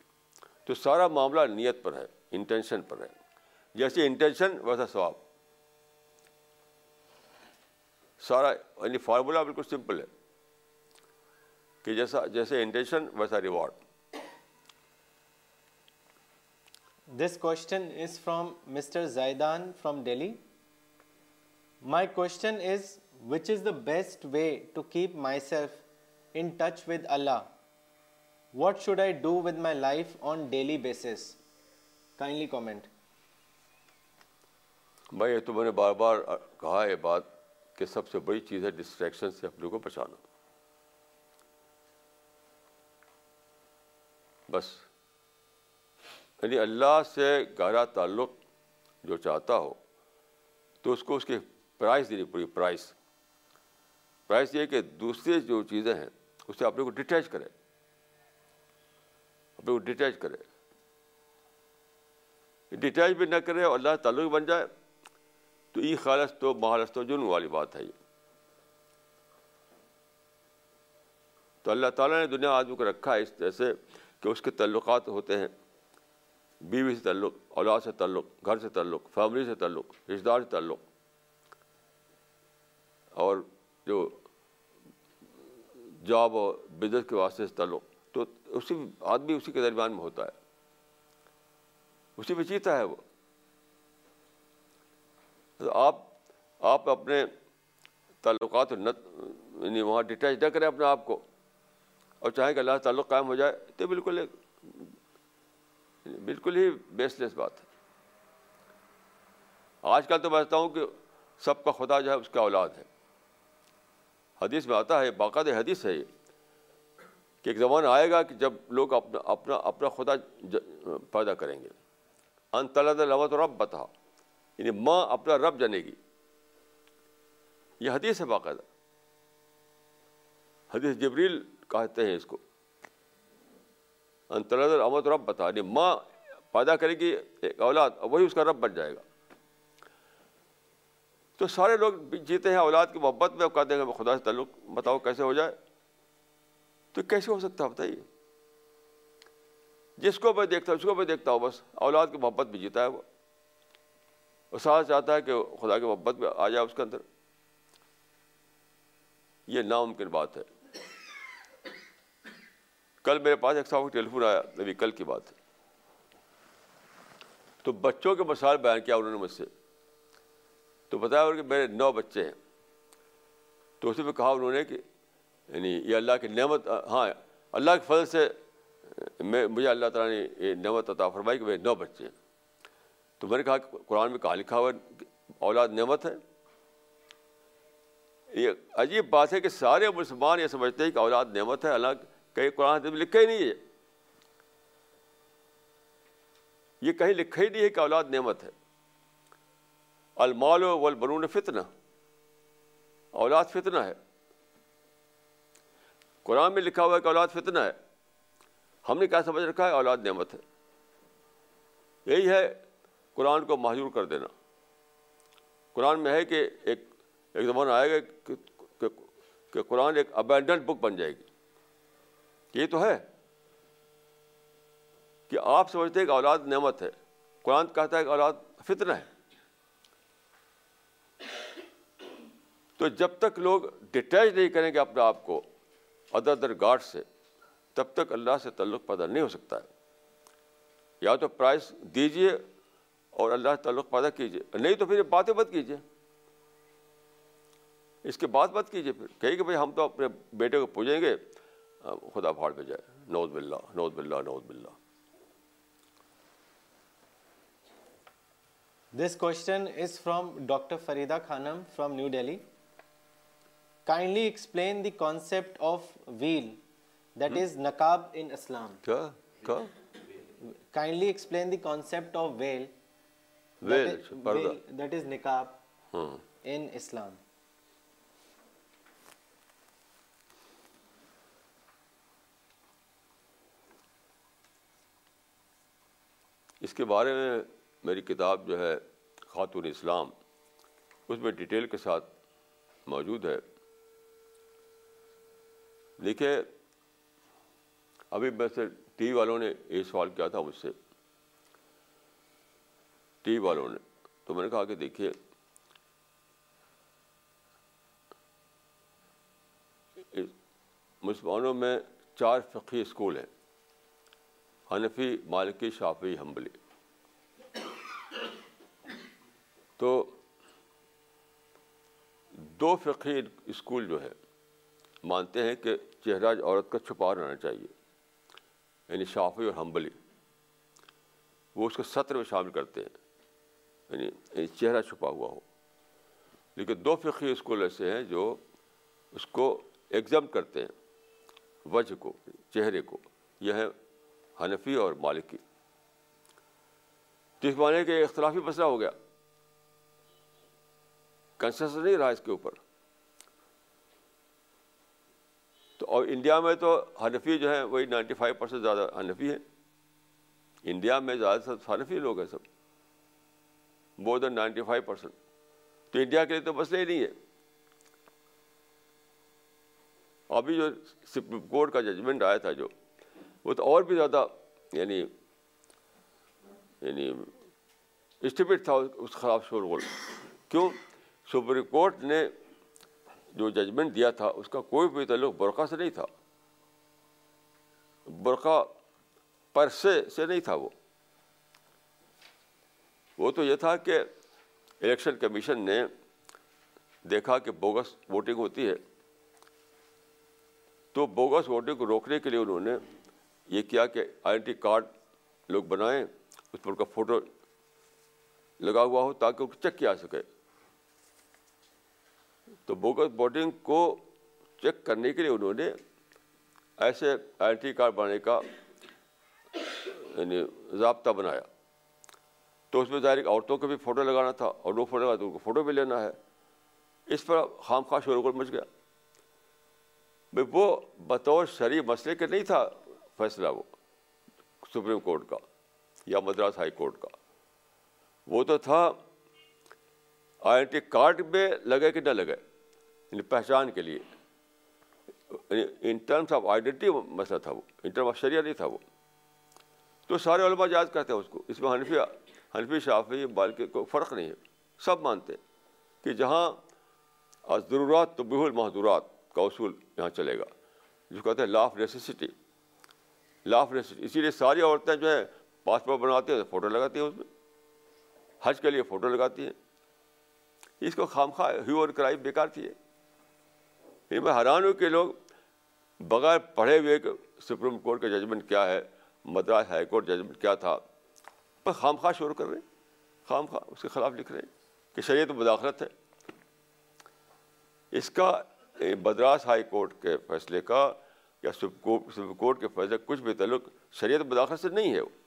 تو سارا معاملہ نیت پر ہے انٹینشن پر ہے جیسے انٹینشن ویسا ثواب سارا یعنی فارمولہ بالکل سمپل ہے کہ جیسا جیسے انٹینشن ویسا reward this question is from mister Zaidan from Delhi my question is which is the best way to keep myself in touch with Allah what should I do with my life on daily basis kindly comment بھائی یہ تو میں نے بار بار کہا ہے یہ بات کہ سب سے بڑی چیز ہے ڈسٹریکشن سے اپنے کو بچانا بس یعنی اللہ سے گہرا تعلق جو چاہتا ہو تو اس کو اس کی پرائز دینی پڑی پرائز پرائز یہ کہ دوسری جو چیزیں ہیں اس سے اپنے کو ڈیٹیچ کرے اپنے ڈیٹیچ کرے ڈیٹیچ بھی نہ کرے اور اللہ تعلق بن جائے تو یہ خالص تو مہارس و جرم والی بات ہے یہ تو اللہ تعالیٰ نے دنیا آدمی کو رکھا ہے اس طرح سے کہ اس کے تعلقات ہوتے ہیں بیوی سے تعلق اولاد سے تعلق گھر سے تعلق فیملی سے تعلق رشتہ دار سے تعلق اور جو جاب اور بزنس کے واسطے سے تعلق تو اسی آدمی اسی کے درمیان میں ہوتا ہے اسی میں جیتا ہے وہ آپ آپ اپنے تعلقات یعنی وہاں ڈٹیچ نہ کریں اپنے آپ کو اور چاہیں کہ اللہ تعلق قائم ہو جائے تو بالکل ایک بالکل ہی بیس لیس بات ہے آج کل تو میں سب کا خدا جو ہے اس کا اولاد ہے حدیث میں آتا ہے باقاعدہ حدیث ہے یہ کہ ایک زمانہ آئے گا کہ جب لوگ اپنا اپنا اپنا خدا پیدا کریں گے ان طلد لوت رب بتا یعنی ماں اپنا رب جنے گی یہ حدیث ہے باقاعدہ حدیث جبریل کہتے ہیں اس کو ان طلد الامت رب بتا یعنی ماں پیدا کرے گی ایک اولاد وہی اس کا رب بن جائے گا تو سارے لوگ جیتے ہیں اولاد کی محبت میں کہتے ہیں کہ خدا سے تعلق بتاؤ کیسے ہو جائے تو کیسے ہو سکتا ہے بتائیے جس کو میں دیکھتا ہوں اس کو میں دیکھتا ہوں بس اولاد کی محبت بھی جیتا ہے وہ ساتھ چاہتا ہے کہ خدا کی محبت میں آ جائے اس کے اندر یہ ناممکن بات ہے کل میرے پاس ایک سال ٹیلیفون آیا ابھی کل کی بات ہے تو بچوں کے مسائل بیان کیا انہوں نے مجھ سے تو بتایا کہ میرے نو بچے ہیں تو اسے میں کہا انہوں نے کہ یعنی یہ اللہ کی نعمت ہاں اللہ کے فضل سے میں مجھے اللہ تعالیٰ نے یہ نعمت عطا فرمائی کہ میرے نو بچے تو میں نے کہا کہ قرآن میں کہا لکھا ہوا اولاد نعمت ہے یہ عجیب بات ہے کہ سارے مسلمان یہ سمجھتے ہیں کہ اولاد نعمت ہے اللہ کہیں قرآن میں لکھا ہی نہیں ہے یہ کہیں لکھا ہی نہیں ہے کہ اولاد نعمت ہے المال والبنون فتنہ اولاد فتنہ ہے قرآن میں لکھا ہوا ہے کہ اولاد فتنہ ہے ہم نے کیا سمجھ رکھا ہے اولاد نعمت ہے یہی ہے قرآن کو معذور کر دینا قرآن میں ہے کہ ایک ایک زمانہ آئے گا کہ قرآن ایک ابینڈنٹ بک بن جائے گی یہ تو ہے کہ آپ سمجھتے ہیں کہ اولاد نعمت ہے قرآن کہتا ہے کہ اولاد فتنہ ہے تو جب تک لوگ ڈٹیچ نہیں کریں گے اپنے آپ کو ادر ادر گارڈ سے تب تک اللہ سے تعلق پیدا نہیں ہو سکتا ہے یا تو پرائز دیجیے اور اللہ سے تعلق پیدا کیجیے نہیں تو پھر باتیں بات کیجیے اس کے بعد بات کیجیے پھر کہیں کہ بھائی ہم تو اپنے بیٹے کو پوجیں گے خدا پہاڑ پہ جائے نوز بلّہ نوز بلّہ نوز بلّہ this question is from doctor Farida Khanam from new Delhi kindly explain the concept of veil that is niqab in Islam کیا اس کے بارے میں میری کتاب جو ہے خاتون اسلام اس میں ڈیٹیل کے ساتھ موجود ہے دیکھیے ابھی میں سے ٹی والوں نے یہ سوال کیا تھا مجھ سے ٹی وی والوں نے تو میں نے کہا کہ دیکھیے مسلمانوں میں چار فقی اسکول ہیں حنفی مالکی شافی حمبلی تو دو فقی اسکول جو ہے مانتے ہیں کہ چہرہ عورت کا چھپا رہنا چاہیے یعنی شافی اور حمبلی وہ اس کو سطر میں شامل کرتے ہیں یعنی یعنی چہرہ چھپا ہوا ہو لیکن دو فقی اسکول ایسے ہیں جو اس کو ایگزام کرتے ہیں وجہ کو چہرے کو یہ ہے حنفی اور مالکی تو اس معنی کہ اختلافی مسئلہ ہو گیا کنسنس نہیں رہا اس کے اوپر اور انڈیا میں تو حنفی جو ہیں وہی نائنٹی فائیو پرسینٹ زیادہ حنفی ہیں انڈیا میں زیادہ تر حنفی لوگ ہیں سب more than ninety five percent تو انڈیا کے لیے تو مسئلہ ہی نہیں ہے ابھی جو سپریم کورٹ کا ججمنٹ آیا تھا جو وہ تو اور بھی زیادہ یعنی یعنی اسٹیپٹ تھا اس خراب شور گول کیوں سپریم کورٹ نے جو ججمنٹ دیا تھا اس کا کوئی بھی تعلق برقع سے نہیں تھا برقع پر سے سے نہیں تھا وہ وہ تو یہ تھا کہ الیکشن کمیشن نے دیکھا کہ بوگس ووٹنگ ہوتی ہے تو بوگس ووٹنگ کو روکنے کے لیے انہوں نے یہ کیا کہ آئی ڈی ٹی کارڈ لوگ بنائیں اس پر ان کا فوٹو لگا ہوا ہو تاکہ ان کو چیک کیا سکے تو بوگس بورڈنگ کو چیک کرنے کے لیے انہوں نے ایسے آئی این کارڈ بنانے کا یعنی ضابطہ بنایا تو اس میں ظاہر عورتوں کو بھی فوٹو لگانا تھا اور لوگ فوٹو لگا تو ان کو فوٹو بھی لینا ہے اس پر خام خواہ شور مچ گیا بھائی وہ بطور شرعی مسئلے کے نہیں تھا فیصلہ وہ سپریم کورٹ کا یا مدراس ہائی کورٹ کا وہ تو تھا آئی آن ٹی کارڈ میں لگے کہ نہ لگے یعنی پہچان کے لیے ان ٹرمس آف آئیڈینٹی مسئلہ تھا وہ ان ٹرم آف شریعت نہیں تھا وہ تو سارے علماء جاد کرتے ہیں اس کو اس میں حنفی حنفی شافی بالکل کوئی فرق نہیں ہے سب مانتے کہ جہاں ضرورات تو بہ المحدورات کا اصول یہاں چلے گا جس کو کہتے ہیں law of necessity law of نیسی اسی لیے ساری عورتیں جو ہیں پاسپورٹ بناتی ہیں تو فوٹو لگاتی ہیں اس میں حج کے لیے فوٹو لگاتی ہیں اس کو خام خواہ خامخواہ کرائی بیکار تھی ہے یہ میں حیران ہوں کہ لوگ بغیر پڑھے ہوئے کہ سپریم کورٹ کا ججمنٹ کیا ہے مدراس ہائی کورٹ ججمنٹ کیا تھا پر خام خواہ شور کر رہے ہیں خام خواہ اس کے خلاف لکھ رہے ہیں کہ شریعت مداخلت ہے اس کا مدراس ہائی کورٹ کے فیصلے کا یا سپریم کورٹ کے فیصلے کا کچھ بھی تعلق شریعت مداخلت سے نہیں ہے وہ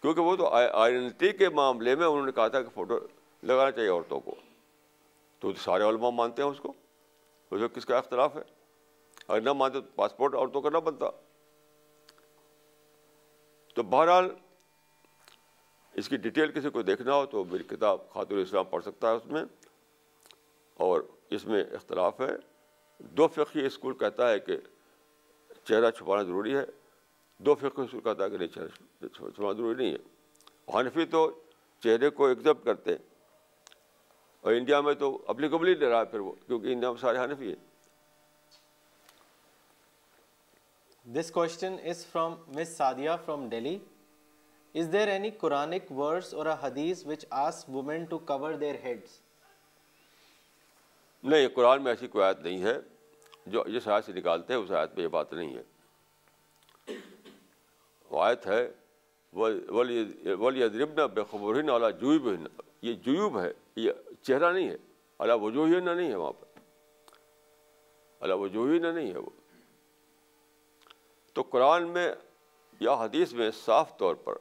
کیونکہ وہ تو آئیڈنٹی کے معاملے میں انہوں نے کہا تھا کہ فوٹو لگانا چاہیے عورتوں کو تو سارے علماء مانتے ہیں اس کو اس میں کس کا اختلاف ہے اگر نہ مانتے تو پاسپورٹ عورتوں کا نہ بنتا تو بہرحال اس کی ڈیٹیل کسی کو دیکھنا ہو تو میری کتاب خاتون اسلام پڑھ سکتا ہے اس میں اور اس میں اختلاف ہے دو فقی اسکول کہتا ہے کہ چہرہ چھپانا ضروری ہے دو فقی اسکول کہتا ہے کہ نہیں چہرہ چھپانا ضروری نہیں ہے حنفی تو چہرے کو ایکزپٹ کرتے ہیں اور انڈیا میں تو اپلیکبل ہی نہیں رہا ہے پھر وہ کیونکہ انڈیا میں سارے حنفی ہیں this question is from Miss Sadia from Delhi is there any Quranic words اور hadith which ask women to cover their heads نہیں قرآن میں ایسی کوئی آیت نہیں ہے جو جس آیت سے نکالتے ہیں اس آیت پہ یہ بات نہیں ہے وہ آیت ہے ولی ولی ادربنا بے خبرین اعلیٰ جویب یہ جیوب ہے یہ چہرہ نہیں ہے اللہ وجوہ نہ نہیں ہے وہاں پر وجوہ نہ نہیں ہے وہ تو قرآن میں یا حدیث میں صاف طور پر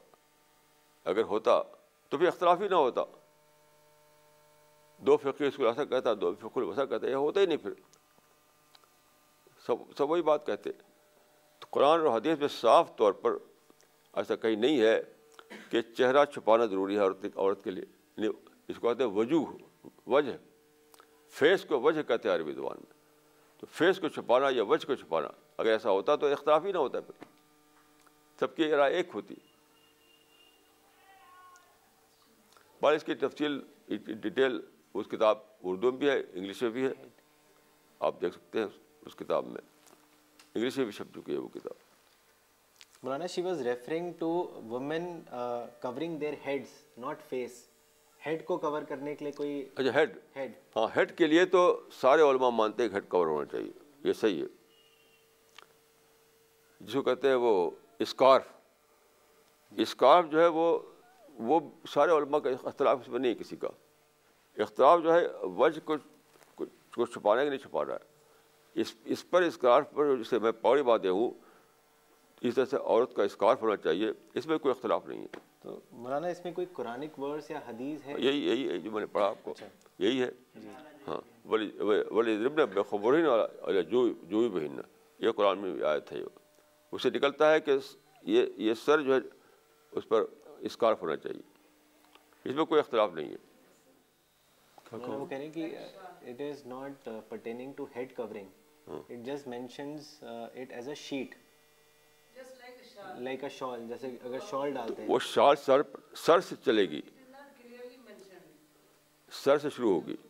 اگر ہوتا تو پھر اختلاف ہی نہ ہوتا دو فقیر اس کو ایسا کہتا دو فقر یہ ہوتا ہی نہیں پھر سب سب وہی بات کہتے تو قرآن اور حدیث میں صاف طور پر ایسا کہیں نہیں ہے کہ چہرہ چھپانا ضروری ہے عورت عورت کے لیے یعنی اس کو کہتے ہیں وجوہ وجہ فیس کو وجہ کہتے ہیں عربی زبان میں تو فیس کو چھپانا یا وجہ کو چھپانا اگر ایسا ہوتا تو اختلاف ہی نہ ہوتا پھر سب کی رائے ایک ہوتی اس کی تفصیل ڈیٹیل اس کتاب اردو میں بھی ہے انگلش میں بھی ہے آپ دیکھ سکتے ہیں اس کتاب میں انگلش میں بھی چھپ چکی ہے وہ کتاب Maulana she was referring to women covering their heads not face head کو کور کرنے کے لیے کوئی اچھا ہیڈ ہیڈ ہاں ہیڈ کے لیے تو سارے علماء مانتے ہیں کہ ہیڈ کور ہونا چاہیے یہ صحیح ہے جس کو کہتے ہیں وہ اسکارف اسکارف جو ہے وہ وہ سارے علماء کا اختلاف اس میں نہیں کسی کا اختلاف جو ہے وجہ کچھ چھپا رہا کہ نہیں چھپا رہا ہے اس اس پر اسکارف پر جسے میں پوری باتیں ہوں اس طرح سے عورت کا اسکارف ہونا چاہیے اس میں کوئی اختلاف نہیں ہے تو مولانا اس میں کوئی قرآن ورس یا حدیث ہے یہی یہی ہے جو میں نے پڑھا آپ کو اچھا۔ یہی ہے جی۔ ہاں ولی ولی ربنا بے خبرین والا جو جو بھی بہن یہ قرآن میں آیت ہے اس سے نکلتا ہے کہ یہ یہ سر جو ہے اس پر اسکارف ہونا چاہیے اس میں کوئی اختلاف نہیں ہے وہ کہہ رہے ہیں کہ it is not pertaining to head covering it just mentions it as a sheet shawl shawl وہ شال سر سر سے چلے گی سر سے شروع ہوگی